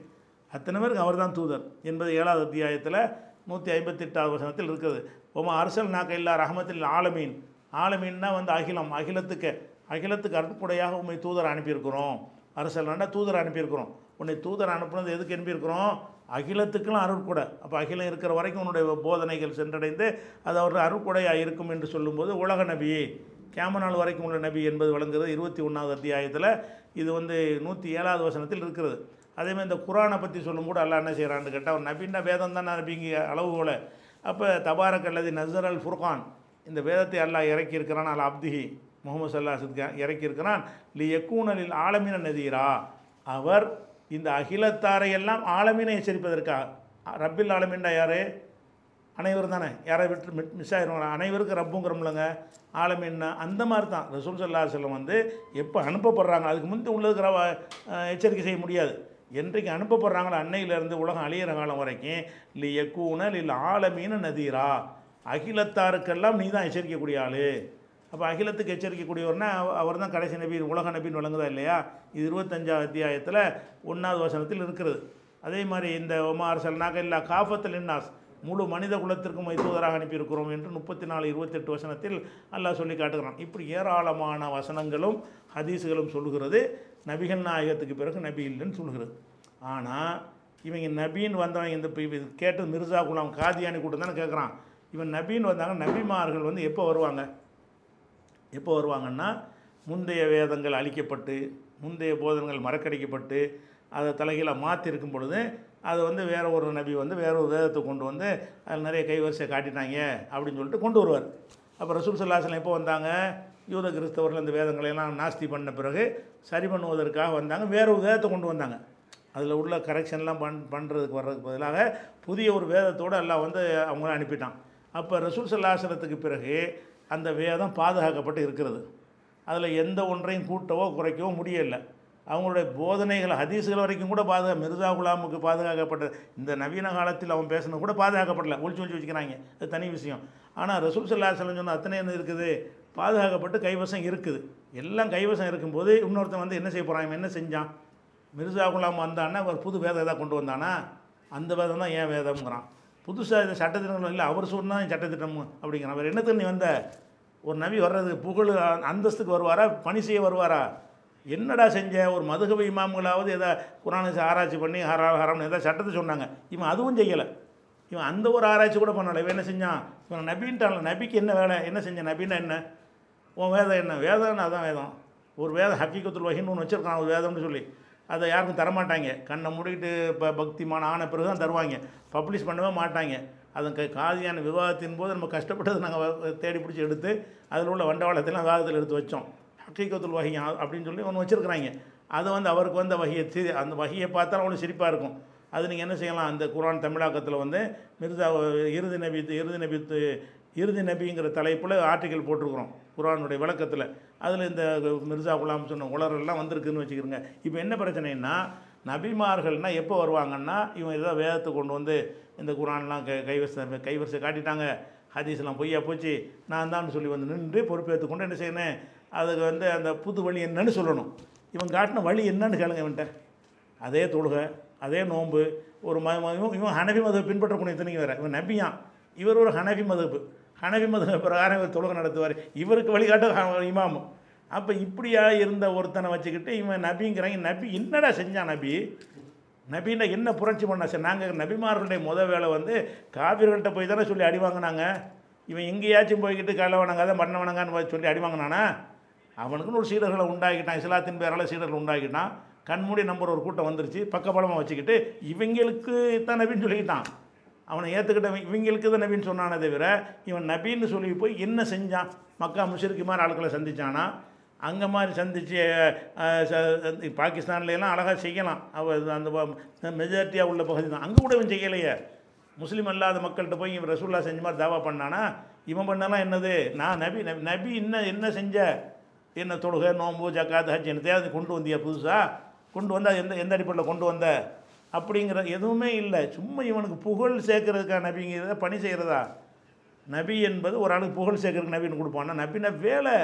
அத்தனை பேருக்கு அவர் தான் தூதர் என்பது ஏழாவது அத்தியாயத்தில் நூற்றி ஐம்பத்தெட்டாவது வசனத்தில் இருக்குது. ஒமா அரசல் நாக்க இல்லா ரஹமத்தில் ஆலமீன். ஆலமீன்னா வந்து அகிலம் அகிலத்துக்கு அகிலத்துக்கு அற்புடையாக உண்மை தூதர் அனுப்பியிருக்கிறோம். அரசல்னா தூதர் அனுப்பியிருக்கிறோம். உன்னை தூதர் அனுப்புனது எதுக்கு அனுப்பியிருக்கிறோம்? அகிலத்துக்கெல்லாம் அருட்கொடை அப்போ அகிலம் இருக்கிற வரைக்கும் உன்னுடைய போதனைகள் சென்றடைந்து அது அவர் அருட்கொடையாக இருக்கும் என்று சொல்லும்போது உலக நபி கேம நாள் வரைக்கும் உள்ள நபி என்பது வழங்குகிறது. இருபத்தி ஒன்றாவது அத்தியாயத்தில் இது வந்து நூற்றி ஏழாவது வசனத்தில் இருக்கிறது. அதேமாதிரி இந்த குரானை பற்றி சொல்லும் கூட அல்லாஹ் என்ன செய்கிறான்னு கேட்டால் அவர் நபின்னா வேதம் தான் நபிங்க அளவுகோல அப்போ தபாரக் அல்லது நசர் அல் ஃபுர்கான். இந்த வேதத்தை அல்லாஹ் இறக்கியிருக்கிறான் அல் அப்திஹி முகமது சல்லா சித்கான் இறக்கியிருக்கிறான் லி எக்கூனலில் ஆலமின நதீரா. அவர் இந்த அகிலத்தாரையெல்லாம் ஆலமீனை எச்சரிப்பதற்கா ரப்பில் ஆலமீன்டா யார்? அனைவரும் தானே? யாரை விட்டு மிட் மிஸ் ஆயிடுவாங்க அனைவருக்கும் ரப்புங்கிறோம்லங்க. ஆலமீன்னா அந்த மாதிரி தான் ரசூல் சல்லா செல்லம் வந்து எப்போ அனுப்பப்படுறாங்க? அதுக்கு முந்தி உள்ளதுக்கு எச்சரிக்கை செய்ய முடியாது. என்றைக்கு அனுப்பப்படுறாங்களோ அன்னையிலேருந்து உலகம் அழியிற காலம் வரைக்கும் இல்லை எக்கூனல் இல்லை ஆலமீன நதீரா. அகிலத்தாருக்கெல்லாம் நீ தான் எச்சரிக்கக்கூடிய ஆள். அப்போ அகிலத்துக்கு எச்சரிக்கக்கூடியவர்னா அவர் தான் கடைசி நபி உலக நபின்னு வழங்குதா இல்லையா? இது இருபத்தஞ்சாவது அத்தியாயத்தில் ஒன்றாவது வசனத்தில் இருக்கிறது. அதே மாதிரி இந்த ஒமார் சல்னாக இல்லா காஃபத்தில் இன்னாஸ் முழு மனித குலத்திற்கும் தூதராக அனுப்பியிருக்கிறோம் என்று முப்பத்தி நாலு இருபத்தெட்டு வசனத்தில் அல்லாஹ் சொல்லி காட்டுகிறான். இப்படி ஏராளமான வசனங்களும் ஹதீஸுகளும் சொல்கிறது நபிகள் நாயகத்துக்கு பிறகு நபி இல்லைன்னு சொல்கிறது ஆனால் இவங்க நபின்னு வந்தவங்க இந்த இப்போ இது கேட்டது மிர்சா குலாம் காதியானி கூட்டம் தானே கேட்குறான் இவன் நபின்னு வந்தாங்க நபிமார்கள் வந்து எப்போ வருவாங்க? எப்போ வருவாங்கன்னா முந்தைய வேதங்கள் அழிக்கப்பட்டு முந்தைய போதனங்கள் மறக்கடிக்கப்பட்டு அதை தலைகீழாக மாற்றி இருக்கும் பொழுது அது வந்து வேற ஒரு நபி வந்து வேற ஒரு வேதத்தை கொண்டு வந்து அதில் நிறைய கைவரிசை காட்டினாங்க அப்படின்னு சொல்லிட்டு கொண்டு வருவார். அப்போ ரசூல் சல்லாசலம் எப்போ வந்தாங்க? யூத கிறிஸ்தவர்கள் இந்த வேதங்களை எல்லாம் நாஸ்தி பண்ண பிறகு சரி பண்ணுவதற்காக வந்தாங்க வேற ஒரு வேதத்தை கொண்டு வந்தாங்க. அதில் உள்ள கரெக்ஷன்லாம் பண் பண்ணுறதுக்கு வர்றதுக்கு பதிலாக புதிய ஒரு வேதத்தோடு எல்லாம் வந்து அவங்கள அனுப்பிட்டான். அப்போ ரசூல் சல்லாசலத்துக்கு பிறகு அந்த வேதம் பாதுகாக்கப்பட்டு இருக்கிறது. அதில் எந்த ஒன்றையும் கூட்டவோ குறைக்கவோ முடியலை. அவங்களுடைய போதனைகள் ஹதீஸுகள் வரைக்கும் கூட பாதுகா மிர்சா குலாமுக்கு பாதுகாக்கப்பட்ட இந்த நவீன காலத்தில் அவன் பேசினது கூட பாதுகாக்கப்படல. ஒழிச்சு ஒழிச்சு வச்சுக்கிறாங்க. அது தனி விஷயம். ஆனால் ரசூல் சல்லா செல்லம் சொன்ன அத்தனை என்ன இருக்குது? பாதுகாக்கப்பட்டு கைவசம் இருக்குது. எல்லாம் கைவசம் இருக்கும்போது இன்னொருத்தன் வந்து என்ன செய்ய போகிறான் என்ன செஞ்சான்? மிர்சா குலாம் வந்தான்னா ஒரு புது வேதம் எதாவது கொண்டு வந்தானா? அந்த வேதம் தான் ஏன் வேதம்ங்கிறான். புதுசாக இந்த சட்டத்திட்டங்கள் இல்லை அவர் சொன்னால் சட்டத்திட்டம் அப்படிங்கிறான். அவர் என்னத்துக்கு நீ வந்த? ஒரு நபி வர்றது புகழ் அந்தஸ்துக்கு வருவாரா? பணி செய்ய வருவாரா? என்னடா செஞ்ச? ஒரு மதுகப இமாம்களாவது எதா குரானை ஆராய்ச்சி பண்ணி ஹரா ஹராம்னு எதாவது சட்டத்தை சொன்னாங்க. இவன் அதுவும் செய்யலை. இவன் அந்த ஒரு ஆராய்ச்சி கூட பண்ணலை. இவன் என்ன செஞ்சான்? இவன் நபின்ட்டான்ல. நபிக்கு என்ன வேலை? என்ன செஞ்சான் நபின்னா என்ன? உன் வேதம் என்ன? வேதம்னா அதான் வேதம். ஒரு வேதம் ஹக்கீக்கத்தில் வகின்னு ஒன்று வச்சுருக்கான் ஒரு வேதம்னு சொல்லி. அதை யாருக்கும் தரமாட்டாங்க. கண்ணை மூடிக்கிட்டு இப்போ பக்திமான ஆன பிறகு தான் தருவாங்க. பப்ளிஷ் பண்ணவே மாட்டாங்க. அதன் க காதியான விவாதத்தின் போது நம்ம கஷ்டப்பட்டது நாங்கள் தேடி பிடிச்சி எடுத்து அதில் உள்ள வண்டவாளத்தெல்லாம் விவாதத்தில் எடுத்து வச்சோம். ஹக்கீக்கத்துல் வகை அப்படின்னு சொல்லி ஒன்று வச்சுருக்குறாங்க. அதை வந்து அவருக்கு வந்து வகையை சி அந்த வகையை பார்த்தாலும் அவனுக்கு சிரிப்பாக இருக்கும். அது நீங்கள் என்ன செய்யலாம்? அந்த குரான் தமிழாக்கத்தில் வந்து மிர்சா இறுதி நபி இறுதி நபி இறுதி நபிங்கிற தலைப்பில் ஆர்டிக்கல் போட்டிருக்கிறோம் குரானுடைய விளக்கத்தில். அதில் இந்த மிர்சா குலாம் சொன்ன உலரெல்லாம் வந்திருக்குன்னு வச்சுக்கிறோங்க. இப்போ என்ன பிரச்சனைன்னா நபிமார்கள்னா எப்போ வருவாங்கன்னா இவன் ஏதாவது வேதத்தை கொண்டு வந்து இந்த குரான்லாம் கை கைவரிசை கைவரிசை காட்டிட்டாங்க. ஹதீஸ்லாம் பொய்யா போச்சு. நான் தான் சொல்லி வந்து நின்று பொறுப்பேற்றுக்கொண்டு என்ன செய்யணும்? அதுக்கு வந்து அந்த புது வழி என்னன்னு சொல்லணும். இவன் காட்டின வழி என்னன்னு கேளுங்க இவன்ட்ட அதே தொழுகை அதே நோன்பு ஒரு ம இவன் இவன் ஹனபி மதம் பின்பற்றக்கூடிய இத்தனைக்கு வேறு. இவன் நபியான். இவர் ஒரு ஹனபி மதப்பு ஹனபி மத பிரகாரம் இவர் தொழுகை நடத்துவார். இவருக்கு வழிகாட்ட இமாமும் அப்போ இப்படியா இருந்த ஒருத்தனை வச்சுக்கிட்டு இவன் நபிங்கிறாங்க நபி என்னடா செஞ்சான் நபி? நபின்னா என்ன புரட்சி பண்ணா சார் நாங்கள் நபிமார்களுடைய முத வேலை வந்து காவிர்கள்ட்ட போய் தானே சொல்லி அடி வாங்கினாங்க. இவன் எங்கேயாச்சும் போய்கிட்டு கலை வணங்காத மண்ணை வணங்கான்னு சொல்லி அடி வாங்கினானா? அவனுக்குன்னு ஒரு சீடர்களை உண்டாக்கிட்டான் இஸ்லாத்தின் பேரால் சீடர்கள் உண்டாக்கிட்டான். கண்மூடி நம்பர் ஒரு கூட்டம் வந்துருச்சு பக்கபலமாக வச்சுக்கிட்டு இவங்களுக்கு தான் நபின்னு சொல்லிக்கிட்டான். அவனை ஏற்றுக்கிட்டவன் இவங்களுக்கு தான் நபின்னு சொன்னானே தவிர இவன் நபின்னு சொல்லி போய் என்ன செஞ்சான்? மக்கா முஷிருக்கு மாதிரி ஆட்களை சந்திச்சானா? அங்கே மாதிரி சந்தித்து பாகிஸ்தான்லாம் அழகாக செய்யலாம். அவ அந்த மெஜாரிட்டியாக உள்ள பகுதி தான். அங்கே கூட இவன் செய்யலையே. முஸ்லீம் அல்லாத மக்கள்கிட்ட போய் இவன் ரசூல்லா செஞ்ச மாதிரி தாவா பண்ணானா? இவன் பண்ணலாம் என்னது? நான் நபி நபி நபி என்ன என்ன செஞ்ச? என்ன தொழுகை நோம்பு ஜக்காத் ஹஜ் என்னத்தையாவது கொண்டு வந்தியா புதுசாக கொண்டு வந்தா எந்த எந்த அடிப்படையில் கொண்டு வந்த? அப்படிங்கிற எதுவுமே இல்லை. சும்மா இவனுக்கு புகழ் சேர்க்கறதுக்கா நபிங்கிறத பணி செய்கிறதா நபி என்பது ஒரு ஆளுக்கு புகழ் சேர்க்கறதுக்கு நபின்னு கொடுப்பான். நபின வேலை.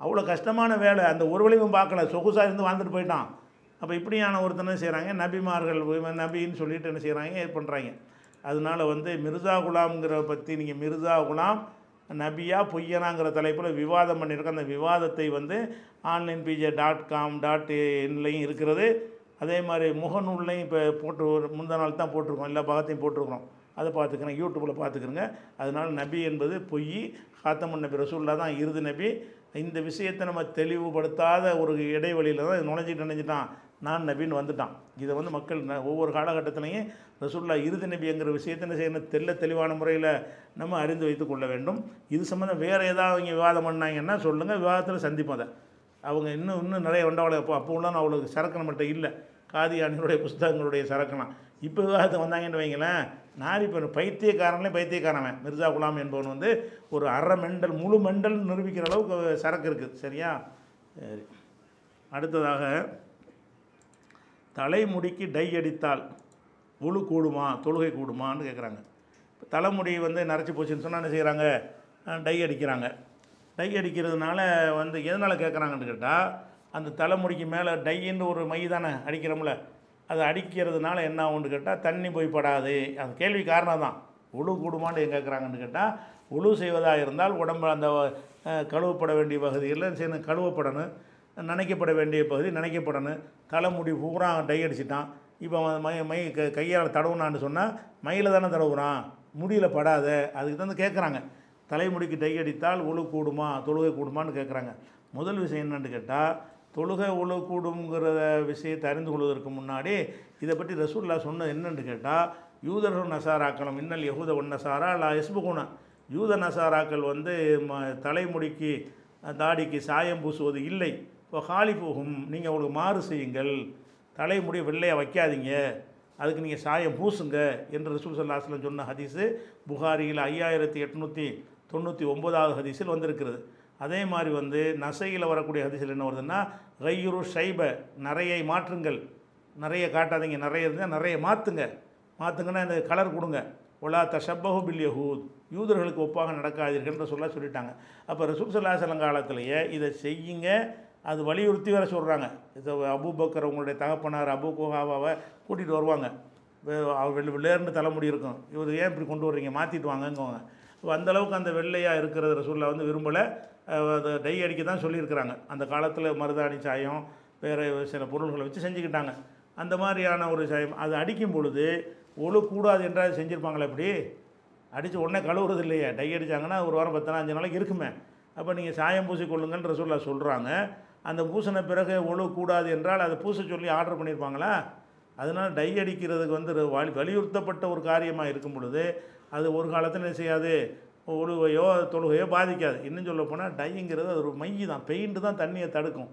அவ்வளோ கஷ்டமான வேலை. அந்த ஒரு வழிவும் பார்க்கல. சொகுசாக இருந்து வாழ்ந்துட்டு போயிட்டான். அப்போ இப்படியான ஒருத்தனை செய்கிறாங்க நபிமார்கள் நபின்னு சொல்லிட்டு என்ன செய்கிறாங்க இது பண்ணுறாங்க அதனால வந்து மிர்சா குலாம்ங்கிற பற்றி நீங்கள் மிர்சா குலாம் நபியா பொய்யனாங்கிற தலைப்பில் விவாதம் பண்ணியிருக்கோம் அந்த விவாதத்தை வந்து online PJ dot com dot இன்லையும் இருக்கிறது. அதே மாதிரி முகநூல்லையும் இப்போ போட்டு ஒரு முந்தா நாள் தான் போட்டிருக்கோம். எல்லா பாகத்தையும் போட்டிருக்கிறோம். அதை பார்த்துக்கிறேன். யூடியூப்பில் பார்த்துக்கிறேங்க. அதனால் நபி என்பது பொய். காத்தமன் நபி ரசூல்லா தான் இறுதி நபி. இந்த விஷயத்தை நம்ம தெளிவுபடுத்தாத ஒரு இடைவெளியில் தான் நுழைஞ்சிட்டு நினைஞ்சிட்டான் நான் நபின்னு வந்துட்டான். இதை வந்து மக்கள் ஒவ்வொரு காலகட்டத்திலையும் ரசூல்லா இறுதி நபிங்கிற விஷயத்தை என்ன செய்யணும் தெல்ல தெளிவான முறையில் நம்ம அறிந்து வைத்து கொள்ள வேண்டும். இது சம்மந்தம் வேறு ஏதாவது அவங்க விவாதம் பண்ணாங்கன்னா சொல்லுங்கள் விவாதத்தில் சந்திப்போம் அதை. அவங்க இன்னும் இன்னும் நிறைய வண்டவளை அப்போ அப்போ உள்ள அவளுக்கு சரக்கு நம்மகிட்ட இல்லை. காதியானிகளுடைய புஸ்தகங்களுடைய சரக்கணம். இப்போ விவாதத்தை வந்தாங்கன்னு வைங்களேன் நாரி இப்போ பைத்தியக்காரன்லேயும் பைத்தியக்காரன் மிர்சா குலாம் என்பவன் வந்து ஒரு அரை மெண்டல் முழு மெண்டல் நிரூபிக்கிற அளவுக்கு சரக்கு இருக்குது சரியா? சரி. அடுத்ததாக தலைமுடிக்கு டை அடித்தால் உழு கூடுமா தொழுகை கூடுமான்னு கேட்குறாங்க தலைமுடி வந்து நரைச்சி போச்சுன்னு சொன்னால் என்ன செய்கிறாங்க டை அடிக்கிறாங்க. டை அடிக்கிறதுனால வந்து எதனால் கேட்குறாங்கன்னு கேட்டால் அந்த தலைமுடிக்கு மேலே டைன்னு ஒரு மை தானே அடிக்கிறோம்ல அது அடிக்கிறதுனால என்ன ஆகும்னு கேட்டால் தண்ணி போய் படாது. அந்த கேள்வி காரணம் தான் உழு கூடுமான்னு ஏன் கேட்குறாங்கன்னு கேட்டால் உழு செய்வதாக இருந்தால் உடம்பு அந்த கழுவப்பட வேண்டிய பகுதிகளில் சரி கழுவப்படணும். நினைக்கப்பட வேண்டிய பகுதி நினைக்கப்படணும். தலைமுடி பூரா டை அடிச்சிட்டான். இப்போ அவன் மை மை க கையால் தடவுனான்னு சொன்னால் மயில தானே தடவுறான். முடியல படாத. அதுக்கு தான் கேட்குறாங்க தலைமுடிக்கு டை அடித்தால் ஒழு கூடுமா தொழுகை கூடுமான்னு கேட்குறாங்க முதல் விஷயம் என்னென்னு கேட்டால் தொழுகை ஒழு கூடுங்கிற விஷயத்தை அறிந்து கொள்வதற்கு முன்னாடி இதை பற்றி ரசூல்லா சொன்னது என்னென்னு கேட்டால் யூதர்கள் நசாராக்களம் இன்னல் யகுத ஒன் நசாரா லா எஸ்புகுண யூத நசாராக்கள் வந்து ம தலைமுடிக்கு தாடிக்கு சாயம் பூசுவது இல்லை. இப்போ காலி போகும். நீங்கள் அவளுக்கு மாறு செய்யுங்கள். தலைமுடி வெள்ளையாக வைக்காதீங்க. அதுக்கு நீங்கள் சாயம் பூசுங்க என்று ரசூல் சல்லாஸ்லம் சொன்ன ஹதீஸு புகாரியில் ஐயாயிரத்தி எட்நூற்றி தொண்ணூற்றி ஒம்பதாவது ஹதீஸில் வந்திருக்கிறது. அதே மாதிரி வந்து நசையில் வரக்கூடிய ஹதீஸில் என்ன வருதுன்னா கையுரு ஷைப நிறையை மாற்றுங்கள். நிறைய காட்டாதீங்க. நிறைய இருந்தால் நிறைய மாற்றுங்க மாற்றுங்கன்னா இந்த கலர் கொடுங்க. ஒலா தஷப்பஹு பில் யஹூத் யூதர்களுக்கு ஒப்பாக நடக்காதீர்கள்ன்ற சொல்ல சொல்லிட்டாங்க. அப்போ ரசூல் சல்லாஹலம் காலத்திலேயே இதை செய்யுங்க. அது வலியுறுத்தி வேறு சொல்கிறாங்க இது அபூபக்கர் உங்களுடைய தகப்பனார் அபு குஹாவாவை கூட்டிகிட்டு வருவாங்க. அவர் வெள்ளை வெள்ளையர்னு தலைமுடி இருக்கும். இவர் ஏன் இப்படி கொண்டு வர்றீங்க? மாற்றிட்டு வாங்கங்குவாங்க அப்போ அந்த அளவுக்கு அந்த வெள்ளையாக இருக்கிறது ரசூலில் வந்து விரும்பலை. அதை டை அடிக்க தான் சொல்லியிருக்கிறாங்க. அந்த காலத்தில் மருதாணி சாயம் வேறு சில பொருள்களை வச்சு செஞ்சுக்கிட்டாங்க. அந்த மாதிரியான ஒரு சாயம் அது அடிக்கும் பொழுது ஒழு கூடாது என்றால் செஞ்சுருப்பாங்களே இப்படி அடித்து உடனே கழுவுறது இல்லையே. டை அடித்தாங்கன்னா ஒரு வாரம் பத்து நாள் அஞ்சு நாளைக்கு இருக்குமே. அப்போ நீங்கள் சாயம் பூசிக்கொள்ளுங்கன்னு சொல்ல சொல்கிறாங்க அந்த பூசின பிறகு ஒழு கூடாது என்றால் அதை பூச சொல்லி ஆர்டர் பண்ணியிருப்பாங்களா அதனால் டை அடிக்கிறதுக்கு வந்து வலி வலியுறுத்தப்பட்ட ஒரு காரியமாக இருக்கும் பொழுது அது ஒரு காலத்தில் என்ன செய்யாது? ஒழுவையோ தொழுகையோ பாதிக்காது. இன்னும் சொல்ல போனால் டைங்கிறது அது ஒரு மை தான். பெயிண்ட்டு தான் தண்ணியை தடுக்கும்.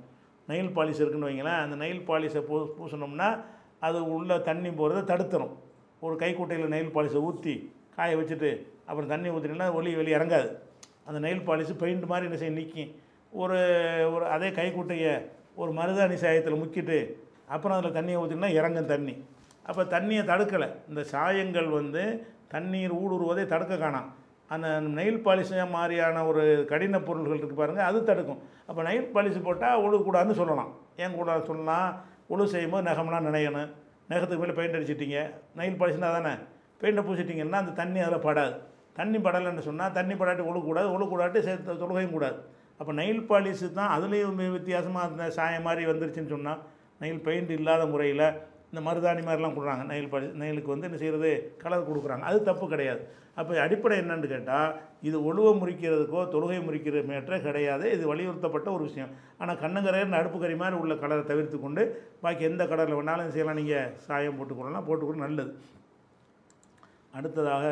நெயில் பாலிஷ் இருக்குன்னு வைங்களேன் அந்த நெயில் பாலிஷை பூ பூசினோம்னா அது உள்ளே தண்ணி போகிறத தடுத்துரும். ஒரு கைக்குட்டையில் நெயில் பாலிஷை ஊற்றி காய வச்சுட்டு அப்புறம் தண்ணி ஊற்றினா ஒளி வெளியே இறங்காது. அந்த நெயில் பாலிஷ் பெயிண்ட் மாதிரி என்ன செய்ய நிற்கும் ஒரு ஒரு அதே கைக்குட்டையை ஒரு மருதாணி சாயத்தில் முக்கிட்டு அப்புறம் அதில் தண்ணியை ஊற்றினா இறங்கும் தண்ணி. அப்போ தண்ணியை தடுக்கலை. இந்த சாயங்கள் வந்து தண்ணீர் ஊடுருவதை தடுக்க காணாம். அந்த நெயில் பாலிஷ் மாதிரியான ஒரு கடின பொருள்கள் இருக்குது பாருங்கள் அது தடுக்கும். அப்போ நெயில் பாலிஷ் போட்டால் ஒழுகக்கூடாதுன்னு சொல்லலாம். ஏன் கூடாது சொல்லலாம் ஒழு செய்யும்போது நகம்லாம் நினையணும். நகத்துக்கு மேலே பெயிண்ட் அடிச்சிட்டிங்க நெயில் பாலிஷ்னா தானே? பெயிண்டை பூசிட்டிங்கன்னா அந்த தண்ணி அதில் படாது. தண்ணி படலைன்னு சொன்னால் தண்ணி படாட்டி ஒழுக்கூடாது ஒழுக்கூடாட்டி சேர்த்து தொழுகையும் கூடாது. அப்போ நெயில் பாலிஷு தான் அதுலேயும் வித்தியாசமாக அந்த சாயம் மாதிரி வந்துருச்சுன்னு சொன்னால் நெயில் பெயிண்ட் இல்லாத முறையில் இந்த மருதாணி மாதிரிலாம் கொடுறாங்க நெயில் பாலிஷ் நெயிலுக்கு வந்து என்ன செய்கிறது கலர் கொடுக்குறாங்க. அது தப்பு கிடையாது. அப்போ அடிப்படை என்னன்னு கேட்டால் இது ஒழுவை முறிக்கிறதுக்கோ தொழுகை முறிக்கிற மேற்ற கிடையாது. இது வலியுறுத்தப்பட்ட ஒரு விஷயம். ஆனால் கண்ணுங்கரையர் அடுப்பு கறி மாதிரி உள்ள கலரை தவிர்த்து கொண்டு பாக்கி எந்த கடலில் வேணாலும் செய்யலாம். நீங்கள் சாயம் போட்டுக்கொள்ளலாம் போட்டுக்கொள்ள நல்லது. அடுத்ததாக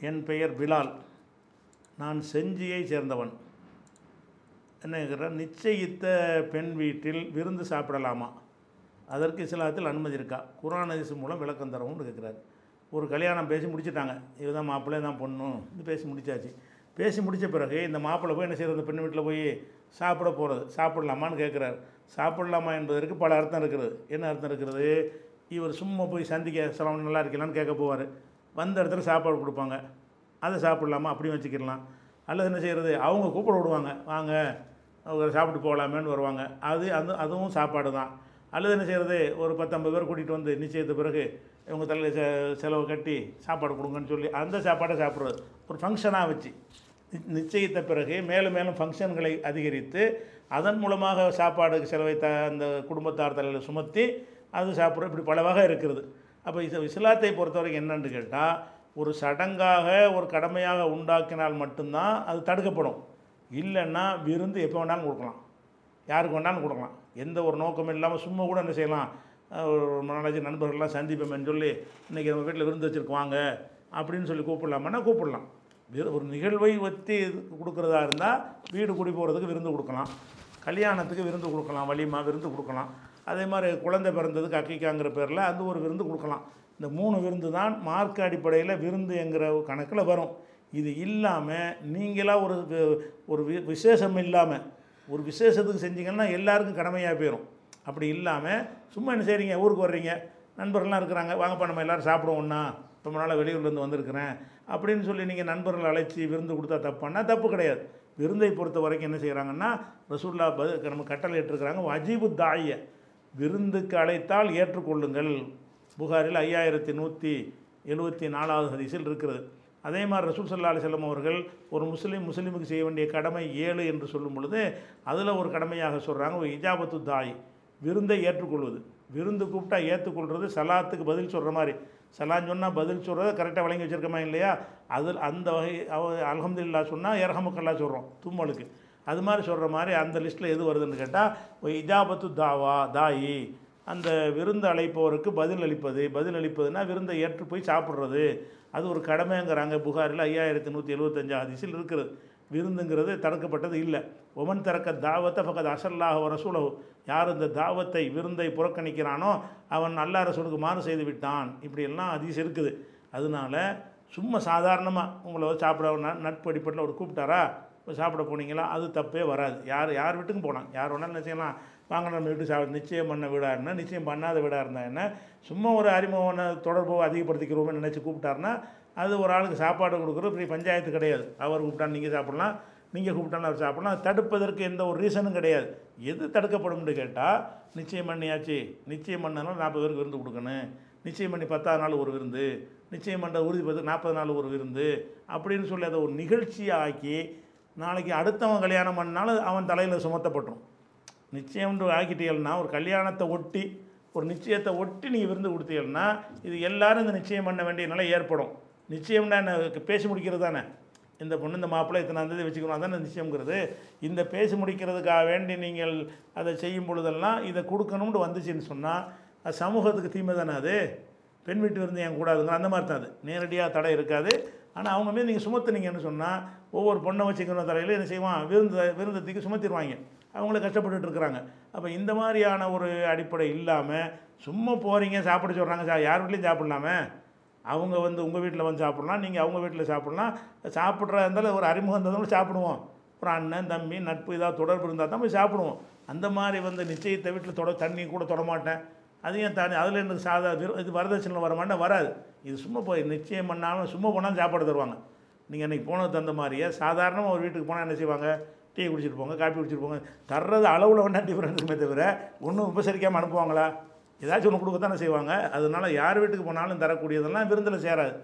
என் பெயர் பிலால். நான் செஞ்சியை சேர்ந்தவன். என்ன கேட்குறேன் நிச்சயித்த பெண் வீட்டில் விருந்து சாப்பிடலாமா? அதற்கு இஸ்லாத்தில் அனுமதி இருக்கா? குரான் அதிசு மூலம் விளக்கம் தரவும்னு கேட்குறாரு. ஒரு கல்யாணம் பேசி முடிச்சிட்டாங்க. இதுதான் மாப்பிள்ளை தான் பொண்ணு. பேசி முடிச்சாச்சு. பேசி முடித்த பிறகு இந்த மாப்பிள்ளை போய் என்ன செய்கிறது பெண் வீட்டில் போய் சாப்பிட போகிறது சாப்பிடலாமான்னு கேட்குறாரு. சாப்பிடலாமா என்பதற்கு பல அர்த்தம் இருக்கிறது என்ன அர்த்தம் இருக்கிறது இவர் சும்மா போய் சந்திக்க சிலவன் நல்லா இருக்கலான்னு கேட்க போவார். வந்த இடத்துல சாப்பாடு கொடுப்பாங்க. அதை சாப்பிடலாமா? அப்படியும் வச்சுக்கிடலாம். அல்லது என்ன செய்கிறது அவங்க கூப்பிட விடுவாங்க. வாங்க சாப்பிட்டு போகலாமேன்னு வருவாங்க. அது அது அதுவும் சாப்பாடு தான். அல்லது என்ன செய்கிறது ஒரு பத்தம்பது பேர் கூட்டிகிட்டு வந்து நிச்சயத்து பிறகு இவங்க தலையில் செ செலவு கட்டி சாப்பாடு கொடுங்கன்னு சொல்லி அந்த சாப்பாடை சாப்பிட்றது. ஒரு ஃபங்க்ஷனாக வச்சு. நி- நிச்சயித்த பிறகு மேலும் மேலும் ஃபங்க்ஷன்களை அதிகரித்து அதன் மூலமாக சாப்பாடு செலவை த அந்த குடும்பத்தார் தலையில் சுமத்தி அது சாப்பிட்ற இப்படி பல வகை இருக்கிறது. அப்போ இஸ் இஸ்லாத்தை பொறுத்தவரைக்கும் என்னென்னு கேட்டால் ஒரு சடங்காக ஒரு கடமையாக உண்டாக்கினால் மட்டும்தான் அது தடுக்கப்படும். இல்லைன்னா விருந்து எப்போ வேணாலும் கொடுக்கலாம். யாருக்கு வேணாலும் கொடுக்கலாம். எந்த ஒரு நோக்கமும் இல்லாமல் சும்மா கூட என்ன செய்யலாம். ஒரு நாலஞ்சு நண்பர்கள்லாம் சந்திப்போம்னு சொல்லி இன்றைக்கி நம்ம வீட்டில் விருந்து வச்சுருக்குவாங்க அப்படின்னு சொல்லி கூப்பிடலாமான்னா கூப்பிடலாம். விரு- ஒரு நிகழ்வை ஒத்தி கொடுக்குறதா இருந்தால் வீடு குடி போகிறதுக்கு விருந்து கொடுக்கலாம். கல்யாணத்துக்கு விருந்து கொடுக்கலாம். வலிமா விருந்து கொடுக்கலாம். அதே மாதிரி குழந்தை பிறந்ததுக்கு அக்கிக்காங்கிற பேரில் அது ஒரு விருந்து கொடுக்கலாம். இந்த மூணு விருந்து தான் மார்க் அடிப்படையில் விருந்து என்கிற கணக்கில் வரும். இது இல்லாமல் நீங்களாக ஒரு ஒரு வி- விசேஷம் இல்லாமல் ஒரு விசேஷத்துக்கு செஞ்சீங்கன்னா எல்லாருக்கும் கடமையாக போயிடும் அப்படி இல்லாமல் சும்மா என்ன செய்கிறீங்க ஊருக்கு வர்றீங்க. நண்பர்கள்லாம் இருக்கிறாங்க. வாங்கப்பா நம்ம எல்லோரும் சாப்பிடுவோம் ஒன்றா ரொம்ப நாளாக வெளியூர்லேருந்து வந்திருக்கிறேன். அப்படின்னு சொல்லி நீங்கள் நண்பர்கள் அழைச்சி விருந்து கொடுத்தா தப்புன்னா தப்பு கிடையாது. விருந்தை பொறுத்த வரைக்கும் என்ன செய்கிறாங்கன்னா ரசூல்லா பது நம்ம கட்டளை ஏற்றுருக்குறாங்க வஜீபு தாய விருந்துக்கு அழைத்தால் ஏற்றுக்கொள்ளுங்கள். புகாரில் ஐயாயிரத்தி நூற்றி எழுபத்தி நாலாவது ஹதீஸில் இருக்கிறது. அதே மாதிரி ரசூல் சல்லா அலிசல்லம் அவர்கள் ஒரு முஸ்லீம் முஸ்லீமுக்கு செய்ய வேண்டிய கடமை ஏழு என்று சொல்லும் பொழுது அதில் ஒரு கடமையாக சொல்கிறாங்க ஒரு இஜாபத்து தாய். விருந்தை ஏற்றுக்கொள்வது. விருந்து கூப்பிட்டா ஏற்றுக்கொள்வது சலாத்துக்கு பதில் சொல்கிற மாதிரி. சலான்னு சொன்னால் பதில் சொல்கிறத கரெக்டாக வழங்கி வச்சுருக்கமா இல்லையா? அதில் அந்த வகை அவ அல்ஹம்துலில்லா சொன்னால் இரகமுக்கெல்லாம் சொல்கிறோம் தும்மலுக்கு. அது மாதிரி சொல்கிற மாதிரி அந்த லிஸ்ட்டில் எது வருதுன்னு கேட்டால் இஜாபத்து தாவா தாயி. அந்த விருந்து அழைப்பவருக்கு பதில் அளிப்பது பதில் அளிப்பதுன்னா விருந்தை ஏற்று போய் சாப்பிட்றது. அது ஒரு கடமைங்கிறாங்க புகாரில் ஐயாயிரத்தி நூற்றி எழுபத்தஞ்சு ஹதீஸில் இருக்கிறது விருந்துங்கிறது தடுக்கப்பட்டது இல்லை. ஒமன் திறக்க தாவத்தை பக்கத்து அசல்லாக ரசூலகு யார் இந்த தாவத்தை விருந்தை புறக்கணிக்கிறானோ அவன் அல்லா ரசூலுக்கு மாறு செய்து விட்டான். இப்படியெல்லாம் அதிசயம் இருக்குது. அதனால சும்மா சாதாரணமாக உங்களை வந்து சாப்பிட ந- நட்பு அடிப்படையில் ஒரு கூப்பிட்டாரா? இப்போ சாப்பிட போனீங்களா? அது தப்பே வராது. யார் யார் வீட்டுக்கும் போகலாம் யார் வேணாலும் என்ன செய்யலாம்? வாங்க நம்ம வீட்டு சாப்பிட நிச்சயம் பண்ண வீடாக இருந்தால் நிச்சயம் பண்ணாத வீடாக இருந்தால் என்ன சும்மா ஒரு அறிமுகமான தொடர்பு அதிகப்படுத்திக்கிறோம்னு நினச்சி கூப்பிட்டாருன்னா அது ஒரு ஆளுக்கு சாப்பாடு கொடுக்குறது இப்படி பஞ்சாயத்து கிடையாது. அவர் கூப்பிட்டான்னு நீங்கள் சாப்பிட்லாம் நீங்கள் கூப்பிட்டாலும் அவர் சாப்பிட்லாம். தடுப்பதற்கு எந்த ஒரு ரீசனும் கிடையாது. எது தடுக்கப்படும்னு கேட்டால் நிச்சயம் பண்ணியாச்சு. நிச்சயம் பண்ணனால நாற்பது பேருக்கு விருந்து கொடுக்கணும். நிச்சயம் பண்ணி பத்தாவது நாள் ஒரு விருந்து. நிச்சயம் பண்ணுற உறுதி பத்து நாற்பது நாள் ஒரு விருந்து. அப்படின்னு சொல்லி அதை ஒரு நிகழ்ச்சியாக ஆக்கி நாளைக்கு அடுத்தவன் கல்யாணம் பண்ணாலும் அவன் தலையில் சுமத்தப்பட்டுரும். நிச்சயம்னு ஆக்கிட்டீங்கன்னா ஒரு கல்யாணத்தை ஒட்டி ஒரு நிச்சயத்தை ஒட்டி நீங்கள் விருந்து கொடுத்தீங்கன்னா இது எல்லாரும் இந்த நிச்சயம் பண்ண வேண்டிய நிலை ஏற்படும். நிச்சயம்னா என்ன? பேசி முடிக்கிறது தானே? இந்த பொண்ணு இந்த மாப்பிள்ளை இத்தனை தேதி வச்சுக்கணும் அதானே நிச்சயங்கிறது இந்த பேசி முடிக்கிறதுக்காக வேண்டி நீங்கள் அதை செய்யும் பொழுதெல்லாம் இதை கொடுக்கணும்னு வந்துச்சுன்னு சொன்னால் அது சமூகத்துக்கு தீமை தானே அது? பெண் வீட்டு விருந்து ஏன் கூடாதுங்க அந்த மாதிரி தான் அது. நேரடியாக தடை இருக்காது. ஆனால் அவங்க மீது நீங்கள் சுமத்துனீங்கன்னு சொன்னால் ஒவ்வொரு பொண்ணை வச்சுக்கணும் தலையில் என்ன செய்வான்? விருந்து விருந்தத்துக்கு சுமத்திடுவாங்க. அவங்கள கஷ்டப்பட்டுட்டு இருக்கிறாங்க. அப்போ இந்த மாதிரியான ஒரு அடிப்படை இல்லாமல் சும்மா போகிறீங்க சாப்பிட சொல்கிறாங்க சா யார் வீட்லையும் சாப்பிட்லாமே? அவங்க வந்து உங்கள் வீட்டில் வந்து சாப்பிட்லாம் நீங்கள் அவங்க வீட்டில் சாப்பிட்லாம். சாப்பிட்றா இருந்தாலும் ஒரு அறிமுகம் இருந்தாலும் சாப்பிடுவோம். ஒரு அண்ணன் தம்பி நட்பு ஏதாவது தொடர்பு இருந்தால் தான் போய் சாப்பிடுவோம். அந்த மாதிரி வந்து நிச்சயத்தை வீட்டில் தொட தண்ணி கூட தொட மாட்டேன். அதையும் தாண்டி அதில் எனக்கு சாதா இது வரதட்சணை வரமாட்டேன் வராது. இது சும்மா போய் நிச்சயம் பண்ணாலும் சும்மா போனாலும் சாப்பாடு தருவாங்க. நீங்கள் அன்றைக்கி போனது தகுந்த மாதிரியே சாதாரணமாக ஒரு வீட்டுக்கு போனால் என்ன செய்வாங்க? டீ குடிச்சிட்டு போங்க காப்பி குடிச்சிட்டு போங்க. தர்றது அளவில் வேணால் டிஃப்ரெண்ட் இருக்குமே தவிர ஒன்றும் உபசரிக்காமல் அனுப்புவாங்களா? ஏதாச்சும் ஒன்று கொடுக்க தானே செய்வாங்க. அதனால யார் வீட்டுக்கு போனாலும் தரக்கூடியதெல்லாம் விருந்தில் சேராது.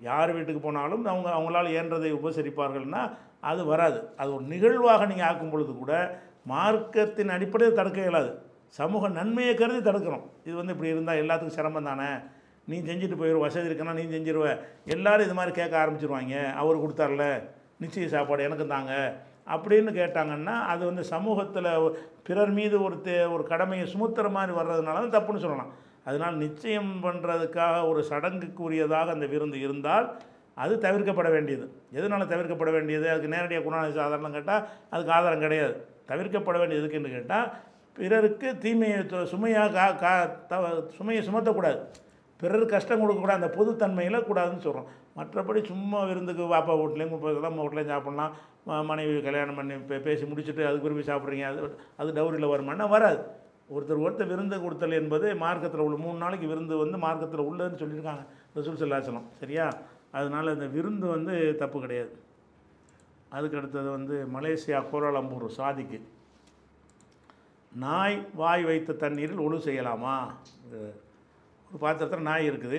யார் வீட்டுக்கு போனாலும் அவங்க அவங்களால இயன்றதை உபசரிப்பார்கள்னா அது வராது. அது ஒரு நிகழ்வாக நீங்கள் ஆக்கும் பொழுது கூட மார்க்கத்தின் அடிப்படையில் தடுக்க இயலாது. சமூக நன்மையை கருதி தடுக்கணும். இது வந்து இப்படி இருந்தால் எல்லாத்துக்கும் சிரமம் தானே? நீ செஞ்சுட்டு போயிடுவ வசதி இருக்குன்னா நீ செஞ்சிருவ. எல்லாரும் இது மாதிரி கேட்க ஆரம்பிச்சிருவாங்க. அவர் கொடுத்தார்ல. நிச்சய சாப்பாடு எனக்கும் தாங்க. அப்படின்னு கேட்டாங்கன்னா அது வந்து சமூகத்தில் பிறர் மீது ஒரு தே ஒரு கடமையை சுமத்துற மாதிரி வர்றதுனால தான் தப்புன்னு சொல்லலாம். அதனால் நிச்சயம் பண்ணுறதுக்காக ஒரு சடங்குக்குரியதாக அந்த விருந்து இருந்தால் அது தவிர்க்கப்பட வேண்டியது. எதனால் தவிர்க்கப்பட வேண்டியது? அதுக்கு நேரடியாக குணாநிதி ஆதாரம் கேட்டால் அதுக்கு ஆதாரம் கிடையாது. தவிர்க்கப்பட வேண்டியது எதுக்குன்னு கேட்டால் பிறருக்கு தீமையை சுமையாக கா கா த சுமையை சுமத்தக்கூடாது. பிறர் கஷ்டம் கொடுக்கக்கூடாது அந்த பொதுத்தன்மையில் கூடாதுன்னு சொல்கிறோம் மற்றபடி சும்மா விருந்துக்கு வாப்பா வீட்லேயும் முப்பதுலாம் நம்ம வீட்லேயும் சாப்பிட்லாம். மனைவி கல்யாணம் பண்ணி பே- பேசி முடிச்சுட்டு அதுக்கு விரும்பி சாப்பிட்றீங்க. அது அது டவுரியில் வருமானா வராது. ஒருத்தர் ஒருத்தர் விருந்து கொடுத்தல் என்பது மார்க்கத்தில் உள்ள மூணு நாளைக்கு விருந்து வந்து மார்க்கத்தில் உள்ளதுன்னு சொல்லியிருக்காங்க ரசூல் சல்லாசலம் சரியா? அதனால் இந்த விருந்து வந்து தப்பு கிடையாது. அதுக்கு அடுத்தது வந்து மலேசியா கோலாலம்பூர் சாதிக்கு. நாய் வாய் வைத்த தண்ணீரில் ஒழு செய்யலாமா? ஒரு பாத்திரத்தில் நாய் இருக்குது.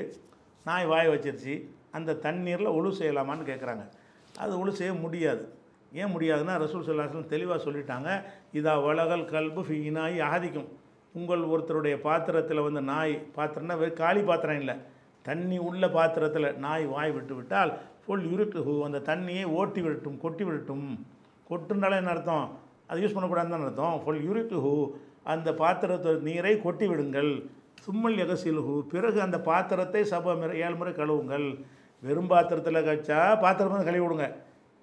நாய் வாய் வச்சிருச்சு. அந்த தண்ணீரில் ஒழு செய்யலாமான்னு கேட்குறாங்க அது ஒழு செய்ய முடியாது. ஏன் முடியாதுன்னா ரசூல் சொல்லாசலம் தெளிவாக சொல்லிட்டாங்க. இதா வளகல் கல்பு ஃபீனாய் நாய் ஆதிக்கும் உங்கள் ஒருத்தருடைய பாத்திரத்தில் வந்து நாய் பாத்திரம்னா வெறும் காலி பாத்திரம் இல்லை. தண்ணி உள்ள பாத்திரத்தில் நாய் வாய் விட்டு விட்டால் ஃபுல் இருட்டு அந்த தண்ணியை ஓட்டி விடட்டும் கொட்டி விடட்டும். கொட்டுனாலே என்ன அர்த்தம்? அது யூஸ் பண்ணக்கூடாதுன்னு அர்த்தம். ஃபுல் யூரிட்டு அந்த பாத்திரத்து நீரை கொட்டி விடுங்கள். சும்மல் எகசிலுகு பிறகு அந்த பாத்திரத்தை சபை முறை ஏழு முறை கழுவுங்கள். வெறும் பாத்திரத்தில் கச்சா பாத்திரம் கழுவி விடுங்க.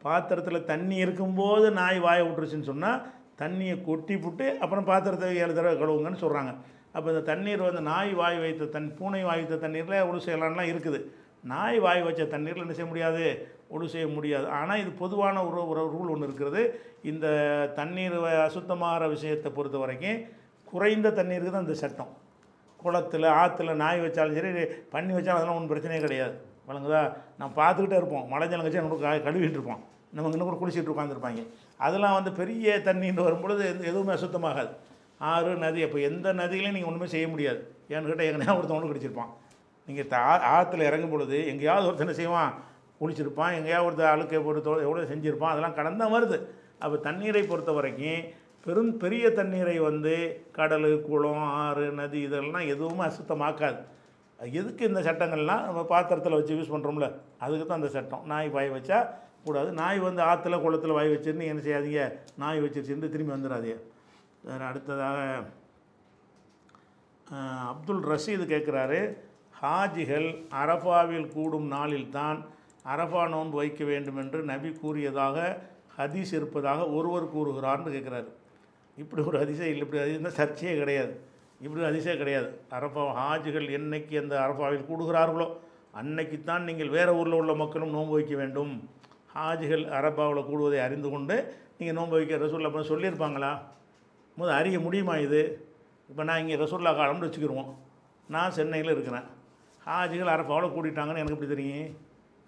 பாத்திரத்தில் தண்ணி இருக்கும்போது நாய் வாய விட்டுருச்சுன்னு சொன்னால் தண்ணியை கொட்டி புட்டு அப்புறம் பாத்திரத்தை ஏழு தடவை கழுவுங்கன்னு சொல்கிறாங்க அப்போ இந்த தண்ணீர் வந்து நாய் வாய் வைத்த தண் பூனை வாய் வைத்த தண்ணீரில் ஒழு செய்யலான்லாம் இருக்குது. நாய் வாய் வச்ச தண்ணீரில் என்ன செய்ய முடியாது? ஒழு செய்ய முடியாது. ஆனால் இது பொதுவான ஒரு ஒரு ரூல் ஒன்று இருக்கிறது இந்த தண்ணீர் வ- அசுத்தமாகிற விஷயத்தை பொறுத்த வரைக்கும் குறைந்த தண்ணீருக்கு தான் இந்த சட்டம். குளத்தில் ஆற்றுல நாய் வச்சாலும் சரி பண்ணி வச்சாலும் அதெல்லாம் ஒன்றும் பிரச்சனையே கிடையாது. வழங்குதா நான் பார்த்துக்கிட்டே இருப்போம். மழை ஜலம் கட்சி க- கழுவிட்டு இருப்போம். நம்ம இன்னும் கூட குளிச்சுட்டு உட்காந்துருப்பாங்க அதெல்லாம் வந்து பெரிய தண்ணின்னு வரும்பொழுது எந்த- எதுவுமே அசுத்தமாகாது. ஆறு நதி அப்போ எந்த நதியிலையும் நீங்கள் ஒன்றுமே செய்ய முடியாது. ஏன்னு கேட்டால் எங்கேயா ஒருத்தவங்க குடிச்சிருப்பான். நீங்கள் தா ஆற்றுல இறங்கும் பொழுது எங்கேயாவது ஒருத்தனை செய்வான்? குளிச்சிருப்பான். எங்கேயாவது ஒருத்தர் அழுக்கை போட்டு எவ்வளோ செஞ்சுருப்பான்? அதெல்லாம் கடந்தான் வருது. அப்போ தண்ணீரை பொறுத்த வரைக்கும் பெரும் பெரிய தண்ணீரை வந்து கடல் குளம் ஆறு நதி இதெல்லாம் எதுவுமே அசுத்தமாக்காது. எதுக்கு இந்த சட்டங்கள்லாம் நம்ம பாத்திரத்தில் வச்சு யூஸ் பண்ணுறோம்ல அதுக்கு தான் அந்த சட்டம். நாய் வாய் வச்சா கூடாது. நாய் வந்து ஆற்றுல குளத்தில் வாய் வச்சிருந்து என்ன செய்யாதீங்க நாய் வச்சிருச்சுன்னு திரும்பி வந்துடாதீங்க வேறு அடுத்ததாக அப்துல் ரஷீது கேட்குறாரு ஹாஜிகள் அரஃபாவில் கூடும் நாளில்தான் அரஃபா நோன்பு வைக்க வேண்டும் என்று நபி கூறியதாக ஹதீஸ் இருப்பதாக ஒருவர் கூறுகிறார்னு கேட்குறாரு இப்படி ஒரு அதிசயம் இல்லை இப்படி அதிசயம் சர்ச்சையே கிடையாது. இப்படி ஒரு அதிசயம் கிடையாது. அரபா ஹாஜிகள் என்னைக்கு அந்த அரபாவில் கூடுகிறார்களோ அன்னைக்குத்தான் நீங்கள் வேறு ஊரில் உள்ள மக்களும் நோன்பு வைக்க வேண்டும். ஹாஜிகள் அரபாவில் கூடுவதை அறிந்து கொண்டு நீங்கள் நோன்பு வைக்க ரசூல் அப்படின்னு சொல்லியிருப்பாங்களா? முதல் அறிய முடியுமா இது? இப்போ நான் இங்கே ரசூல்லா காலம்னு வச்சுக்கிருவோம். நான் சென்னையில் இருக்கிறேன். ஹாஜிகள் அரப்பாவில் கூட்டிட்டாங்கன்னு எனக்கு எப்படி தெரியும்?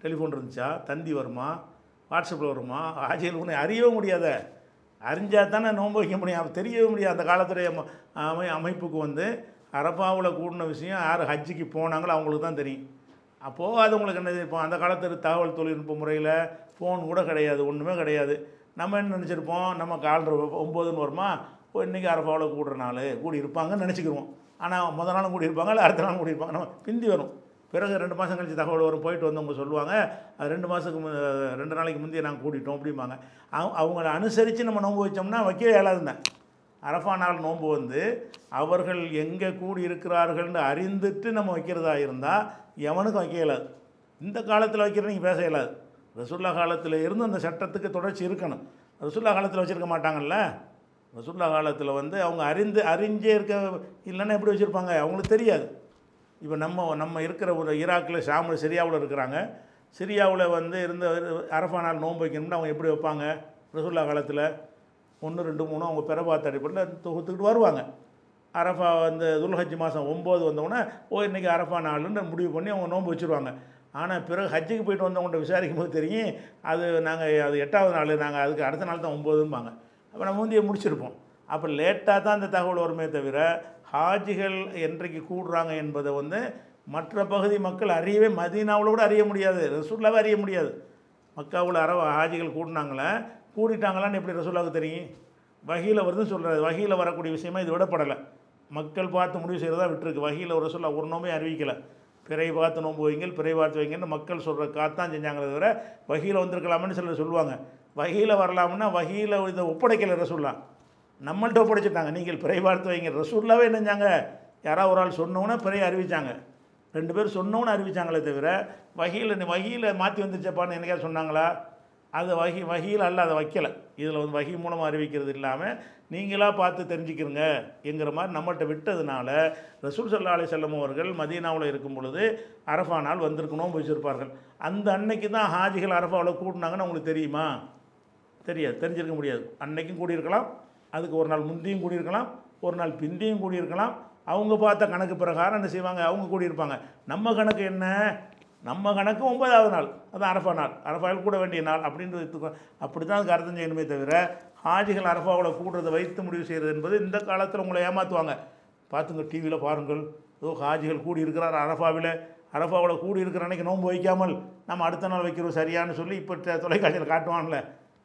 டெலிஃபோன் இருந்துச்சா? தந்தி வருமா? வாட்ஸ்அப்பில் வருமா? ஹாஜிகள் ஒன்று அறியவே முடியாத. அறிஞ்சால் தானே நோன்பு வைக்க முடியும். அப்ப தெரியவே முடியாது. அந்த காலத்துடைய அமை அமைப்புக்கு வந்து அரப்பாவில் கூடின விஷயம் யார் ஹஜ்ஜிக்கு போனாங்களோ அவங்களுக்கு தான் தெரியும். அப்போது அது உங்களுக்கு என்ன இப்போ அந்த காலத்து தகவல் தொழில்நுட்ப முறையில் ஃபோன் கூட கிடையாது ஒன்றுமே கிடையாது. நம்ம என்ன நினச்சிருப்போம்? நம்ம கால் ஒம்போதுன்னு வருமா? ஓ இன்றைக்கி அரப்பாவில் கூடுற நாள். கூடி இருப்பாங்கன்னு நினச்சிக்கிருவோம். ஆனால் முதல் நாளும் கூடி இருப்பாங்க இல்லை அடுத்த நாளும் கூடி இருப்பாங்க. நம்ம பிந்தி வரும். பிறகு ரெண்டு மாதம் கழிச்சு தகவல் வரும் போயிட்டு வந்தவங்க சொல்லுவாங்க அது ரெண்டு மாதத்துக்கு மு ரெண்டு நாளைக்கு முந்தைய நாங்கள் கூட்டிட்டோம் அப்படிம்பாங்க. அவங்க அவங்கள அனுசரித்து நம்ம நோன்பு வச்சோம்னா வைக்கவே இயலாதுந்தேன் அரஃபா நாள் நோன்பு வந்து அவர்கள் எங்கே கூடி இருக்கிறார்கள்னு அறிந்துட்டு நம்ம வைக்கிறதா இருந்தால் எவனுக்கும் வைக்க இயலாது. இந்த காலத்தில் வைக்கிற நீங்கள் பேச இயலாது. ரசுல்லா காலத்தில் இருந்து அந்த சட்டத்துக்கு தொடர்ச்சி இருக்கணும். ரசுல்லா காலத்தில் வச்சுருக்க மாட்டாங்கல்ல? ரசுல்லா காலத்தில் வந்து அவங்க அறிந்து அறிஞ்சே இருக்க இல்லைன்னா எப்படி வச்சுருப்பாங்க? அவங்களுக்கு தெரியாது. இப்போ நம்ம நம்ம இருக்கிற ஒரு ஈராக்கில் ஷாமில் சிரியாவில் இருக்கிறாங்க. சிரியாவில் வந்து இருந்த அரஃபா நாள் நோன்பு வைக்கணும்னு அவங்க எப்படி வைப்பாங்க? ரசுல்லா காலத்தில் ஒன்று ரெண்டு மூணு அவங்க பிறபாத்த அடிப்படையில் தொகுத்துக்கிட்டு வருவாங்க. அரஃபா வந்து துல்ஹஜ் மாதம் ஒம்பது வந்தவுடனே ஓ இன்றைக்கி அரஃபா நாளுன்னு முடிவு பண்ணி அவங்க நோன்பு வச்சுருவாங்க. ஆனால் பிறகு ஹஜ்ஜுக்கு போயிட்டு வந்தவங்கள்ட்ட விசாரிக்கும் போது தெரியும் அது நாங்கள் அது எட்டாவது நாள் நாங்கள் அதுக்கு அடுத்த நாள் தான் ஒம்போதும்பாங்க. அப்போ நம்ம முந்தைய முடிச்சிருப்போம். அப்போ லேட்டாக தான் அந்த தகவல் வருமே தவிர ஹாஜிகள் என்றைக்கு கூடுறாங்க என்பதை வந்து மற்ற பகுதி மக்கள் அறியவே மதீனாவில் கூட அறிய முடியாது ரசூல்லாவே அறிய முடியாது. மக்காவில் அற ஹாஜிகள் கூடினாங்களே? கூடிட்டாங்களான்னு எப்படி ரசூலாவுக்கு தெரியும்? வகையில் வருதுன்னு சொல்கிறாரு வகையில் வரக்கூடிய விஷயமா இது விடப்படலை. மக்கள் பார்த்து முடிவு செய்கிறதா விட்டுருக்கு. வகையில் ஒரு ரசூல்லா ஒரு நோமே அறிவிக்கலை. பிறை பார்த்து நோன்பு வைங்கள் பிறை பார்த்து வைங்கன்னு மக்கள் சொல்கிற காத்தான் செஞ்சாங்களே தவிர வகையில் வந்திருக்கலாம்னு சிலர் சொல்லுவாங்க. வகையில் வரலாம்னா வகையில் இதை ஒப்படைக்கலை ரசூல்லாம் நம்மள்கிட்ட ஒப்படைச்சிட்டாங்க. நீங்கள் பிறை பார்த்து வைங்க. ரசூல்லாவே என்ன யாராவது ஒரு ஆள் சொன்னோன்னே பிறையை அறிவிச்சாங்க. ரெண்டு பேர் சொன்னோன்னு அறிவிச்சாங்களே தவிர வகையில் வகையில் மாற்றி வந்துருச்சப்பான்னு என்னைக்காவது சொன்னாங்களா? அது வகி வகையில் அல்ல அதை வைக்கலை. இதில் வந்து வகி மூலமாக அறிவிக்கிறது இல்லாமல் நீங்களாக பார்த்து தெரிஞ்சுக்கிறங்க என்கிற மாதிரி நம்மள்கிட்ட விட்டதுனால ரசூல் சல்லா அலி செல்லம் அவர்கள் மதீனாவில் இருக்கும் பொழுது அரஃபா நாள் வந்திருக்கணும் வச்சிருப்பார்கள் அந்த அன்னைக்கு தான் ஹாஜிகள் அரஃபாவில் கூட்டினாங்கன்னு உங்களுக்கு தெரியுமா? தெரியாது. தெரிஞ்சிருக்க முடியாது. அன்னைக்கும் கூடியிருக்கலாம். அதுக்கு ஒரு நாள் முந்தியும் கூடியிருக்கலாம் ஒரு நாள் பிந்தியும் கூடியிருக்கலாம். அவங்க பார்த்த கணக்கு பிரகாரம் என்ன செய்வாங்க? அவங்க கூடியிருப்பாங்க. நம்ம கணக்கு என்ன? நம்ம கணக்கு ஒன்பதாவது நாள். அது அரஃபா நாள். அரஃபாவில் கூட வேண்டிய நாள் அப்படின்றது அப்படி தான் அதுக்கு அர்த்தம் செய்யணுமே தவிர ஹாஜிகள் அரஃபாவோட கூடுறதை வைத்து முடிவு செய்கிறது என்பது இந்த காலத்தில் உங்களை ஏமாற்றுவாங்க பார்த்துங்க டிவியில் பாருங்கள். ஏதோ ஹாஜிகள் கூடி இருக்கிறார் அரஃபாவில். அரஃபாவில் கூடி இருக்கிற அன்றைக்கி நோன்பு வைக்காமல் நம்ம அடுத்த நாள் வைக்கிறோம் சரியான்னு சொல்லி இப்போ தொலைக்காட்சியில் காட்டுவான்ல.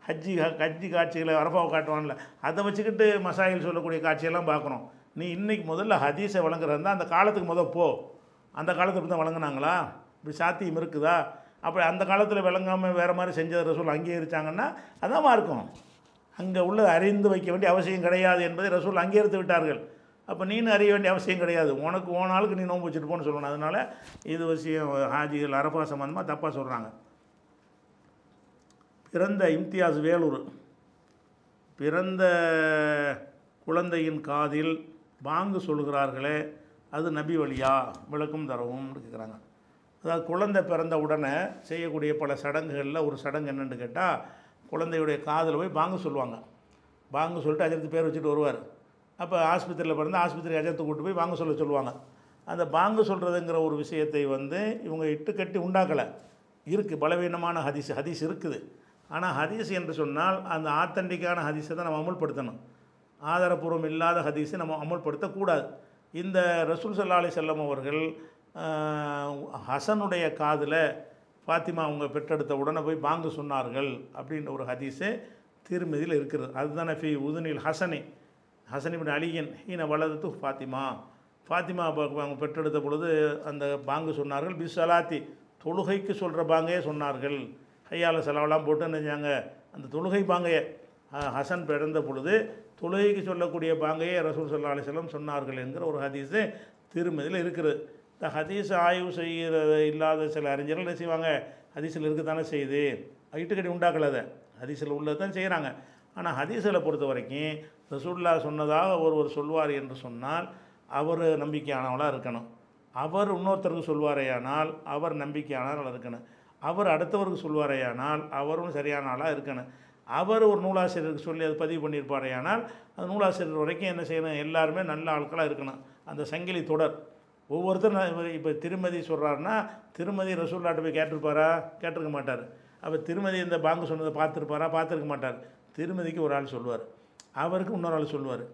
ஹஜ்ஜி ஹஜ்ஜி காட்சிகளை அரஃபாவை காட்டுவான்ல அதை வச்சுக்கிட்டு மசாயில் சொல்லக்கூடிய காட்சியெல்லாம் பார்க்கணும். நீ இன்றைக்கி முதல்ல ஹதீஸை வழங்குறதா அந்த காலத்துக்கு முத போ. அந்த காலத்துக்கு தான் வழங்குனாங்களா? இப்படி சாத்தியம் இருக்குதா? அப்படி அந்த காலத்தில் விளங்காமல் வேறு மாதிரி செஞ்ச ரசூல் அங்கீகரித்தாங்கன்னா அதான் இருக்கும். அங்கே உள்ளதை அறிந்து வைக்க வேண்டிய அவசியம் கிடையாது என்பதை ரசூல் அங்கீகரித்து விட்டார்கள். அப்போ நீனு அறிய வேண்டிய அவசியம் கிடையாது. உனக்கு ஓ நாளுக்கு நீ நோன்பு வச்சுட்டு போன்னு சொல்லணும். அதனால் இது விஷயம் ஹாஜிகள் அரபா சம்மந்தமாக தப்பாக சொல்கிறாங்க பிறந்த இம்தியாஸ் வேலூர். பிறந்த குழந்தையின் காதில் பாங்கு சொல்கிறார்களே அது நபி வழியா? விளக்கம் தரவும் கேட்குறாங்க அதாவது குழந்தை பிறந்த உடனே செய்யக்கூடிய பல சடங்குகளில் ஒரு சடங்கு என்னென்னு கேட்டால் குழந்தையுடைய காதில் போய் பாங்கு சொல்லுவாங்க. பாங்கு சொல்லிட்டு அஜரத்து பேர் வச்சுட்டு வருவார். அப்போ ஆஸ்பத்திரியில் பிறந்து ஆஸ்பத்திரி அஜரத்து கூட்டு போய் பாங்கு சொல்ல சொல்லுவாங்க. அந்த பாங்கு சொல்கிறதுங்கிற ஒரு விஷயத்தை வந்து இவங்க இட்டு கட்டி உண்டாக்கலை. இருக்குது பலவீனமான ஹதீஸ் ஹதீஸ் இருக்குது. ஆனால் ஹதீஸ் என்று சொன்னால் அந்த ஆத்தண்டிக்கான ஹதீஸை தான் நம்ம அமுல்படுத்தணும். ஆதாரபூர்வம் இல்லாத ஹதீஸை நம்ம அமுல்படுத்தக்கூடாது. இந்த ரசூல் சல்லா அலி செல்லம் அவர்கள் ஹசனுடைய காதில் ஃபாத்திமா அவங்க பெற்றெடுத்த உடனே போய் பாங்கு சொன்னார்கள் அப்படின்ற ஒரு ஹதீஸு திருமதியில் இருக்கிறது. அதுதானே ஃபி உதுனில் ஹசனி. ஹசனிபின் அலியன் ஹீன வலதுத்து ஃபாத்திமா. ஃபாத்திமா அவங்க பெற்றெடுத்த பொழுது அந்த பாங்கு சொன்னார்கள். பிஸ்ஸலாத்தி தொழுகைக்கு சொல்கிற பாங்கே சொன்னார்கள். கையால் செலவெல்லாம் போட்டு நினைஞ்சாங்க. அந்த தொழுகை பாங்கையை ஹசன் பிறந்த பொழுது தொழுகைக்கு சொல்லக்கூடிய பாங்கையை ரசூல் சல்லா அலிஸ்லம் சொன்னார்கள் என்கிற ஒரு ஹதீஸு திருமதியில் இருக்கிறது இந்த ஹதீஸ் ஆய்வு செய்கிற இல்லாத சில அறிஞர்கள் என்ன செய்வாங்க? ஹதீஸில் இருக்கத்தானே செய்யுது. இட்டுக்கடி உண்டாக்கல அதை. ஹதீஸில் உள்ளது தான் செய்கிறாங்க ஆனால் ஹதீஸில் பொறுத்த வரைக்கும் ரசூல்லா சொன்னதாக ஒருவர் சொல்வார் என்று சொன்னால் அவர் நம்பிக்கையானவளாக இருக்கணும். அவர் இன்னொருத்தருக்கு சொல்வாரேயானால் அவர் நம்பிக்கையானவர்கள் இருக்கணும். அவர் அடுத்தவருக்கு சொல்வாரையானால் அவரும் சரியான ஆளாக இருக்கணும். அவர் ஒரு நூலாசிரியருக்கு சொல்லி அது பதிவு பண்ணியிருப்பாரையானால் அந்த நூலாசிரியர் வரைக்கும் என்ன செய்யணும்? எல்லாருமே நல்ல ஆட்களாக இருக்கணும். அந்த சங்கிலி தொடர். ஒவ்வொருத்தரும் இப்போ திருமதி சொல்கிறாருன்னா திருமதி ரசூல்லாட்ட போய் கேட்டிருப்பாரா? கேட்டிருக்க மாட்டார். அப்போ திருமதி இந்த பாங்கு சொன்னதை பார்த்துருப்பாரா? பார்த்துருக்க மாட்டார். திருமதிக்கு ஒரு ஆள் சொல்லுவார். அவருக்கு இன்னொரு ஆள் சொல்லுவார்.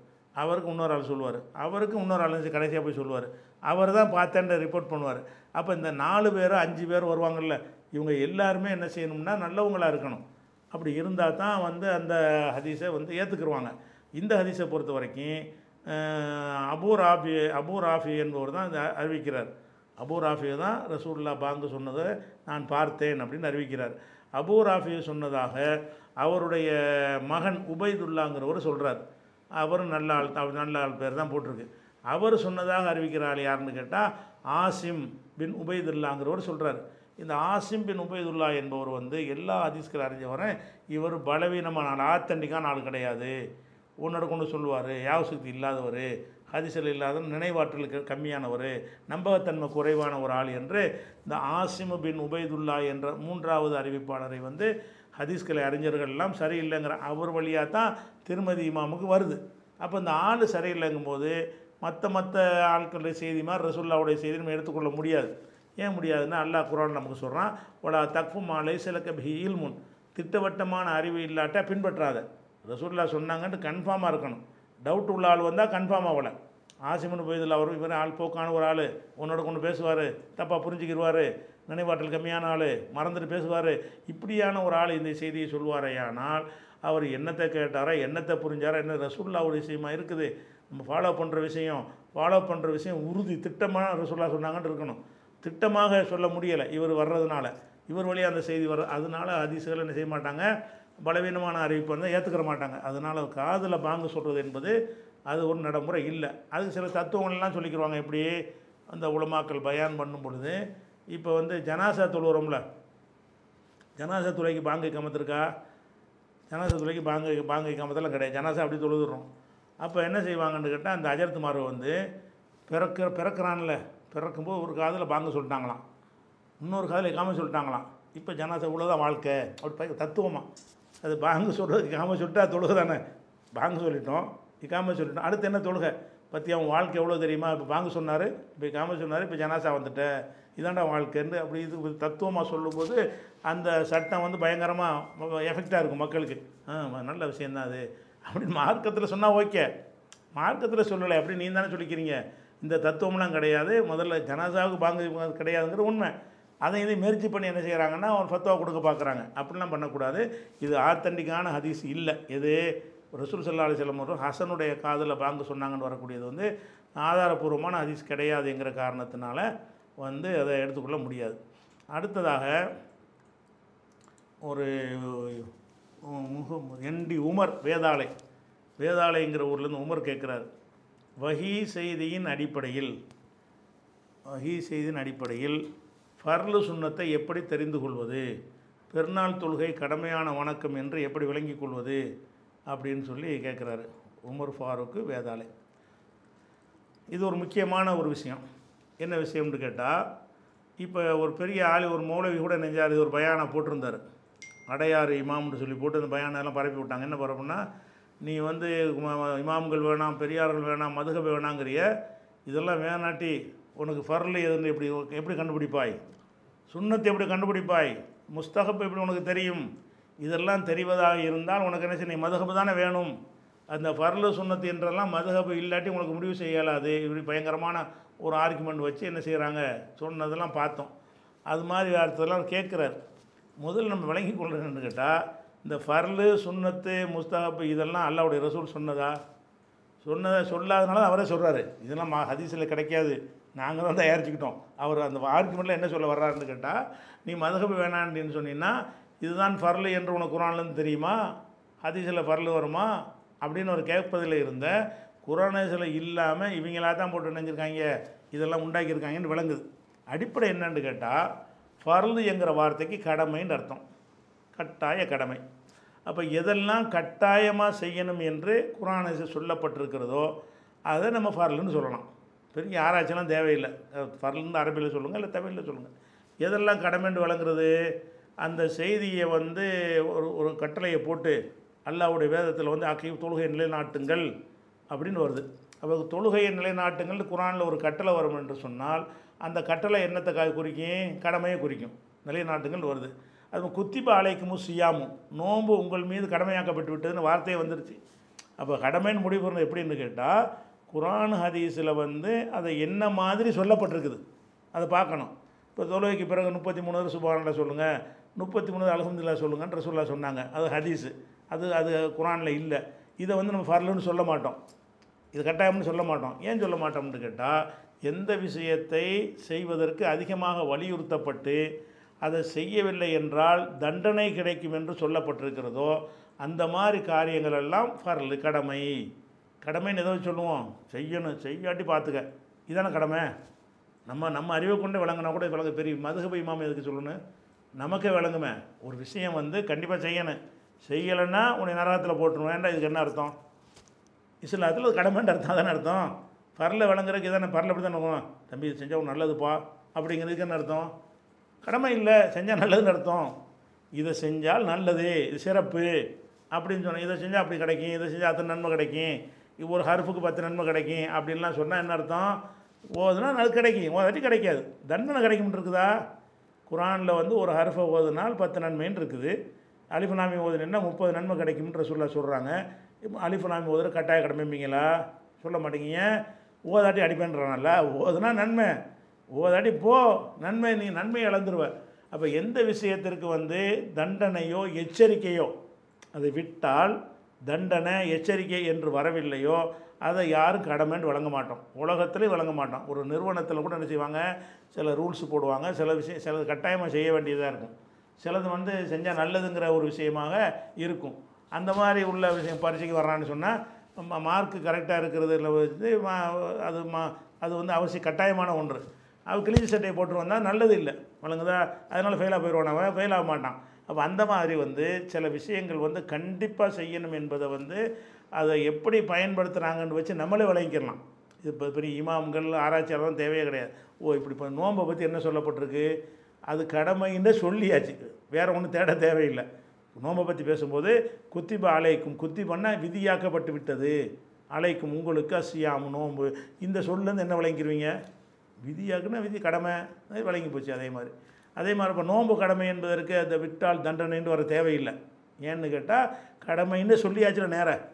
அவருக்கு இன்னொரு ஆள் சொல்லுவார். அவருக்கு இன்னொரு ஆள் கடைசியாக போய் சொல்லுவார். அவர் தான் பார்த்தேன்ட ரிப்போர்ட் பண்ணுவார். அப்போ இந்த நாலு பேரும் அஞ்சு பேர் வருவாங்கல்ல இவங்க எல்லாருமே என்ன செய்யணும்னா நல்லவங்களாக இருக்கணும். அப்படி இருந்தால் தான் வந்து அந்த ஹதீஸை வந்து ஏற்றுக்குருவாங்க இந்த ஹதீஸை பொறுத்த வரைக்கும் அபூ ராஃபி அபூ ராஃபி என்பவர் தான் இதை அறிவிக்கிறார். அபூ ராஃபியை தான் ரசூல்லா பாங்கு சொன்னதை நான் பார்த்தேன் அப்படின்னு அறிவிக்கிறார். அபூ ராஃபியை சொன்னதாக அவருடைய மகன் உபைதுல்லாங்கிறவர் சொல்கிறார் அவரும் நல்ல ஆள் நல்ல ஆள் பேர் தான் போட்டிருக்கு. அவர் சொன்னதாக அறிவிக்கிற ஆள் யாருன்னு கேட்டால் ஆசிம் பின் உபைதுல்லாங்கிறவர் சொல்கிறார் இந்த ஆசிம் பின் உபைதுல்லா என்பவர் வந்து எல்லா ஹதீஸ்கள் அறிஞ்சவரேன் இவர் பலவீனமான ஆள் ஆத்தண்டிக்கான ஆள் கிடையாது. உன்னோட கொண்டு சொல்லுவார் யாவசக்தி இல்லாதவர் ஹதிசல் இல்லாத நினைவாற்றலுக்கு கம்மியானவர் நம்பகத்தன்மை குறைவான ஒரு ஆள் என்று இந்த ஆசிம் பின் உபைதுல்லா என்ற மூன்றாவது அறிவிப்பாளரை வந்து ஹதீஸ்களை அறிஞர்கள் எல்லாம் சரியில்லைங்கிற அவர் வழியாக தான் திருமதி இமாமுக்கு வருது. அப்போ இந்த ஆள் சரியில்லைங்கும்போது மற்ற மற்ற ஆட்களுடைய செய்தி மாதிரி ரசுல்லாவுடைய செய்தி நம்ம எடுத்துக்கொள்ள முடியாது. ஏன் முடியாதுன்னா அல்லாஹ் குரான் நமக்கு சொல்கிறான் ஒலா தக்ஃபு மாலை சிலக்க பி இல்முன். திட்டவட்டமான அறிவு இல்லாட்டா பின்பற்றாத. ரசூல்லா சொன்னாங்கன்ட்டு கன்ஃபார்மாக இருக்கணும். டவுட் உள்ள ஆள் வந்தால் கன்ஃபார்ம் ஆகலை ஆசிமன் போயதில் அவர் இவர் ஆள் போக்கான ஒரு ஆள் உன்னோட கொண்டு பேசுவார் தப்பாக புரிஞ்சுக்கிடுவார் நினைவாற்றல் கம்மியான ஆள் மறந்துட்டு பேசுவார் இப்படியான ஒரு ஆள் இந்த செய்தியை சொல்வாரையானால் அவர் என்னத்தை கேட்டாரா என்னத்தை புரிஞ்சாரா என்ன ரசூல்லாவுடைய ஒரு விஷயமா இருக்குது நம்ம ஃபாலோ பண்ணுற விஷயம் ஃபாலோ பண்ணுற விஷயம் உறுதி திட்டமாக ரசூல்லா சொன்னாங்கன்னு இருக்கணும். திட்டமாக சொல்ல முடியலை. இவர் வர்றதுனால. இவர் வழியாக அந்த செய்தி வர அதனால அதிசயங்கள் என்ன செய்ய மாட்டாங்க? பலவீனமான அறிவிப்பு வந்து ஏற்றுக்கிற மாட்டாங்க. அதனால் காதில் பாங்கு சொல்கிறது என்பது அது ஒரு நடைமுறை இல்லை. அதுக்கு சில தத்துவங்கள்லாம் சொல்லிக்கிறவாங்க இப்படி அந்த உலமாக்கள் பயான் பண்ணும் பொழுது இப்போ வந்து ஜனாசா தொழுகிறோம்ல ஜனாசா துறைக்கு பாங்கு கமத்திருக்கா ஜனாசா துளைக்கு பாங்கு பாங்கு கமத்தெல்லாம் கிடையாது. ஜனாசா அப்படி தொழுதுறோம். அப்போ என்ன செய்வாங்கன்னு கேட்டால் அந்த அஜர்த்துமார் வந்து பிறக்கிற பிறக்கிறான்ல. பிறக்கும்போது ஒரு காதில் பாங்க சொல்லிட்டாங்களாம். இன்னொரு காதில் இக்காம சொல்லிட்டாங்களாம். இப்போ ஜனாசா இவ்வளோதான் வாழ்க்கை? அப்படி தத்துவமாக அது பாங்க சொல்கிறது இக்காம சொல்லிட்டா தொழுகை தானே. பாங்க சொல்லிட்டோம் இக்காமல் சொல்லிட்டோம். அடுத்து என்ன தொழுகை? பற்றி அவன் வாழ்க்கை எவ்வளோ தெரியுமா? இப்போ பாங்க சொன்னார் இப்போ இக்காம சொன்னார் இப்போ ஜனாசா வந்துட்டேன் இதாண்டா வாழ்க்கைன்னு அப்படி இது தத்துவமாக சொல்லும்போது அந்த சட்டம் வந்து பயங்கரமாக எஃபெக்டாக இருக்கும் மக்களுக்கு. ஆ நல்ல விஷயந்தான் அது. அப்படின்னு மார்க்கத்தில் சொன்னால் ஓகே மார்க்கத்தில் சொல்லலை அப்படி நீ தானே சொல்லிக்கிறீங்க. இந்த தத்துவம்லாம் கிடையாது. முதல்ல ஜனாசாவுக்கு பாங்கு கிடையாதுங்கிற உண்மை. அதை இதை முயற்சி பண்ணி என்ன செய்கிறாங்கன்னா ஒரு ஃபத்துவா கொடுக்க பார்க்குறாங்க. அப்படிலாம் பண்ணக்கூடாது. இது ஆத்தண்டிக்கான ஹதீஸ் இல்லை. எது? ரசூல் சல்லா அலிஸ்லம் அவர்கள் ஹசனுடைய காதில் பாங்கு சொன்னாங்கன்னு வரக்கூடியது வந்து ஆதாரபூர்வமான ஹதீஸ் கிடையாதுங்கிற காரணத்தினால வந்து அதை எடுத்துக்கொள்ள முடியாது. அடுத்ததாக ஒரு முக என்டி உமர் வேதாளை. வேதாளைங்கிற ஊர்லேருந்து உமர் கேட்குறாரு வகி செய்தியின் அடிப்படையில் வகி செய்தியின் அடிப்படையில் ஃபர்லு சுண்ணத்தை எப்படி தெரிந்து கொள்வது? பெருநாள் தொழுகை கடமையான வணக்கம் என்று எப்படி விளங்கிக் கொள்வது? அப்படின்னு சொல்லி கேட்குறாரு உமர் ஃபாரூக்கு வேதாளை. இது ஒரு முக்கியமான ஒரு விஷயம். என்ன விஷயம்னு கேட்டால் இப்போ ஒரு பெரிய ஆள் ஒரு மௌலவி கூட நெஞ்சார் இது ஒரு பயானை போட்டிருந்தார். அடையாறு இமாம்னு சொல்லி போட்டு அந்த பயானெல்லாம் பரப்பி விட்டாங்க. என்ன பரப்புனா நீ வந்து இமாம்கள் வேணாம் பெரியார்கள் வேணாம் மதுகப வேணாங்கிறிய இதெல்லாம் வேணாட்டி உனக்கு ஃபர்லு எதுன்னு எப்படி எப்படி கண்டுபிடிப்பாய்? சுண்ணத்தை எப்படி கண்டுபிடிப்பாய்? முஸ்தகப் எப்படி உனக்கு தெரியும்? இதெல்லாம் தெரிவதாக இருந்தால் உனக்கு என்ன செய்ய நீ மதுகபு தானே வேணும்? அந்த ஃபர்லு சுண்ணத்து என்றெல்லாம் மதுகபு இல்லாட்டி உனக்கு முடிவு செய்ய இயலாது. இப்படி பயங்கரமான ஒரு ஆர்குமெண்ட் வச்சு என்ன செய்கிறாங்க சொன்னதெல்லாம் பார்த்தோம். அது மாதிரி அர்த்தத்தெல்லாம் கேட்குறார். முதல்ல நம்ம விளங்கி கொள்றதுன்னு கேட்டால் இந்த ஃபர்லு சுன்னத்து முஸ்தகப்பு இதெல்லாம் அல்லாவுடைய ரசூல் சொன்னதா? சொன்னதை சொல்லாதனால அவரே சொல்கிறாரு இதெல்லாம் மா ஹதீஸில் கிடைக்காது. நாங்கள் தான் தயாரிச்சுக்கிட்டோம். அவர் அந்த ஆர்குமெண்ட்டில் என்ன சொல்ல வர்றாருன்னு கேட்டால் நீ மதுகபு வேணான்னு சொன்னீங்கன்னா இதுதான் ஃபர்லு என்று உனக்கு குரான்லேருந்து தெரியுமா? ஹதீஸில் ஃபர்லு வருமா? அப்படின்னு ஒரு கேட்பதில் இருந்த குரானேசில் இல்லாமல் இவங்களா தான் போட்டு நினைஞ்சிருக்காங்க இதெல்லாம் உண்டாக்கியிருக்காங்கன்னு விளங்குது. அடிப்படை என்னன்னு கேட்டால் ஃபர்லு என்கிற வார்த்தைக்கு கடமைன்னு அர்த்தம். கட்டாய கடமை. அப்போ எதெல்லாம் கட்டாயமாக செய்யணும் என்று குரானை சொல்லப்பட்டிருக்கிறதோ அதை நம்ம ஃபர்லுன்னு சொல்லலாம். பெரிய ஆராய்ச்சிலாம் தேவையில்லை. ஃபர்லுன்னு அரபியில் சொல்லுங்கள் இல்லை தமிழில் சொல்லுங்கள் எதெல்லாம் கடமைன்னு வழங்குறது? அந்த செய்தியை வந்து ஒரு ஒரு கட்டளையை போட்டு அல்லாஹ்வுடைய வேதத்தில் வந்து அக்கி தொழுகை நிலைநாட்டுங்கள் அப்படின்னு வருது. அப்போ தொழுகையை நிலைநாட்டுங்கள் குரானில் ஒரு கட்டளை வரும் என்று சொன்னால் அந்த கட்டளை என்னத்தை கா- குறிக்கும்? கடமையை குறிக்கும். நிலைநாட்டுங்கள் வருது. அது குத்திப அழைக்கமும் செய்யாமும் நோன்பு உங்கள் மீது கடமையாக்கப்பட்டு விட்டதுன்னு வார்த்தையே வந்துருச்சு. அப்போ கடமைன்னு முடிவு பண்ணது எப்படின்னு கேட்டால் குரான் ஹதீஸில் வந்து அதை என்ன மாதிரி சொல்லப்பட்டிருக்குது? அதை பார்க்கணும். இப்போ தொழுகைக்கு பிறகு முப்பத்தி மூணு சுபானில் சொல்லுங்கள் முப்பத்தி மூணு அலமதுல்லா சொல்லுங்கன்ற ரசூல்லா சொன்னாங்க. அது ஹதீஸு. அது அது குரானில் இல்லை. இதை வந்து நம்ம ஃபர்லுன்னு சொல்ல மாட்டோம். இது கட்டாயம்னு சொல்ல மாட்டோம். ஏன் சொல்ல மாட்டோம்னு கேட்டால் எந்த விஷயத்தை செய்வதற்கு அதிகமாக வலியுறுத்தப்பட்டு அதை செய்யவில்லை என்றால் தண்டனை கிடைக்கும் என்று சொல்லப்பட்டிருக்கிறதோ அந்த மாதிரி காரியங்கள் எல்லாம் ஃபர்லு கடமை. கடமைன்னு எதை சொல்லுவோம். செய்யணும் செய்யாட்டி பார்த்துக்க. இதானே கடமை? நம்ம நம்ம அறிவை கொண்டு விளங்கினா கூட விளங்க பெரிய மதுகபை இமாம் எதுக்கு சொல்லணும்? நமக்கே விளங்குமே. ஒரு விஷயம் வந்து கண்டிப்பாக செய்யணும். செய்யலைன்னா உன்னை நரகத்தில் போட்டுருவேன். ஏன்டா இதுக்கு என்ன அர்த்தம்? இஸ்லாத்தில் அது கடமைன்ற அர்த்தம். தானே அர்த்தம்? பரல விளங்குறதுக்கு இதானே? பரல அப்படி தானே தம்பி இது செஞ்சால் நல்லதுப்பா. அப்படிங்கிறதுக்கு என்ன அர்த்தம்? கடமை இல்லை செஞ்சால் நல்லதுன்னு அர்த்தம். இதை செஞ்சால் நல்லது இது சிறப்பு அப்படின்னு சொன்னேன் இதை செஞ்சால் அப்படி கிடைக்கும் இதை செஞ்சால் அத்தனை நன்மை கிடைக்கும் ஒரு ஹருஃபுக்கு பத்து நன்மை கிடைக்கும் அப்படின்லாம் சொன்னால் என்ன அர்த்தம்? ஓதுனா அது கிடைக்கும் ஓதாட்டி கிடைக்காது. தண்டனை கிடைக்கும்னு இருக்குதா? குரானில் வந்து ஒரு ஹர்ஃபை ஓதுனால் பத்து நன்மைன்னு இருக்குது. அலிஃபுனாமி ஓதுனா முப்பது நன்மை கிடைக்கும்ன்ற சொல்ல சொல்கிறாங்க இப்போ அலிஃபுனாமி ஓதுற கட்டாய கடமைப்பீங்களா? சொல்ல மாட்டேங்க. ஓதாட்டி அடிப்பேன்றானல்ல ஓதுனா நன்மை. ஓதாட்டி போ நன்மை நீ நன்மை இழந்துருவ. அப்போ எந்த விஷயத்திற்கு வந்து தண்டனையோ எச்சரிக்கையோ அதை விட்டால் தண்டனை எச்சரிக்கை என்று வரவில்லையோ அதை யாரும் கடமைன்னு வழங்க மாட்டோம். உலகத்துலேயும் வழங்க மாட்டோம். ஒரு நிறுவனத்தில் கூட என்ன செய்வாங்க? சில ரூல்ஸ் போடுவாங்க. சில விஷயம் சிலது கட்டாயமாக செய்ய வேண்டியதாக இருக்கும். சிலது வந்து செஞ்சால் நல்லதுங்கிற ஒரு விஷயமாக இருக்கும். அந்த மாதிரி உள்ள விஷயம் பரீட்சைக்கு வர்றான்னு சொன்னால் மார்க்கு கரெக்டாக இருக்கிறதுல வந்து அது மா அது வந்து அவசியம் கட்டாயமான ஒன்று. அவள் கிழிஞ்ச சட்டையை போட்டு வந்தால் நல்லது இல்லை. வழங்குதா? அதனால் ஃபெயிலாக போயிடுவான் அவன். ஃபெயில் ஆக மாட்டான். அப்போ அந்த மாதிரி வந்து சில விஷயங்கள் வந்து கண்டிப்பாக செய்யணும் என்பதை வந்து அதை எப்படி பயன்படுத்துகிறாங்கன்னு வச்சு நம்மளே விளங்கிக்கலாம். இது இப்போ பெரிய இமாம்கள் ஆராய்ச்சியாளர்லாம் தேவையே கிடையாது. ஓ இப்படி இப்போ நோன்பை பற்றி என்ன சொல்லப்பட்டிருக்கு? அது கடமைன்னு சொல்லியாச்சு. வேறு ஒன்றும் தேட தேவையில்லை. நோன்பை பற்றி பேசும்போது குத்திப அலைக்கும். குத்தி பண்ணால் விதியாக்கப்பட்டு விட்டது. அலைக்கும் உங்களுக்கு அசியாம் நோம்பு இந்த சொல்லேருந்து என்ன விளங்கிடுவீங்க விதியாக்குன்னா விதி கடமை அது போச்சு அதே மாதிரி. அதே மாதிரி இப்போ நோன்பு கடமை என்பதற்கு அந்த விட்டால் தண்டனைன்னு வர தேவையில்லை. ஏன்னு கேட்டால் கடமைன்னு சொல்லியாச்சுல நேரம்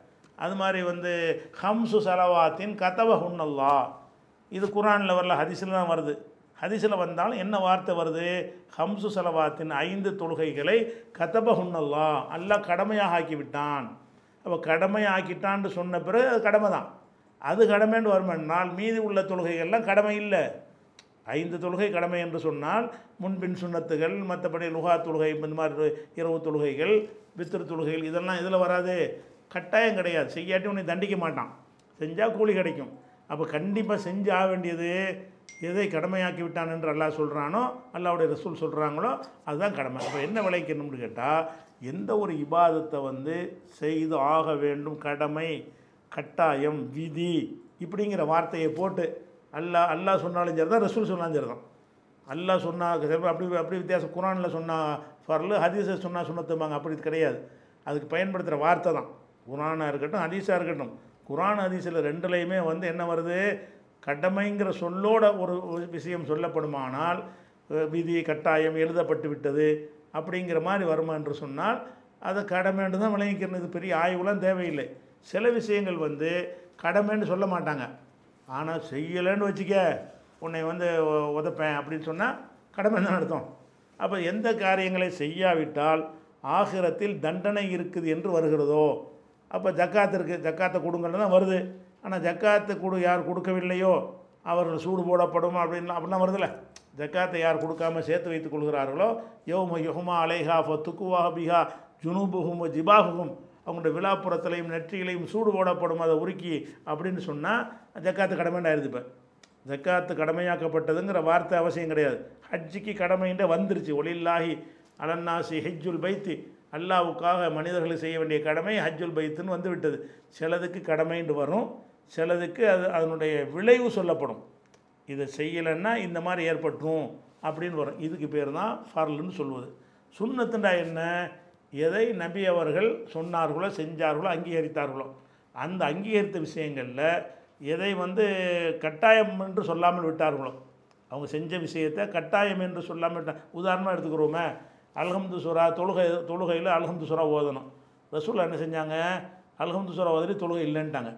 அது மாதிரி வந்து ஹம்சு சலவாத்தின் கதவ ஹுன்னல்லா இது குரானில் வரல ஹதீஸில் தான் வருது. ஹதீஸில் வந்தாலும் என்ன வார்த்தை வருது? ஹம்சு சலவாத்தின் ஐந்து தொழுகைகளை கதப ஹுன்னல்லா அல்லாஹ் கடமையாக ஆக்கி விட்டான் அப்போ கடமையாக்கிட்டான்னு சொன்ன பிறகு அது கடமை தான் அது கடமைன்னு வருமென்னால் மீதி உள்ள தொழுகைகள்லாம் கடமை இல்லை. ஐந்து தொழுகை கடமை என்று சொன்னால் முன்பின் சுண்ணத்துகள் மற்றபடி லுகா தொழுகை இந்த மாதிரி இரவு தொழுகைகள் வித்திரு தொழுகைகள் இதெல்லாம் இதில் வராது. கட்டாயம் கிடையாது. செய்யாட்டி உன்னை தண்டிக்க மாட்டான். செஞ்சால் கூலி கிடைக்கும். அப்போ கண்டிப்பாக செஞ்சு ஆக வேண்டியது எதை கடமையாக்கி விட்டான் என்று அல்லாஹ் சொல்கிறானோ அல்லாவுடைய ரசூல் சொல்கிறாங்களோ அதுதான் கடமை. அப்போ என்ன விளைக்கணும்னு கேட்டால் எந்த ஒரு இபாதத்தை வந்து செய்து ஆக வேண்டும் கடமை. கட்டாயம் விதி இப்படிங்கிற வார்த்தையை போட்டு அல்லாஹ் அல்லாஹ் சொன்னாலும் சரி தான் ரசூல் சொன்னாலும் சரி தான் சொன்னால் சொன்னா அப்படி அப்படி வித்தியாசம். குரானில் சொன்னால் ஃபர்லு ஹதீஸை சொன்னால் சுண்ணத்துமாங்க அப்படி கிடையாது. அதுக்கு பயன்படுத்துகிற வார்த்தை தான். குரானாக இருக்கட்டும் ஹதீஸாக இருக்கட்டும். குரான் ஹதீஸில் ரெண்டுலேயுமே வந்து என்ன வருது? கடமைங்கிற சொல்லோட ஒரு ஒரு விஷயம் சொல்லப்படுமானால் விதி கட்டாயம் எழுதப்பட்டு விட்டது அப்படிங்கிற மாதிரி வருமா என்று சொன்னால் அதை கடமைன்னு தான் விளங்கிக்கிறது பெரிய ஆய்வுலாம் தேவையில்லை. சில விஷயங்கள் வந்து கடமைன்னு சொல்ல மாட்டாங்க. ஆனால் செய்யலைன்னு வச்சுக்க உன்னை வந்து உதப்பேன் உதைப்பேன் அப்படின்னு சொன்னால் கடமை தான் அர்த்தம். அப்போ எந்த காரியங்களை செய்யாவிட்டால் ஆகிரத்தில் தண்டனை இருக்குது என்று வருகிறதோ அப்போ ஜக்காத்து இருக்குது ஜக்காத்தை கொடுங்கன்னு தான் வருது. ஆனால் ஜக்காத்து கொடு யார் கொடுக்கவில்லையோ அவர்கள் சூடு போடப்படும் அப்படின்னு அப்படிலாம் வருதில்ல. ஜக்காத்தை யார் கொடுக்காம சேர்த்து வைத்துக் கொள்கிறார்களோ யோம யுகுமா அலைஹா ஃபத்துக்குவா பிஹா ஜுனூபுகும் ஜிபாகுகும் அவங்களுடைய விழாப்புறத்திலையும் நெற்றிகளையும் சூடு போடப்படும் அதை உருக்கி அப்படின்னு சொன்னால் ஜக்காத்து கடமைண்டாயிருது இப்போ. ஜக்காத்து கடமையாக்கப்பட்டதுங்கிற வார்த்தை அவசியம் கிடையாது. ஹஜ்ஜிக்கு கடமைன்ற வந்துருச்சு. ஒளில்லாஹி அலன்னாசி ஹெஜ்ஜுல் பைத்து. அல்லாவுக்காக மனிதர்களுக்கு செய்ய வேண்டிய கடமை ஹஜ்ஜுல் பைத்துன்னு வந்து விட்டது சிலதுக்கு கடமைன்று வரும். சிலதுக்கு அது அதனுடைய விளைவு சொல்லப்படும். இதை செய்யலைன்னா இந்த மாதிரி ஏற்பட்டுரும் அப்படின்னு வரும். இதுக்கு பேர் தான் ஃபர்லுன்னு சொல்வது. சுண்ணத்துண்டா என்ன? எதை நபி அவர்கள் சொன்னார்களோ செஞ்சார்களோ அங்கீகரித்தார்களோ அந்த அங்கீகரித்த விஷயங்களில் எதை வந்து கட்டாயம் என்று சொல்லாமல் விட்டார்களோ அவங்க செஞ்ச விஷயத்தை கட்டாயம் என்று சொல்லாமல் விட்டாங்க உதாரணமாக எடுத்துக்கிறோமே அல்ஹம்து சுரா தொழுகை தொழுகையில் அல்ஹம்து சுரா ஓதணும். ரசூல் என்ன செஞ்சாங்க? அல்ஹம்து சுரா ஓதலி தொழுகை இல்லைன்ட்டாங்க.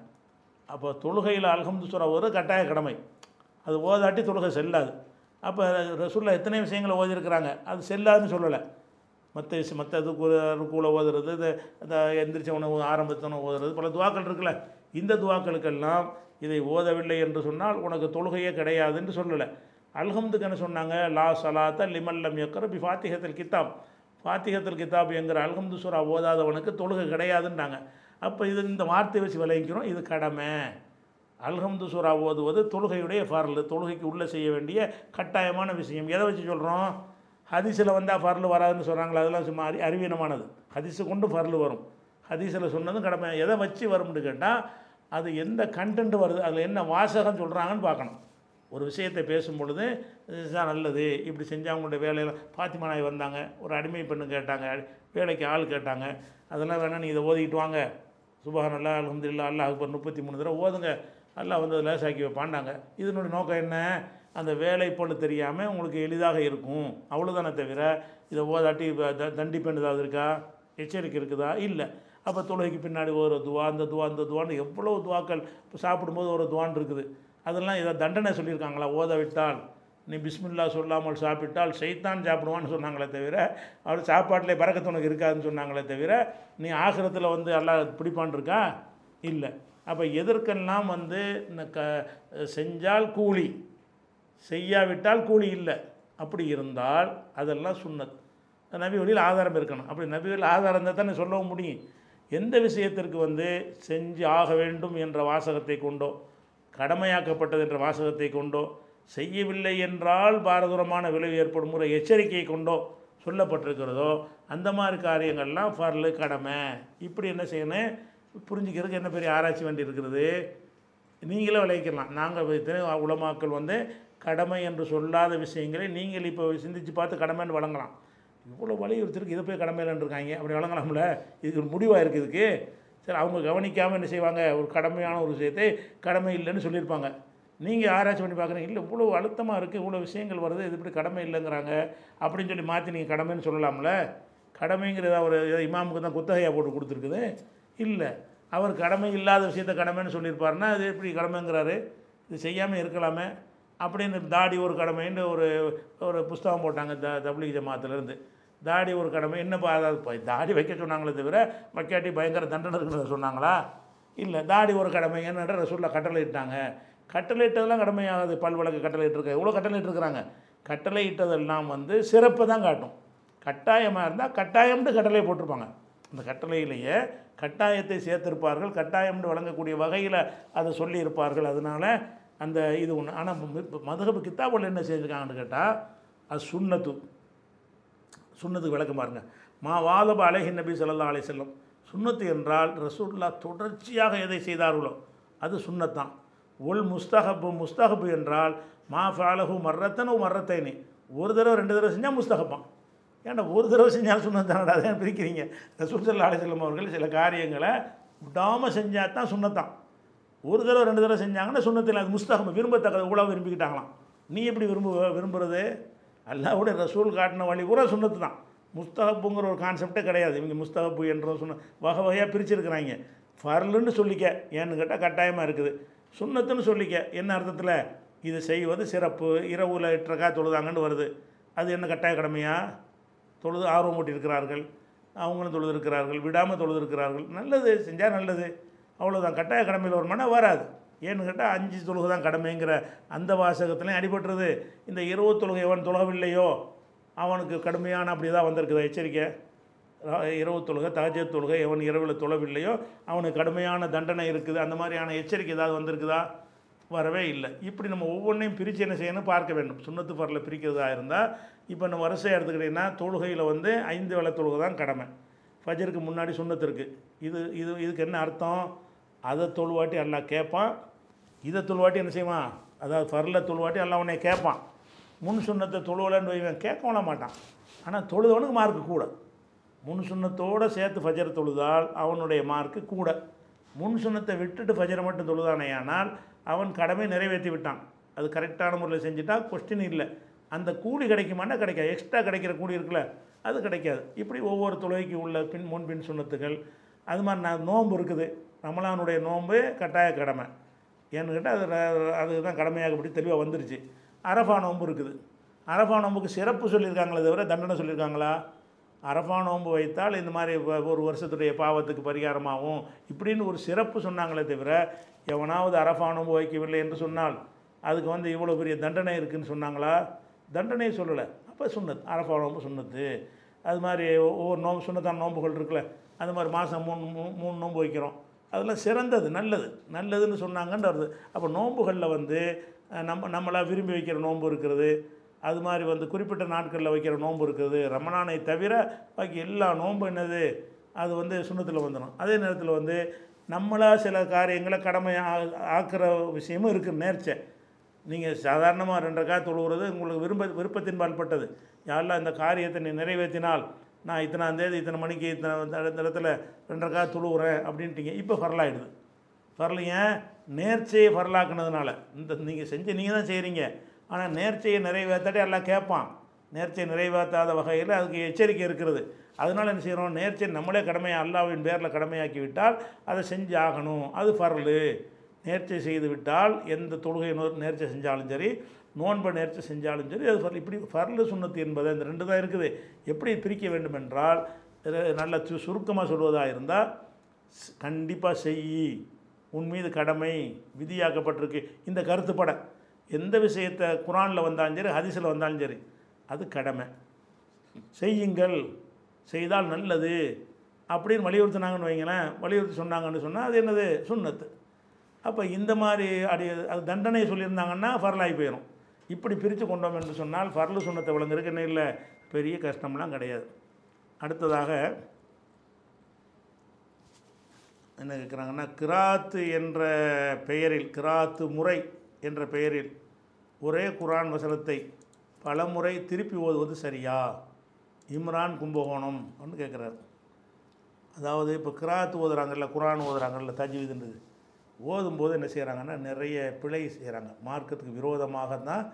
அப்போ தொழுகையில் அல்ஹம்து சுரா ஓதுறது கட்டாய கடமை. அது ஓதாட்டி தொழுகை செல்லாது. அப்போ ரசூலில் எத்தனை விஷயங்களை ஓதிருக்கிறாங்க? அது செல்லாதுன்னு சொல்லலை. மற்ற விஷயம் மற்ற அது ருக்கூல ஓதுறது இது இந்த எந்திரிச்ச உணவு ஆரம்பத்தன ஓதுறது பல துவாக்கள் இருக்குல்ல. இந்த துவாக்களுக்கெல்லாம் இதை ஓதவில்லை என்று சொன்னால் உனக்கு தொழுகையே கிடையாதுன்னு சொல்லலை. அல்ஹம்துக்கு என்ன சொன்னாங்க? லா சலாத்த லிமல்லம் யக்கர பி ஃபாத்திகத்தில் கித்தாப். ஃபாத்திகத்தில் கித்தாப் என்கிற அல்ஹம்து சுரா ஓதாதவனுக்கு தொழுகை கிடையாதுன்றாங்க. அப்போ இது இந்த வார்த்தை வச்சு விளைவிக்கிறோம் இது கடமை. அல்ஹம்து சுரா ஓதுவது தொழுகையுடைய ஃபர்லு தொழுகைக்கு உள்ளே செய்ய வேண்டிய கட்டாயமான விஷயம். எதை வச்சு சொல்கிறோம் ஹதீஸில் வந்தால் ஃபர்லு வராதுன்னு சொல்கிறாங்களா அதெல்லாம் சும்மா அறி அறிவீனமானது. ஹதீஸு கொண்டு ஃபர்லு வரும். ஹதீஸில் சொன்னதும் கடமை. எதை வச்சு வரும்னு கேட்டால் அது எந்த கண்டென்ட் வருது அதில் என்ன வாசகம் சொல்கிறாங்கன்னு பார்க்கணும். ஒரு விஷயத்தை பேசும் பொழுது இதுதான் நல்லது இப்படி செஞ்சால் அவங்களுடைய வேலையில் பாத்திமா நாய் வந்தாங்க ஒரு அடிமை பெண்ணு கேட்டாங்க வேலைக்கு ஆள் கேட்டாங்க. அதெல்லாம் வேணால் நீ இதை ஓதிக்கிட்டு வாங்க. சுபஹான் அல்லா அலமதுல்லா அல்லாஹ் அக்பர் முப்பத்தி மூணு தடவை ஓதுங்க. அல்லாஹ் வந்து அதை லேசாக்கி வைப்பாண்டாங்க இதனுடைய நோக்கம் என்ன? அந்த வேலை பொண்ணு தெரியாமல் உங்களுக்கு எளிதாக இருக்கும். அவ்வளோதானே தவிர இதை ஓதாட்டி த- தண்டிப்பெண் ஏதாவது இருக்கா? எச்சரிக்கை இருக்குதா? இல்லை. அப்போ தொழுகைக்கு பின்னாடி ஒரு துவா அந்த துவா அந்த துவான்னு எவ்வளோ துவாக்கள் இப்போ சாப்பிடும்போது ஒரு துவான் இருக்குது. அதெல்லாம் ஏதாவது தண்டனை சொல்லியிருக்காங்களா? ஓத விட்டால். நீ பிஸ்மில்லா சொல்லாமல் சாப்பிட்டால் சைத்தான் சாப்பிடுவான்னு சொன்னாங்களே தவிர அவர் சாப்பாட்டிலே பறக்கத்து உனக்கு இருக்காதுன்னு சொன்னாங்களே தவிர நீ ஆகிரத்தில் வந்து எல்லாம் பிடிப்பான் இருக்கா? இல்லை. அப்போ எதற்கெல்லாம் வந்து இந்த க செஞ்சால் கூலி? செய்யாவிட்டால் கூலி இல்லை. அப்படி இருந்தால் அதெல்லாம் சுன்னத் நபி வழியில் ஆதாரம் இருக்கணும். அப்படி நபி வழியில் ஆதாரம் இருந்தால் தானே சொல்லவும் முடியும். எந்த விஷயத்திற்கு வந்து செஞ்சு ஆக வேண்டும் என்ற வாசகத்தை கொண்டோ கடமையாக்கப்பட்டது என்ற வாசகத்தை கொண்டோ செய்யவில்லை என்றால் பாரதூரமான விளைவு ஏற்படும் முறை எச்சரிக்கையை கொண்டோ சொல்லப்பட்டிருக்கிறதோ அந்த மாதிரி காரியங்கள்லாம் ஃபர்லு கடமை. இப்படி என்ன செய்யணும்? புரிஞ்சுக்கிறதுக்கு என்ன பெரிய ஆராய்ச்சி வேண்டி இருக்கிறது நீங்களே விளைவிக்கலாம். நாங்கள் இத்தனை உலமாக்கள் வந்து கடமை என்று சொல்லாத விஷயங்களை நீங்கள் இப்போ சிந்திச்சு பார்த்து கடமைன்னு வழங்கலாம். இவ்வளோ வலியுறுத்திருக்கு இதை போய் கடமையிலன்னு இருக்காங்க அப்படி வழங்கலாம்ல? இதுக்கு ஒரு முடிவாக இருக்குது இதுக்கு? சரி அவங்க கவனிக்காமல் என்ன செய்வாங்க? ஒரு கடமையான ஒரு விஷயத்தை கடமை இல்லைன்னு சொல்லியிருப்பாங்க. நீங்கள் ஆராய்ச்சி பண்ணி பார்க்குறீங்க. இல்லை இவ்வளோ அழுத்தமாக இருக்குது இவ்வளோ விஷயங்கள் வருது இது இப்படி கடமை இல்லைங்கிறாங்க. அப்படின்னு சொல்லி மாற்றி நீங்கள் கடமைன்னு சொல்லலாம்ல? கடமைங்கிறத ஒரு இமாமுக்கு தான் குத்தகையாக போட்டு கொடுத்துருக்குது. இல்லை அவர் கடமை இல்லாத விஷயத்த கடமைன்னு சொல்லியிருப்பாருன்னா அது எப்படி கடமைங்கிறாரு? இது செய்யாமல் இருக்கலாமே. அப்படின்னு தாடி ஒரு கடமைன்னு ஒரு ஒரு புஸ்தகம் போட்டாங்க த தப்லீக் ஜமாத்திலேருந்து. தாடி ஒரு கடமை என்னப்பா அதாவது இப்போ தாடி வைக்க சொன்னாங்களே தவிர வைக்காட்டி பயங்கர தண்டனை இருக்குன்னு சொன்னாங்களா? இல்லை தாடி ஒரு கடமை என்னன்ற ரசூலில் கட்டளை இட்டாங்க கட்டளை இட்டதெல்லாம் பல் பல்வழக்கு கட்டளை இட்டுருக்க எவ்வளோ கட்டளை இட்டிருக்கிறாங்க கட்டளை இட்டதெல்லாம் வந்து சிறப்பு தான் காட்டும். கட்டாயமாக இருந்தால் கட்டாயம்னு கட்டளை போட்டிருப்பாங்க. அந்த கட்டளையிலேயே கட்டாயத்தை சேர்த்திருப்பார்கள். கட்டாயம்னு வழங்கக்கூடிய வகையில் அதை சொல்லியிருப்பார்கள். அதனால் அந்த இது ஒன்று ஆனால் மதுகபு கித்தாபில் என்ன செய்திருக்காங்கன்னு கேட்டால் அது சுண்ணத்து சுண்ணத்துக்கு விளக்கம் பாருங்க. மா வாதப அலைஹி நபி ஸல்லல்லாஹு அலைஹி செல்லும் சுண்ணத்து என்றால் ரசூல்லா தொடர்ச்சியாக எதை செய்தார்களோ அது சுண்ணத்தான் ஒல் முஸ்தகப்பு முஸ்தகப்பு என்றால் மா ஃபாலஹு மர்ரத்தனு மர்ரத்தைனி. ஒரு தடவை ரெண்டு தடவை செஞ்சால் முஸ்தகப்பான் ஏன்டா ஒரு தடவை செஞ்சாலும் சுண்ணத்தானடா அதை பிரிக்கிறீங்க? ரசூல் சல்லா அலைஹி வஸல்லம் அவர்கள் சில காரியங்களை விடாமல் செஞ்சால் தான் சுண்ணத்தான் ஒரு தடவை ரெண்டு தடவை செஞ்சாங்கன்னா சுண்ணத்தில் அது முஸ்தகம் விரும்பத்தக்கதை. கூட விரும்பிக்கிட்டாங்களாம். நீ எப்படி விரும்ப விரும்புறது? அல்லாவுடைய ரசூல் காட்டின வழி பூரா சுண்ணத்து தான். முஸ்தகப்புங்கிற ஒரு கான்செப்டே கிடையாது. இவங்க முஸ்தகப்பு என்ற சொன்ன வகை வகையாக பிரிச்சிருக்கிறாங்க. ஃபர்லுன்னு சொல்லிக்க. ஏன்னு கேட்டால் கட்டாயமாக இருக்குது. சுண்ணத்துன்னு சொல்லிக்க. என்ன அர்த்தத்தில்? இது செய்வது சிறப்பு. இரவுல எட்டரைக்கா தொழுதாங்கன்னு வருது. அது என்ன கட்டாய கடமையாக தொழுது ஆர்வம் ஊட்டியிருக்கிறார்கள் அவங்களும் தொழுது இருக்கிறார்கள் விடாமல் தொழுது இருக்கிறார்கள் நல்லது செஞ்சால் நல்லது. அவ்வளோதான் கட்டாய கடமையில் வருமானா வராது. ஏன்னு கேட்டால் அஞ்சு தொழுகை தான் கடமைங்கிற அந்த வாசகத்துலேயும் அடிபட்டுறது இந்த இருபது தொழுகை எவன் தொழவில்லையோ? அவனுக்கு கடுமையான அப்படி தான் வந்திருக்குது எச்சரிக்கை? இரவு தொழுகை தகஜ தொழுகை எவன் இரவில் தொழவில்லையோ? அவனுக்கு கடுமையான தண்டனை இருக்குது. அந்த மாதிரியான எச்சரிக்கை ஏதாவது வந்திருக்குதா? வரவே இல்லை. இப்படி நம்ம ஒவ்வொன்றையும் பிரித்து என்ன செய்யணும்? பார்க்க வேண்டும். சுண்ணத்து பரில் பிரிக்கிறதா இருந்தால் இப்போ நம்ம வரிசை எடுத்துக்கிட்டிங்கன்னா தொழுகையில் வந்து ஐந்து வேலை தொழுகை தான் கடமை. ஃபஜருக்கு முன்னாடி சுண்ணத்து இருக்குது இது இது இதுக்கு என்ன அர்த்தம்? அதை தொழுவாட்டி எல்லாம் கேட்பான் இதை தொழுவாட்டி என்ன செய்வான்? அதாவது ஃபர்ல தொழுவாட்டி எல்லாம் உன்னை கேட்பான் முன் சுண்ணத்தை தொழுவலன்னு வைவன் கேட்கவிட மாட்டான். ஆனால் தொழுதவனுக்கு மார்க்கு கூட. முன் சுண்ணத்தோடு சேர்த்து ஃபஜர் தொழுதால் அவனுடைய மார்க்கு கூட. முன் சுண்ணத்தை விட்டுட்டு ஃபஜரை மட்டும் தொழுதானேயானால் அவன் கடமை நிறைவேற்றி விட்டான். அது கரெக்டான முறையில் செஞ்சுட்டா கொஸ்டின் இல்லை. அந்த கூலி கிடைக்குமானா கிடைக்காது. எக்ஸ்ட்ரா கிடைக்கிற கூலி இருக்குல்ல அது கிடைக்காது. இப்படி ஒவ்வொரு தொழுகைக்கு உள்ள பின் முன்பின் சுண்ணத்துகள் அது மாதிரி நான் நோன்பு இருக்குது. ரமலானுடைய நோன்பு கட்டாய கடமை. ஏன்னு கேட்டால் அது அதுதான் அதுதான் கடமையாகப்படி தெளிவாக வந்துருச்சு. அரஃபா நோன்பு இருக்குது. அரஃபா நோன்புக்கு சிறப்பு சொல்லியிருக்காங்களே தவிர தண்டனை சொல்லியிருக்காங்களா? அரஃபா நோன்பு வைத்தால் இந்த மாதிரி ஒரு வருஷத்துடைய பாவத்துக்கு பரிகாரமாகும் இப்படின்னு ஒரு சிறப்பு சொன்னாங்களே தவிர எவனாவது அரஃபா நோன்பு வைக்கவில்லை என்று சொன்னால் அதுக்கு வந்து இவ்வளோ பெரிய தண்டனை இருக்குதுன்னு சொன்னாங்களா? தண்டனையை சொல்லலை. அப்போ சுண்ணத் அரஃபா நோன்பு சுண்ணத்து. அது மாதிரி ஒவ்வொரு நோம்பு சுண்ணத்தான நோன்புகள் இருக்குல்ல அது மாதிரி மாதம் மூணு மூணு நோன்பு வைக்கிறோம். அதெல்லாம் சிறந்தது நல்லது. நல்லதுன்னு சொன்னாங்கன்னு வருது அப்போ நோன்புகளில் வந்து நம்ம நம்மளாக விரும்பி வைக்கிற நோன்பு இருக்கிறது அது மாதிரி வந்து குறிப்பிட்ட நாட்களில் வைக்கிற நோன்பு இருக்குது. ரமணானை தவிர பாக்கி எல்லா நோன்பு என்னது? அது வந்து சுண்ணத்தில் வந்துடும் அதே நேரத்தில் வந்து நம்மளாக சில காரியங்களை கடமை ஆ- விஷயமும் இருக்குது நேர்ச்சை. நீங்கள் சாதாரணமாக ரெண்டரை காய் தொழுகிறது உங்களுக்கு விரும்ப விருப்பத்தின் பால்பட்டது யாரெல்லாம் இந்த காரியத்தை நீ நிறைவேற்றினால் நான் இத்தனாம் தேதி இத்தனை மணிக்கு இத்தனை இந்த இடத்துல ரெண்டரை துழுவுறேன் அப்படின்ட்டீங்க. இப்போ ஃபரலாகிடுது ஃபரல் ஏன்? நேர்ச்சையை ஃபரலாக்குனதுனால இந்த நீங்கள் செஞ்சு நீங்கள் தான் செய்கிறீங்க ஆனால் நேர்ச்சையை நிறைவேற்றாட்டி எல்லாம் கேட்பான். நேர்ச்சியை நிறைவேற்றாத வகையில் அதுக்கு எச்சரிக்கை இருக்கிறது. அதனால் என்ன செய்கிறோம் நேர்ச்சை நம்மளே கடமையாக அல்லாவின் பேரில் கடமையாக்கி விட்டால் அதை செஞ்சு ஆகணும். அது ஃபரலு நேர்ச்சை செய்து விட்டால் எந்த தொழுகை நோ நேர்ச்சை செஞ்சாலும் சரி நோன்பை நேர்ச்சை செஞ்சாலும் சரி அது ஃபர்ல் இப்படி ஃபர்லு சுண்ணத்து என்பது இந்த ரெண்டு தான் இருக்குது. எப்படி பிரிக்க வேண்டும் என்றால் நல்ல சு சுருக்கமாக சொல்வதாக இருந்தால் கண்டிப்பாக செய். உன் மீது கடமை விதியாக்கப்பட்டிருக்கு. இந்த கருத்துப்பட எந்த விஷயத்தை குரானில் வந்தாலும் சரி ஹதிசில் வந்தாலும் சரி அது கடமை. செய்யுங்கள். செய்தால் நல்லது. அப்படின்னு வலியுறுத்தினாங்கன்னு வைங்களேன் வலியுறுத்தி சொன்னாங்கன்னு சொன்னால் அது என்னது? சுண்ணத்து. அப்போ இந்த மாதிரி அடி அது தண்டனை சொல்லியிருந்தாங்கன்னா ஃபர்லாகி போயிடும் இப்படி பிரித்து கொண்டோம் என்று சொன்னால் ஃபர்லு சுண்ணத்தை விளங்குறதுக்கு என்ன இல்லை. பெரிய கஷ்டம்லாம் கிடையாது. அடுத்ததாக என்ன கேட்குறாங்கன்னா கிராத்து என்ற பெயரில் கிராத்து முறை என்ற பெயரில் ஒரே குரான் வசனத்தை பலமுறை திருப்பி ஓதுவது சரியா? இம்ரான் கும்பகோணம் அப்படின்னு கேட்குறாரு. அதாவது இப்போ கிராத்து ஓதுறாங்கல்ல குரான் ஓதுறாங்கல்ல தஜ்வீதுன்றது. ஓதும்போது என்ன செய்கிறாங்கன்னா நிறைய பிழை செய்கிறாங்க மார்க்கத்துக்கு விரோதமாக தான்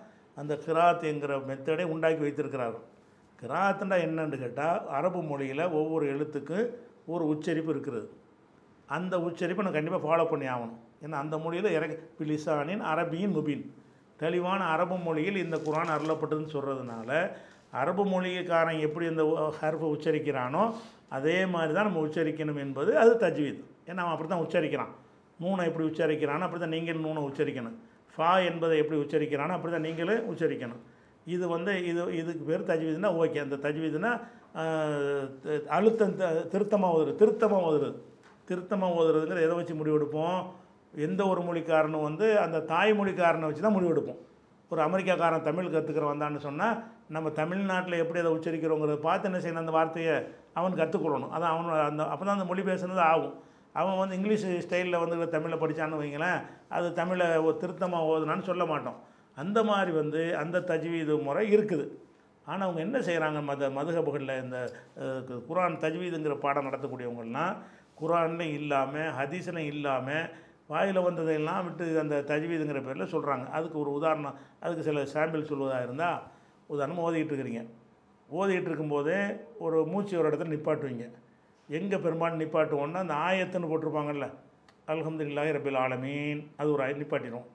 அந்த கிராத் என்கிற மெத்தடை உண்டாக்கி வைத்திருக்கிறார்கள். கிராத்துண்டா என்னன்னு கேட்டால் அரபு மொழியில் ஒவ்வொரு எழுத்துக்கு ஒரு உச்சரிப்பு இருக்கிறது. அந்த உச்சரிப்பை நான் கண்டிப்பாக ஃபாலோ பண்ணி ஆகணும். ஏன்னா அந்த மொழியில் இறங்க பிலிசானின் அரபியின் முபின். தெளிவான அரபு மொழியில் இந்த குரான் அருளப்பட்டதுன்னு சொல்கிறதுனால அரபு மொழிக்காரன் எப்படி இந்த ஹர்ஃபை உச்சரிக்கிறானோ அதே மாதிரி தான் நம்ம உச்சரிக்கணும் என்பது அது தஜ்வீத். ஏன்னா அவன் அப்படி தான் உச்சரிக்கிறான். நூனை எப்படி உச்சரிக்கிறானோ அப்படி தான் நீங்கள் நூனை உச்சரிக்கணும். ஃபா என்பதை எப்படி உச்சரிக்கிறானோ அப்படி தான் நீங்களே உச்சரிக்கணும். இது வந்து இது இதுக்கு பேர் தஜ்வீதுனா ஓகே. அந்த தஜ்வீதுனா த- அழுத்தம் த- திருத்தமாக ஓதுறது திருத்தமாக ஓதுறது திருத்தமாக ஓதுறதுங்கிற எதை வச்சு முடிவெடுப்போம்? எந்த ஒரு மொழிக்காரனும் வந்து அந்த தாய்மொழிக்காரனை வச்சு தான் முடிவெடுப்போம். ஒரு அமெரிக்காக்காரன் தமிழ் கற்றுக்கிற வந்தான்னு சொன்னால் நம்ம தமிழ்நாட்டில் எப்படி அதை உச்சரிக்கிறோங்கிறத பார்த்து என்ன செய்யணும் அந்த வார்த்தையை அவன் கற்றுக்கொள்ளணும் அதான் அவனோட அந்த அப்போ தான் அந்த மொழி பேசுனது ஆகும். அவன் வந்து இங்கிலீஷ் ஸ்டைலில் வந்து தமிழை படித்தான்னு வைங்களேன் அது தமிழை ஒரு திருத்தமாக ஓதுனான்னு சொல்ல மாட்டோம். அந்த மாதிரி வந்து அந்த தஜ்வீது முறை இருக்குது. ஆனால் அவங்க என்ன செய்கிறாங்க மத மதுகபுகளில் இந்த கு- குரான் தஜ்வீதுங்கிற பாடம் நடத்தக்கூடியவங்கலாம் குரான்லையும் இல்லாமல் ஹதீசனை இல்லாமல் வாயில் வந்ததையெல்லாம் விட்டு அந்த தஜ்வீதுங்கிற பேரில் சொல்கிறாங்க அதுக்கு ஒரு உதாரணம் அதுக்கு சில சாம்பிள் சொல்வதாக இருந்தால் உதாரணமாக ஓதிக்கிட்டு இருக்கிறீங்க. ஓதிக்கிட்டு இருக்கும்போதே ஒரு மூச்சு ஒரு இடத்துல நிப்பாட்டுவீங்க. எங்கே பெரும்பாலும் நிப்பாட்டுவோன்னா அந்த ஆயத்துன்னு போட்டிருப்பாங்கல்ல. அல்ஹம்துலில்லாஹி ரபில் ஆலமீன். அது ஒரு நிப்பாட்டிடும்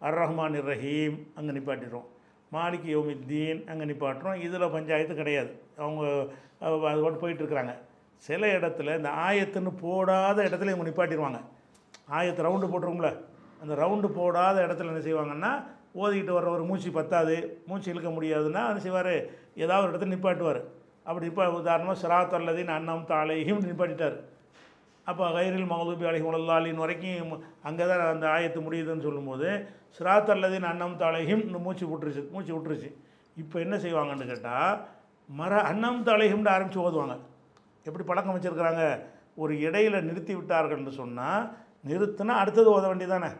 அர் ரஹ்மான் ரஹீம் அங்கே நிப்பாட்டிடும் மாலிக் யோமித்தீன் அங்கே நிப்பாட்டுறோம். இதில் பஞ்சாயத்து கிடையாது. அவங்க அது போட்டு போயிட்டுருக்குறாங்க. சில இடத்துல இந்த ஆயத்துன்னு போடாத இடத்துல இவங்க நிப்பாட்டிடுவாங்க. ஆயத்து ரவுண்டு போட்டுருவோம்ல அந்த ரவுண்டு போடாத இடத்துல என்ன செய்வாங்கன்னா ஓதிக்கிட்டு வர்ற ஒரு மூச்சு பத்தாது. மூச்சு இழுக்க முடியாதுன்னா என்ன செய்வார்? ஏதாவது ஒரு இடத்துல நிப்பாட்டுவார். அப்படி இப்போ உதாரணமாக சிராத் அண்ணம் அன்னம் தாளையும் நிப்பாட்டிட்டார் அப்போ கைரில் மகதூபி அழகி உலல்லாலின் வரைக்கும் அங்கே தான் அந்த ஆயத்து முடியுதுன்னு சொல்லும்போது சிராத் அண்ணம் தாளையும் மூச்சு விட்டுருச்சு மூச்சு விட்டுருச்சு. இப்போ என்ன செய்வாங்கன்னு கேட்டால் மர அண்ணம் தாளையும்னு ஆரம்பித்து ஓதுவாங்க. எப்படி பழக்கம் வச்சுருக்கிறாங்க? ஒரு இடையில நிறுத்தி விட்டார்கள்னு சொன்னால் நிறுத்தினா அடுத்தது ஓத வேண்டியதானே?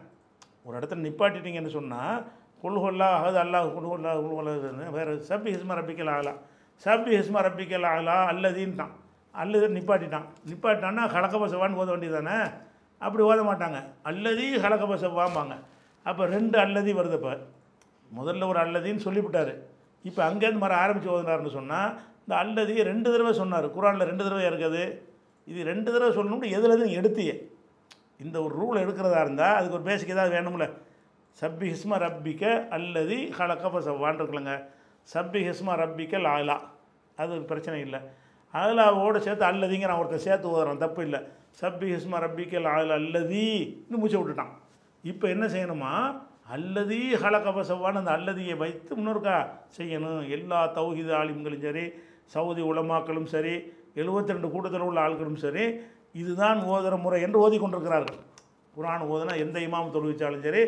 ஒரு இடத்துல நிப்பாட்டிட்டீங்கன்னு சொன்னால் கொள்கொல்லா அஹது அல்லாஹ் கொள்கொல்லா கொள்கொல்லா வேறு சப்பி ஹிஸ்மா ரப்பிக்கல் ஆகலாம். சப்பி ஹிஸ்மா ரப்பிக்கல் ஆகலா அல்லதின்ட்டான் அல்லது நிப்பாட்டிட்டான். நிப்பாட்டினான்னா ஹலக்கபசவான்னு ஓத வேண்டியது தானே அப்படி ஓத மாட்டாங்க. அல்லதி ஹலக்கபசவாம்பாங்க அப்போ ரெண்டு அல்லதி வருது இப்போ. முதல்ல ஒரு அல்லதின்னு சொல்லிவிட்டார். இப்போ அங்கேருந்து மர ஆரம்பித்து ஓதுனார்னு சொன்னால் இந்த அல்லதி ரெண்டு தடவை சொன்னார். குரானில் ரெண்டு தடவை இருக்குது இது ரெண்டு தடவை சொல்லணும்னு எதுலேருந்து எடுத்தியே? இந்த ஒரு ரூல் எடுக்கிறதா இருந்தால் அதுக்கு ஒரு பேசிக் ஏதாவது வேணும்ல. சப்பி ஹிஸ்ம ரப்பிக்க அல்லதி ஹலக்கப சவ்வான் இருக்குல்லங்க. சப்பி ஹிஸ்மா ரப்பிக்கல் ஆலா அது பிரச்சனை இல்லை. ஆலாவோடு சேர்த்து அல்லதிங்க நான் ஒருத்தர் சேர்த்து ஓதுறேன் தப்பு இல்லை. சப்பி ஹிஸ்மா ரப்பிக்கல் லாலா அல்லதி இன்னும் மூச்சு விட்டுட்டான். இப்போ என்ன செய்யணுமா? அல்லதி ஹலகபசவான்னு அந்த அல்லதியை வைத்து முன்னோருக்கா செய்யணும். எல்லா தௌஹித ஆலிம்களும் சரி சவுதி உலமாக்களும் சரி 72 ரெண்டு கூட்டத்தில் உள்ள ஆட்களும் சரி இதுதான் ஓதுற முறை என்று ஓதி கொண்டிருக்கிறார்கள் குரான் ஓதுனா எந்த இமாம் தொழுவிச்சாலும் சரி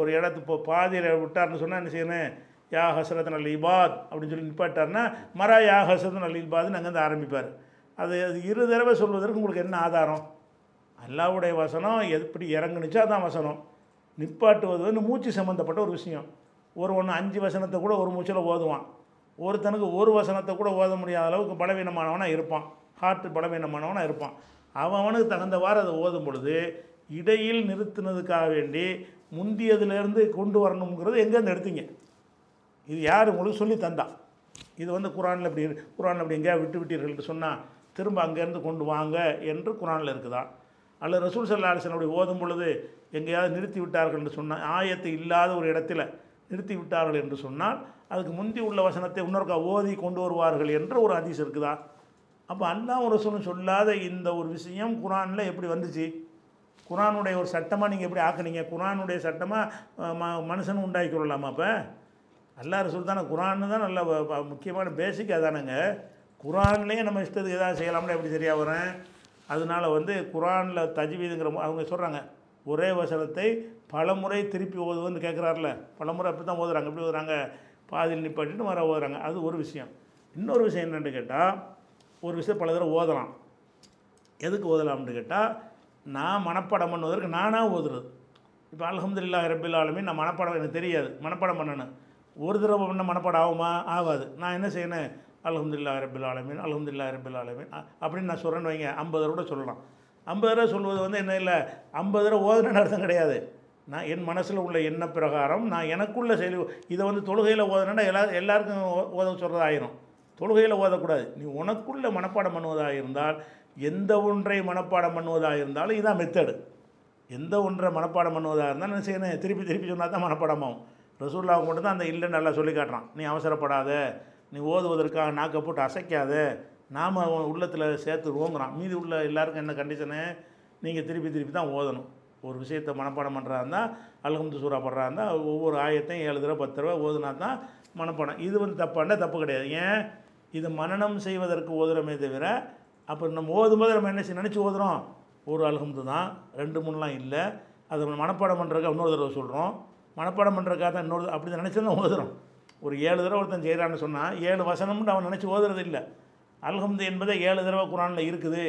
ஒரு இடத்து இப்போ பாதியில் விட்டார்னு சொன்னால் என்ன செய்யணும்? யா ஹசரத் அல் இபாத் அப்படின்னு சொல்லி நிப்பாட்டார்னா மரா யா ஹசரத் அல் இபாத்னு அங்கேருந்து ஆரம்பிப்பார். அது அது இரு தடவை சொல்வதற்கு உங்களுக்கு என்ன ஆதாரம்? அல்லாவுடைய வசனம் எப்படி இறங்குனுச்சோ அதான் வசனம். நிப்பாட்டுவது வந்து மூச்சு சம்மந்தப்பட்ட ஒரு விஷயம். ஒரு ஒன்று அஞ்சு வசனத்தை கூட ஒரு மூச்சில் ஓதுவான். ஒருத்தனுக்கு ஒரு வசனத்தை கூட ஓத முடியாத அளவுக்கு பலவீனமானவனாக இருப்பான். ஹார்ட் பலவீனமானவனாக இருப்பான். அவன் அவனுக்கு தகுந்தவாறு அதை ஓதும் பொழுது இடையில் நிறுத்தினதுக்காக வேண்டி முந்தியதுலேருந்து கொண்டு வரணுங்கிறது எங்கேருந்து எடுத்தீங்க? இது யார் உங்களுக்கு சொல்லி தந்தா? இது வந்து குரானில் இப்படி குரானில் அப்படி எங்கேயா விட்டு விட்டீர்கள் சொன்னால் திரும்ப அங்கேருந்து கொண்டு வாங்க என்று குரானில் இருக்குதா? அல்லது ரசூல் சல்லா அலிசன் அப்படி ஓதும் பொழுது எங்கேயாவது நிறுத்தி விட்டார்கள் என்று சொன்னால் ஆயத்தை இல்லாத ஒரு இடத்துல நிறுத்தி விட்டார்கள் என்று சொன்னால் அதுக்கு முந்தி உள்ள வசனத்தை இன்னொருக்கா ஓதி கொண்டு வருவார்கள் என்று ஒரு அதிசம் இருக்குதா? அப்போ அல்லாஹ் ஒரு ரசூலும் சொல்லாத இந்த ஒரு விஷயம் குரானில் எப்படி வந்துச்சு? குரானுடைய ஒரு சட்டமாக நீங்கள் எப்படி ஆக்குனீங்க? குரானுடைய சட்டமாக ம மனுஷன் உண்டாக்கி கொள்ளலாமா அப்போ? அல்லா ரசூல் தானே தான் நல்ல முக்கியமான பேசிக் அதானுங்க. குரான்லேயே நம்ம இஷ்டத்துக்கு எதாவது செய்யலாம்னு எப்படி சரியாக வரேன் அதனால வந்து குரானில் தஜ்வீதுங்கிற அவங்க சொல்கிறாங்க ஒரே வசனத்தை பலமுறை திருப்பி ஓதுவதுன்னு கேட்குறாருல பலமுறை அப்படி தான் ஓதுறாங்க. எப்படி ஓதுறாங்க? பாதியில் நிப்பாட்டிட்டு வர ஓதுறாங்க. அது ஒரு விஷயம். இன்னொரு விஷயம் என்னென்னு கேட்டால் ஒரு விஷயம் பல தடவை ஓதலாம். எதுக்கு ஓதலாம்னு கேட்டால் நான் மனப்பாடம் பண்ணுவதற்கு நானாக ஓதுறது. இப்போ அலமதுல்லா ரபில் ஆலமீன் நான் மனப்பாடம் எனக்கு தெரியாது. மனப்பாடம் பண்ணணும். ஒரு தடவை பண்ண மனப்பாடம் ஆகுமா? ஆகாது. நான் என்ன செய்யணும்? அலமதுல்லா ரபில் ஆலமீன் அலமதுல்லா ரபில் ஆலமீன். அப்படின்னு நான் சொல்கிறேன்னு வைங்க. ஐம்பது தடவை கூட சொல்லலாம். ஐம்பது தடவை சொல்வது வந்து என்ன இல்லை? ஐம்பது தடவை ஓதுன அர்த்தம் கிடையாது. நான் என் மனசில் உள்ள எண்ண பிரகாரம் நான் எனக்குள்ள செயல் இதை வந்து தொழுகையில் ஓதுனா எல்லா எல்லாருக்கும் ஓத சொல்கிறதாயிரும் தொழுகையில் ஓதக்கூடாது. நீ உனக்குள்ள மனப்பாடம் பண்ணுவதாக இருந்தால் எந்த ஒன்றை மனப்பாடம் பண்ணுவதாக இருந்தாலும் இதான் மெத்தடு எந்த ஒன்றை மனப்பாடம் பண்ணுவதாக இருந்தால் என்ன செய்யணும்? திருப்பி திருப்பி சொன்னால் தான் மனப்பாடமாகும். ரசூல்லாவுக்கு மட்டும்தான் அந்த இல்லைன்னு நல்லா சொல்லி காட்டுறான். நீ அவசரப்படாத நீ ஓதுவதற்காக நாக்கை போட்டு அசைக்காத நாம் உள்ளத்தில் சேர்த்து ஓங்குறான். மீதி உள்ள எல்லாருக்கும் என்ன கண்டிஷனு நீங்கள் திருப்பி திருப்பி தான் ஓதணும். ஒரு விஷயத்தை மனப்பாடம் பண்ணுறா இருந்தால் அல்ஹம்து சூறா படுறா இருந்தால் ஒவ்வொரு ஆயத்தையும் ஏழு தடவை பத்து தடவை ஓதுனா தான் மனப்பாடம். இது வந்து தப்பாண்டா தப்பு கிடையாது. ஏன்? இது மனனம் செய்வதற்கு ஓதுறமே தவிர அப்போ நம்ம ஓதும்போது நம்ம என்ன செய்ய நினச்சி ஓதுறோம்? ஒரு அல்ஹம்து தான். ரெண்டு மூணுலாம் இல்லை. அதை நம்ம மனப்பாடம் பண்ணுறதுக்கு இன்னொரு தடவை சொல்கிறோம் மனப்பாடம் பண்ணுறக்காக தான் இன்னொரு அப்படி தான் நினச்சி தான் ஓதுறோம். ஒரு ஏழு தடவை ஒருத்தன் செய்கிறான்னு சொன்னால் ஏழு வசனம்னு அவன் நினச்சி ஓதுறது இல்லை. அல்ஹம்து என்பதை ஏழு தடவை குரானில் இருக்குது.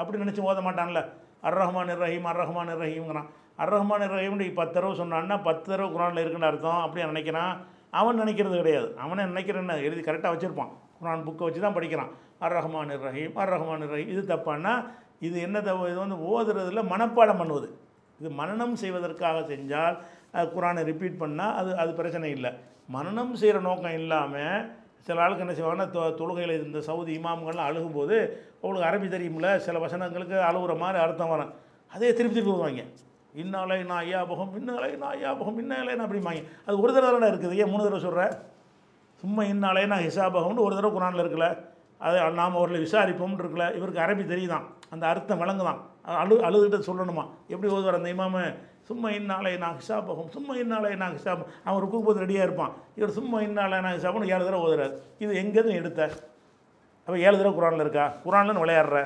அப்படி நினச்சி ஓத மாட்டான்ல. அர் ரஹ்மான் ரஹீம் அர் ரஹ்மான் ரஹீம்ங்கிறான் அர் ரஹ்மான் ரஹீம்னு பத்து தடவை சொன்னான்னா பத்து தடவை குரானில் இருக்குன்னு அர்த்தம். அப்படி நினைக்கிறான். அவன் நினைக்கிறது கிடையாது. அவனை நினைக்கிறேன்னு எழுதி கரெக்டாக வச்சுருப்பான். குரான் புக்கை வச்சு தான் படிக்கிறான். அர் ரஹ்மான் ரஹீம் அர் ரஹ்மான் ரஹீம் இது தப்பான்னா இது என்ன தப்பு இது வந்து ஓதுறதுல மனப்பாடம் பண்ணுவது. இது மனனம் செய்வதற்காக செஞ்சால் குரானை ரிப்பீட் பண்ணால் அது அது பிரச்சனை இல்லை. மனநம் செய்கிற நோக்கம் இல்லாமல் சில ஆளுக்கு என்ன செய்வாங்கன்னா தொ தொழுகையில் இந்த சவுதி இமாம்கள்லாம் அழுகும்போது அவங்களுக்கு அரபி தெரியும்ல சில வசனங்களுக்கு அழுகுற மாதிரி அர்த்தம் வரும். அதே திருப்பி திருப்பி வருவாங்க. இன்னாலே நான் ஐயாபகம் இன்னாலே நான் ஐயாபகம் இன்னாலே நான் அப்படிம்பாங்க. அது ஒரு தடவை தானே இருக்குது. ஏன் மூணு தடவை சொல்கிறேன் சும்மா இன்னாலே நான் ஹிசாபகம்னு ஒரு தடவை குரானில் இருக்கல அது நாம் அவர்களை விசாரிப்போம்னு இருக்கல இவருக்கு அரபி தெரியுதான். அந்த அர்த்தம் விளங்குதான். அழு அழுதுகிட்ட சொல்லணுமா? எப்படி ஓதுவார் அந்த இமாம? சும்மா இன்னாலே நான் ஹிசாபகம் சும்மா இன்னாலே நான் ஹிசாபம் அவன் ருக்கு போது ரெடியாக இருப்பான். இவர் சும்மா இன்னாலே நான் ஹிசாபம்னு ஏழு தடவை ஓதுறாரு. இது எங்கேருந்து எடுத்த? அப்போ ஏழு தடவை குரானில் இருக்கா? குரானில் விளையாடுற.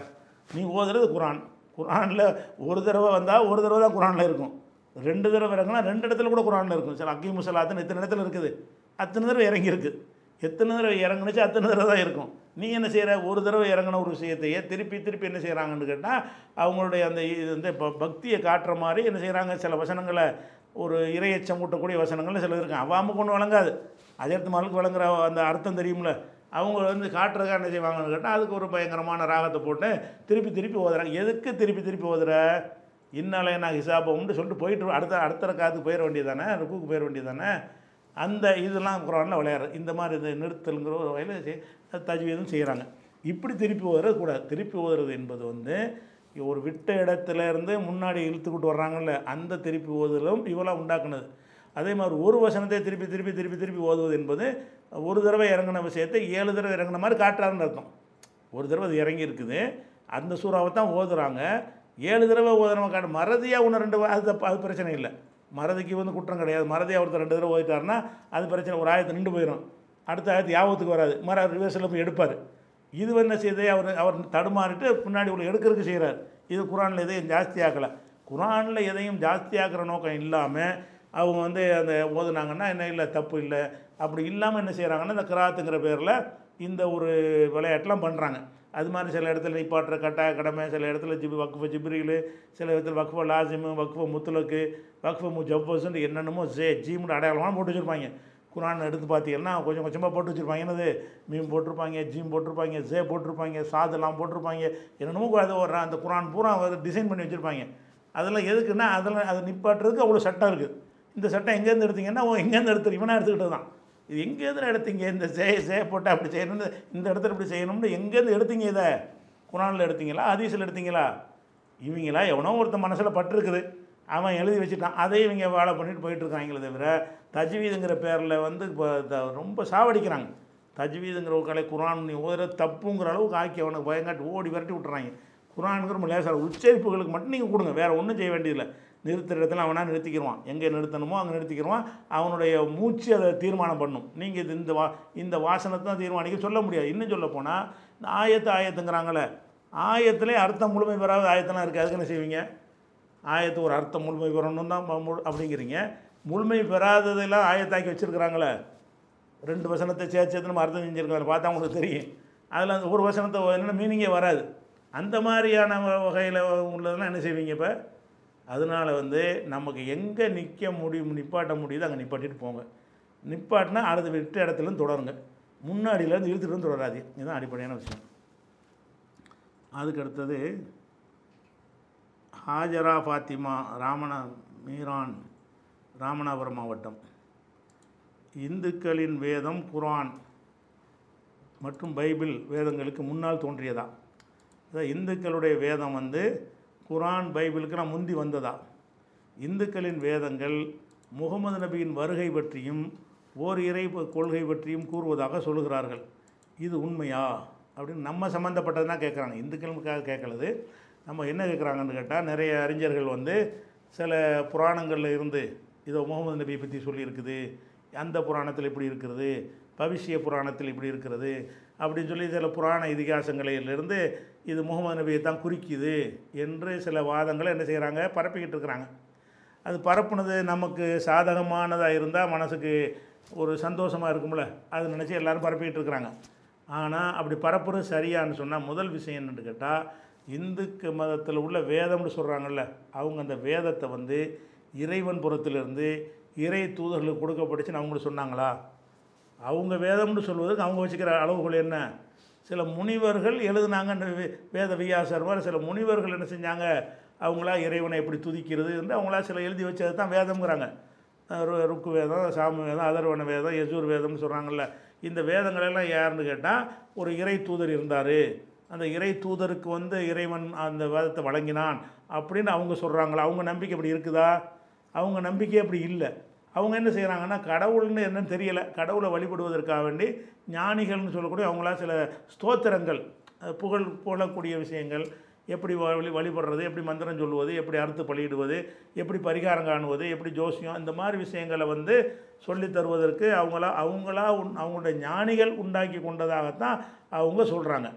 நீ ஓதுறது குரான். குரானில் ஒரு தடவை வந்தால் ஒரு தடவை தான் குரானில் இருக்கும். ரெண்டு தடவை இறங்கினா ரெண்டு இடத்துல கூட குரானில் இருக்கும். சில அக்கி முசலாத்துன்னு இத்தனை இடத்துல இருக்குது? அத்தனை தடவை இறங்கியிருக்கு. எத்தனை தடவை இறங்குனுச்சு அத்தனை தடவை தான் இருக்கும். நீ என்ன செய்கிற ஒரு தடவை இறங்கின ஒரு விஷயத்தையே திருப்பி திருப்பி என்ன செய்கிறாங்கன்னு கேட்டால் அவங்களுடைய அந்த இது வந்து இப்போ பக்தியை காட்டுற மாதிரி என்ன செய்கிறாங்க சில வசனங்களை ஒரு இரையச்சம் ஊட்டக்கூடிய வசனங்கள் சில இருக்கும் அவாம கொண்டு வழங்காது அஜர்த்து மகளுக்கு வழங்குற அந்த அர்த்தம் தெரியும்ல. அவங்க வந்து காட்டுறதுக்காக என்ன செய்வாங்கன்னு கேட்டால் அதுக்கு ஒரு பயங்கரமான ராகத்தை போட்டு திருப்பி திருப்பி ஓதுறாங்க. எதுக்கு திருப்பி திருப்பி ஓதுற? இன்னாலே நான் ஹிசாபம்னு சொல்லிட்டு போயிட்டு அடுத்த அடுத்த காத்துக்கு போயிட வேண்டியதானே ருக்குக்கு போயிட வேண்டியதானே அந்த இதெல்லாம் குரானில் விளையாடுற இந்த மாதிரி இது நிறுத்தலுங்கிற ஒரு வகையில் தஜ்வீதும் செய்கிறாங்க இப்படி திருப்பி ஓதுறது கூடாது திருப்பி ஓதுறது என்பது வந்து ஒரு விட்ட இடத்துல இருந்து முன்னாடி இழுத்துக்கிட்டு வர்றாங்கல்ல அந்த திருப்பி ஓதுதலும் இவெல்லாம் உண்டாக்குனது. அதே மாதிரி ஒரு வசனத்தை திருப்பி திருப்பி திருப்பி திருப்பி ஓதுவது என்பது ஒரு தடவை இறங்கின விஷயத்தை ஏழு தடவை இறங்கின மாதிரி காட்டுறாருன்னு அர்த்தம். ஒரு தடவை அது இறங்கி இருக்குது அந்த சூறாவை தான் ஓதுறாங்க. ஏழு தடவை ஓதுறவங்க காட்டு மறதியாக ஒன்று ரெண்டு அது அது பிரச்சனை இல்லை. மறதிக்கு வந்து குற்றம் கிடையாது. மறதி ஒருத்தர் ரெண்டு தடவை ஓதிட்டாருன்னா அது பிரச்சனை. ஒரு ஆயத்தை நின்று போயிடும் அடுத்த ஆயத்து யாபத்துக்கு வராது. மறு ரிவர்ஸில் போய் எடுப்பார். இது என்ன செய்தே அவர் அவர் தடுமாறிட்டு பின்னாடி உள்ள எடுக்கிறதுக்கு செய்கிறார் இது குரானில் எதையும் ஜாஸ்தியாக்கலை குரானில் எதையும் ஜாஸ்தியாக்குற நோக்கம் இல்லாமல் அவங்க வந்து அந்த ஓதுனாங்கன்னா என்ன இல்லை தப்பு இல்லை. அப்படி இல்லாமல் என்ன செய்கிறாங்கன்னா இந்த கிராத்துங்கிற பேரில் இந்த ஒரு விளையாட்டெலாம் பண்ணுறாங்க அது மாதிரி சில இடத்துல நிப்பாட்டுற கட்டாய கடமை சில இடத்துல ஜிபி வக்ஃப ஜிப்ரிலு சில இடத்துல வக்ஃப லாசிமு வக்ஃப முத்துலக்கு வக்ஃப முஜவ்வஸ்ன்னு என்னென்னமோ ஜே ஜீம்னு அடையாளமாக போட்டு வச்சுருப்பாங்க. குரான் எடுத்து பார்த்தீங்கன்னா கொஞ்சம் கொஞ்சமாக போட்டு வச்சுருப்பாங்க. என்னது? மீம் போட்டிருப்பாங்க ஜீம் போட்டிருப்பாங்க ஜே போட்டிருப்பாங்க சாதெல்லாம் போட்டிருப்பாங்க. என்னென்னமோ அது ஒரு அந்த குரான் பூரா டிசைன் பண்ணி வச்சுருப்பாங்க. அதெல்லாம் எதுக்குன்னா அதெல்லாம் அதை நிப்பாட்டுறதுக்கு அவ்வளோ சட்டம் இருக்குது இந்த சட்டம் எங்கேருந்து எடுத்தீங்கன்னா ஓ எங்கேருந்து எடுத்து இவனாக எடுத்துக்கிட்டது தான் இது எங்கேருந்து எடுத்தீங்க? இந்த சே சே போட்டு அப்படி செய்யணும்னு இந்த இடத்துல இப்படி செய்யணும்னு எங்கேருந்து எடுத்தீங்க இதை? குரானில் எடுத்தீங்களா? அதீசில் எடுத்தீங்களா? இவங்களா எவனோ ஒருத்தன் மனசில் பட்டிருக்குது. அவன் எழுதி வச்சுட்டான். அதை இவங்க வேலை பண்ணிட்டு போயிட்டுருக்காங்களே தவிர தஜ்வீதுங்கிற பேரில் வந்து இப்போ த- ரொம்ப சாவடிக்கிறாங்க. தஜ்வீதுங்கிற ஒரு கலை குரான் நீ ஓதுற தப்புங்கிற அளவுக்கு ஆக்கி அவனுக்கு பயங்காட்டி ஓடி விரட்டி விட்டுறாங்க. குரான்ங்கிற ரொம்ப லேசாக உச்சரிப்புகளுக்கு மட்டும் நீங்கள் கொடுங்க. வேறு ஒன்றும் செய்ய வேண்டியதில்லை. நிறுத்துகிற இடத்துல அவனாக நிறுத்திக்கிடுவான் எங்கே நிறுத்தணுமோ அங்கே நிறுத்திக்கிடுவான் அவனுடைய மூச்சு அதை தீர்மானம் பண்ணும். நீங்கள் இது இந்த வா இந்த வாசனத்தை தான் தீர்மானிக்க சொல்ல முடியாது. இன்னும் சொல்ல போனால் இந்த ஆயத்து ஆயத்துங்கிறாங்களே ஆயத்திலே அர்த்தம் முழுமை பெறாத ஆயத்தெல்லாம் இருக்குது அதுக்கு என்ன செய்வீங்க? ஆயத்து ஒரு அர்த்தம் முழுமை பெறணும் தான் அப்படிங்கிறீங்க. முழுமை பெறாததெல்லாம் ஆயத்தாக்கி வச்சுருக்குறாங்களே ரெண்டு வசனத்தை சேர்த்து சேர்த்து நம்ம அர்த்தம் செஞ்சுருக்கோம் அதை பார்த்தா உங்களுக்கு தெரியும். அதில் அந்த ஒரு வசனத்தை என்ன மீனிங்கே வராது. அந்த மாதிரியான வகையில் உள்ளதெல்லாம் என்ன செய்வீங்க இப்போ? அதனால் வந்து நமக்கு எங்கே நிற்க முடியும் நிப்பாட்ட முடியுதோ அங்கே நிப்பாட்டிட்டு போங்க. நிப்பாட்டினா அடுத்த விட்ட இடத்துலருந்து தொடருங்க. முன்னாடியிலேருந்து இழுத்துட்டு வந்து தொடராது இதுதான் அடிப்படையான விஷயம். அதுக்கு அடுத்தது ஹாஜரா ஃபாத்திமா ராமனா மீரான் ராமநாதபுரம் மாவட்டம். இந்துக்களின் வேதம் குரான் மற்றும் பைபிள் வேதங்களுக்கு முன்னால் தோன்றியதா? இந்துக்களுடைய வேதம் வந்து குர்ஆன் பைபிளுக்கெல்லாம் முந்தி வந்ததா? இந்துக்களின் வேதங்கள் முகமது நபியின் வருகை பற்றியும் ஓர் இறை கொள்கை பற்றியும் கூறுவதாக சொல்லுகிறார்கள். இது உண்மையா? அப்படின்னு நம்ம சம்மந்தப்பட்டதுனா கேட்குறாங்க. இந்துக்களுக்காக கேட்கலது நம்ம என்ன கேட்குறாங்கன்னு கேட்டால் நிறைய அறிஞர்கள் வந்து சில புராணங்களில் இருந்து இதோ முகமது நபியை பற்றி சொல்லியிருக்குது அந்த புராணத்தில் இப்படி இருக்கிறது பவிஷ்ய புராணத்தில் இப்படி இருக்கிறது அப்படின்னு சொல்லி சில புராண இதிகாசங்களிலிருந்து இது முகமது நபியை தான் குறிக்குது என்று சில வாதங்களை என்ன செய்கிறாங்க? பரப்பிக்கிட்டு இருக்கிறாங்க. அது பரப்புனது நமக்கு சாதகமானதாக இருந்தால் மனசுக்கு ஒரு சந்தோஷமாக இருக்கும்ல. அது நினச்சி எல்லாரும் பரப்பிக்கிட்டு இருக்கிறாங்க. ஆனால் அப்படி பரப்புறது சரியான்னு சொன்னால் முதல் விஷயம் என்னென்னு கேட்டால் இந்துக்கு மதத்தில் உள்ள வேதம்னு சொல்கிறாங்கல்ல அவங்க அந்த வேதத்தை வந்து இறைவன் புறத்திலிருந்து இறை தூதர்களுக்கு கொடுக்கப்பட்டுச்சுன்னு அவங்களுக்கு சொன்னாங்களா? அவங்க வேதம்னு சொல்வதற்கு அவங்க வச்சுக்கிற அளவுகள் என்ன? சில முனிவர்கள் எழுதுனாங்க இந்த வேத வியாசர் மாதிரி சில முனிவர்கள் என்ன செஞ்சாங்க? அவங்களா இறைவனை எப்படி துதிக்கிறது என்று அவங்களா சில எழுதி வச்சது தான் வேதம்ங்கிறாங்க. ருக்கு வேதம் சாம வேதம் அதர்வன வேதம் யஜூர் வேதம்னு சொல்கிறாங்கல்ல இந்த வேதங்களெல்லாம் யாருன்னு கேட்டால் ஒரு இறை தூதர் இருந்தார். அந்த இறை தூதருக்கு வந்து இறைவன் அந்த வேதத்தை வழங்கினான் அப்படின்னு அவங்க சொல்கிறாங்களா அவங்க நம்பிக்கை அப்படி இருக்குதா? அவங்க நம்பிக்கை அப்படி இல்லை. அவங்க என்ன செய்கிறாங்கன்னா கடவுள்னு என்னன்னு தெரியலை. கடவுளை வழிபடுவதற்காக வேண்டி ஞானிகள்னு சொல்லக்கூடிய அவங்களா சில ஸ்தோத்திரங்கள் புகழ் புகழக்கூடிய விஷயங்கள் எப்படி வழி வழிபடுறது எப்படி மந்திரம் சொல்லுவது எப்படி அறுத்து பலியிடுவது எப்படி பரிகாரம் காணுவது எப்படி ஜோசியம் இந்த மாதிரி விஷயங்களை வந்து சொல்லித் தருவதற்கு அவங்களா அவங்களா உன் அவங்களுடைய ஞானிகள் உண்டாக்கி கொண்டதாகத்தான் அவங்க சொல்கிறாங்க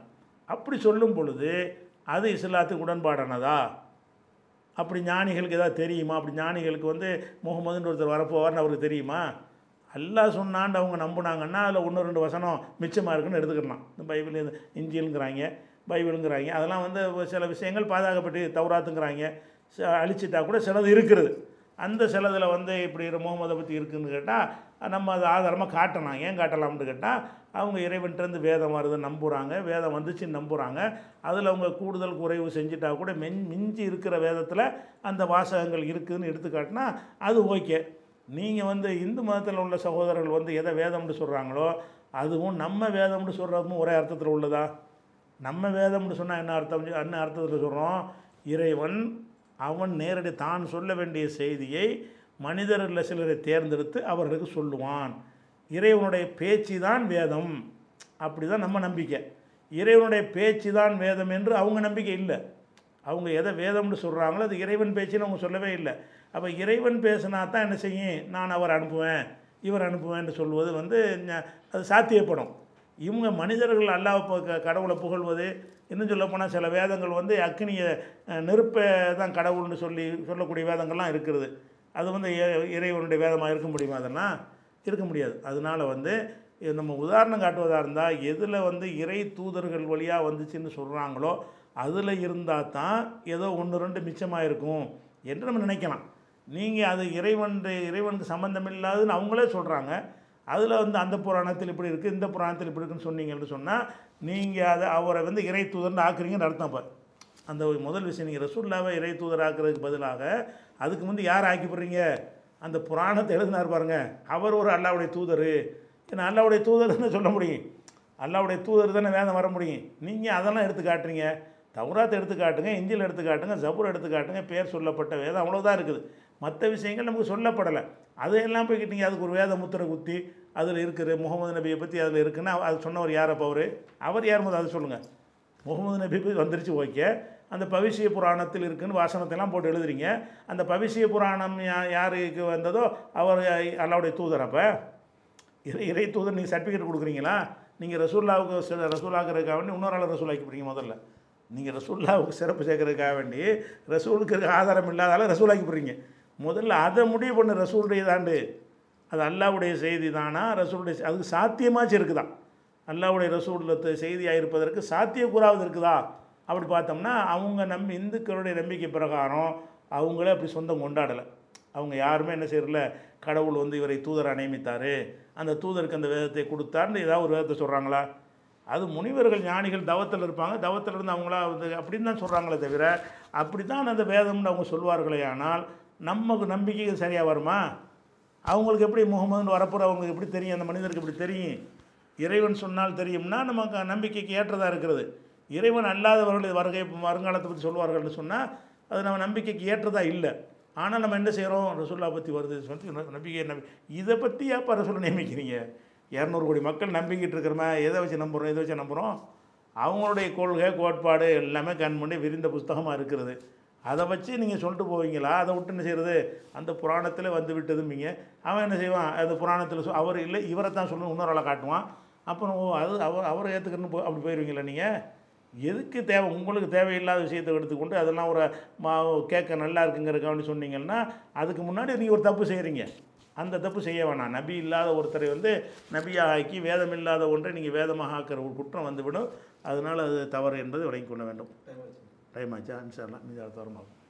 அப்படி சொல்லும் பொழுது அது இஸ்லாத்துக்கு உடன்பாடானதா? அப்படி ஞானிகளுக்கு ஏதாவது தெரியுமா? அப்படி ஞானிகளுக்கு வந்து முகமதுன்னு ஒருத்தர் வரப்போவார்னு அவருக்கு தெரியுமா? எல்லாம் சொன்னான்னு அவங்க நம்புனாங்கன்னா அதில் ஒன்று ரெண்டு வசனம் மிச்சமாக இருக்குன்னு எடுத்துக்கலாம் இந்த பைபிள் இந்த இஞ்சிலுங்கிறாங்க பைபிளுங்கிறாங்க. அதெல்லாம் வந்து சில விஷயங்கள் பாதுகாக்கப்பட்டு தௌராத்துங்கிறாங்க. ச- அழிச்சிட்டா கூட சிலது இருக்கிறது அந்த சிலதில் வந்து இப்படி முகமதை பற்றி இருக்குன்னு கேட்டால் நம்ம அதை ஆதாரமாக காட்டலாம். ஏன் காட்டலாம்னு கேட்டால் அவங்க இறைவன்கிட்டருந்து வேதம் வருது நம்புகிறாங்க வேதம் வந்துச்சுன்னு நம்புகிறாங்க அதில் அவங்க கூடுதல் குறைவு செஞ்சுட்டா கூட மென் மிஞ்சி இருக்கிற வேதத்தில் அந்த வாசகங்கள் இருக்குதுன்னு எடுத்துக்காட்டினா அது ஓகே. நீங்கள் வந்து இந்து மதத்தில் உள்ள சகோதரர்கள் வந்து எதை வேதம்னு சொல்கிறாங்களோ அதுவும் நம்ம வேதம்னு சொல்கிறதும் ஒரே அர்த்தத்தில் உள்ளதா? நம்ம வேதம்னு சொன்னால் என்ன அர்த்தம்? என்ன அர்த்தத்தில் சொல்கிறோம் இறைவன் அவன் நேரடி தான் சொல்ல வேண்டிய செய்தியை மனிதரில் சிலரை தேர்ந்தெடுத்து அவர்களுக்கு சொல்லுவான். இறைவனுடைய பேச்சு தான் வேதம். அப்படி தான் நம்ம நம்பிக்கை. இறைவனுடைய பேச்சு தான் வேதம் என்று அவங்க நம்பிக்கை இல்லை. அவங்க எதை வேதம்னு சொல்கிறாங்களோ அது இறைவன் பேச்சுன்னு அவங்க சொல்லவே இல்லை. அப்போ இறைவன் பேசினா தான் என்ன செய்யும்? நான் அவர் அனுப்புவேன் இவர் அனுப்புவேன்னு சொல்வது வந்து அது சாத்தியப்படும். இவங்க மனிதர்கள் அல்லாஹ் கடவுளை புகழ்வது. இன்னும் சொல்ல போனால் சில வேதங்கள் வந்து அக்னியை நெருப்பை தான் கடவுள்னு சொல்லி சொல்லக்கூடிய வேதங்கள்லாம் இருக்கிறது அது வந்து இ- இறைவனுடைய வேதமாக இருக்க முடியுமா அதெல்லாம் இருக்க முடியாது. அதனால் வந்து நம்ம உதாரணம் காட்டுவதாக இருந்தால் எதில் வந்து இறை தூதர்கள் வழியாக வந்துச்சுன்னு சொல்கிறாங்களோ அதில் இருந்தால் தான் ஏதோ ஒன்று ரெண்டு மிச்சமாக இருக்கும் என்று நம்ம நினைக்கலாம். நீங்கள் அது இறைவன் இறைவனுக்கு சம்மந்தம் இல்லாதுன்னு அவங்களே சொல்கிறாங்க அதில் வந்து அந்த புராணத்தில் இப்படி இருக்குது இந்த புராணத்தில் இப்படி இருக்குன்னு சொன்னீங்கன்னு சொன்னால் நீங்கள் அதை அவரை வந்து இறை தூதர்னு ஆக்குறீங்கன்னு அர்த்தம் இப்போ அந்த ஒரு முதல் விஷயம் நீங்கள் ரசூல்லாவை இறை தூதர் ஆக்குறதுக்கு பதிலாக அதுக்கு முந்தி யார் ஆக்கிப்படுறீங்க அந்த புராணத்தை எழுதினார் பாருங்கள் அவர் ஒரு அல்லாவுடைய தூதர். ஏன்னா அல்லாவுடைய தூதர்னு சொல்ல முடியும். அல்லாவுடைய தூதர் தானே வேதம் வர முடியும். நீங்கள் அதெல்லாம் எடுத்து காட்டுறீங்க. தௌராத்தை எடுத்து காட்டுங்க இந்தியில் எடுத்து காட்டுங்க ஜபூர் எடுத்து காட்டுங்க பேர் சொல்லப்பட்ட வேதம் அவ்வளோதான் இருக்குது. மற்ற விஷயங்கள் நமக்கு சொல்லப்படலை. அதையெல்லாம் போய்கிட்டீங்க அதுக்கு ஒரு வேத முத்திரை குத்தி அதில் இருக்கிற முகமது நபியை பற்றி அதில் இருக்குன்னா அது சொன்னவர் யார் அப்போ அவர்? அவர் யார் முதல் அதை சொல்லுங்கள் முகமது நபி பத்தி வந்துருச்சு ஓகே. அந்த பவிஷ்ய புராணத்தில் இருக்குன்னு வாசனத்தெல்லாம் போட்டு எழுதுறீங்க. அந்த பவிஷ்ய புராணம் யா யாருக்கு வந்ததோ அவர் அல்லாவுடைய தூதர் அப்போ? இறை இறை தூதர் நீங்கள் சர்டிஃபிகேட் கொடுக்குறீங்களா? நீங்கள் ரசூல்லாவுக்கு சில ரசூலாக்கிறதுக்காக வேண்டி இன்னொரு ஆள் ரசூல் ஆக்கி போடுறீங்க முதல்ல. நீங்கள் ரசூல்லாவுக்கு சிறப்பு சேர்க்கறதுக்காக வேண்டி ரசூலுக்கு ஆதாரம் இல்லாதால ரசூல் ஆக்கி போடுறீங்க முதல்ல அதை முடிவு பண்ண ரசூலுடைய தாண்டு. அது அல்லாவுடைய செய்தி தானா? ரசூலுடைய அதுக்கு சாத்தியமாச்சும் இருக்குதான் அல்லாவுடைய ரசூலில் செய்தியாக இருப்பதற்கு சாத்தியக்கூறாவது இருக்குதா? அப்படி பார்த்தோம்னா அவங்க நம் இந்துக்களுடைய நம்பிக்கை பிரகாரம் அவங்களே அப்படி சொந்தம் கொண்டாடலை. அவங்க யாருமே என்ன செய்யறல கடவுள் வந்து இவரை தூதராக நியமித்தார். அந்த தூதருக்கு அந்த வேதத்தை கொடுத்தாருன்னு ஏதாவது ஒரு வேதத்தை சொல்கிறாங்களா அது முனிவர்கள் ஞானிகள் தவத்தில் இருப்பாங்க. தவத்தில் இருந்து அவங்களா வந்து அப்படின்னு தான் சொல்கிறாங்களே தவிர அப்படி தான் அந்த வேதம்னு அவங்க சொல்வார்களே ஆனால் நமக்கு நம்பிக்கை சரியாக வருமா? அவங்களுக்கு எப்படி முகமதுன்னு வரப்போகிற அவங்களுக்கு எப்படி தெரியும்? அந்த மனிதருக்கு எப்படி தெரியும்? இறைவன் சொன்னால் தெரியும்னா நமக்கு நம்பிக்கைக்கு ஏற்றதாக இருக்கிறது. இறைவன் அல்லாதவர்கள் வருகை வருங்காலத்தை பற்றி சொல்வார்கள்னு சொன்னால் அது நம்ம நம்பிக்கைக்கு ஏற்றதாக இல்லை. ஆனால் நம்ம என்ன செய்கிறோம் ரசுல்லா பற்றி வருது சொல்லி நம்பிக்கை நம்பி இதை பற்றி ஏப்பா ரசூலை நியமிக்கிறீங்க? இரநூறு கோடி மக்கள் நம்பிக்கிட்டு இருக்கிறமே? எதை வச்சு நம்புகிறோம் எதை வச்சு நம்புகிறோம் அவங்களுடைய கொள்கை கோட்பாடு எல்லாமே கண் பண்ணி விரிந்த புஸ்தகமாக இருக்கிறது அதை வச்சு நீங்கள் சொல்லிட்டு போவீங்களா? அதை விட்டு என்ன செய்கிறது அந்த புராணத்தில் வந்து விட்டதும்பீங்க. அவன் என்ன செய்வான்? அந்த புராணத்தில் சொ அவர் இல்லை இவரை தான் சொல்லணும் இன்னொரு ஆளை காட்டுவான். அப்புறம் ஓ அது அவர் அவரை ஏற்றுக்கணும் போ அப்படி போயிடுவீங்களா நீங்கள் எதுக்கு தேவை? உங்களுக்கு தேவையில்லாத விஷயத்தை எடுத்துக்கொண்டு அதெல்லாம் ஒரு மா கேட்க நல்லா இருக்குங்கிறக்காண்டி சொன்னீங்கன்னா அதுக்கு முன்னாடி நீங்கள் ஒரு தப்பு செய்கிறீங்க அந்த தப்பு செய்ய வேணாம். நபி இல்லாத ஒருத்தரை வந்து நபியாக ஆக்கி வேதம் இல்லாத ஒன்றை நீங்கள் வேதமாக ஆக்கிற ஒரு குற்றம் வந்துவிடும் அதனால் அது தவறு என்பதை விளங்கிக் கொள்ள வேண்டும். டைம் ஆச்சா. அல்லாஹ் மீதி அடுத்த வாரம் பார்ப்போம்.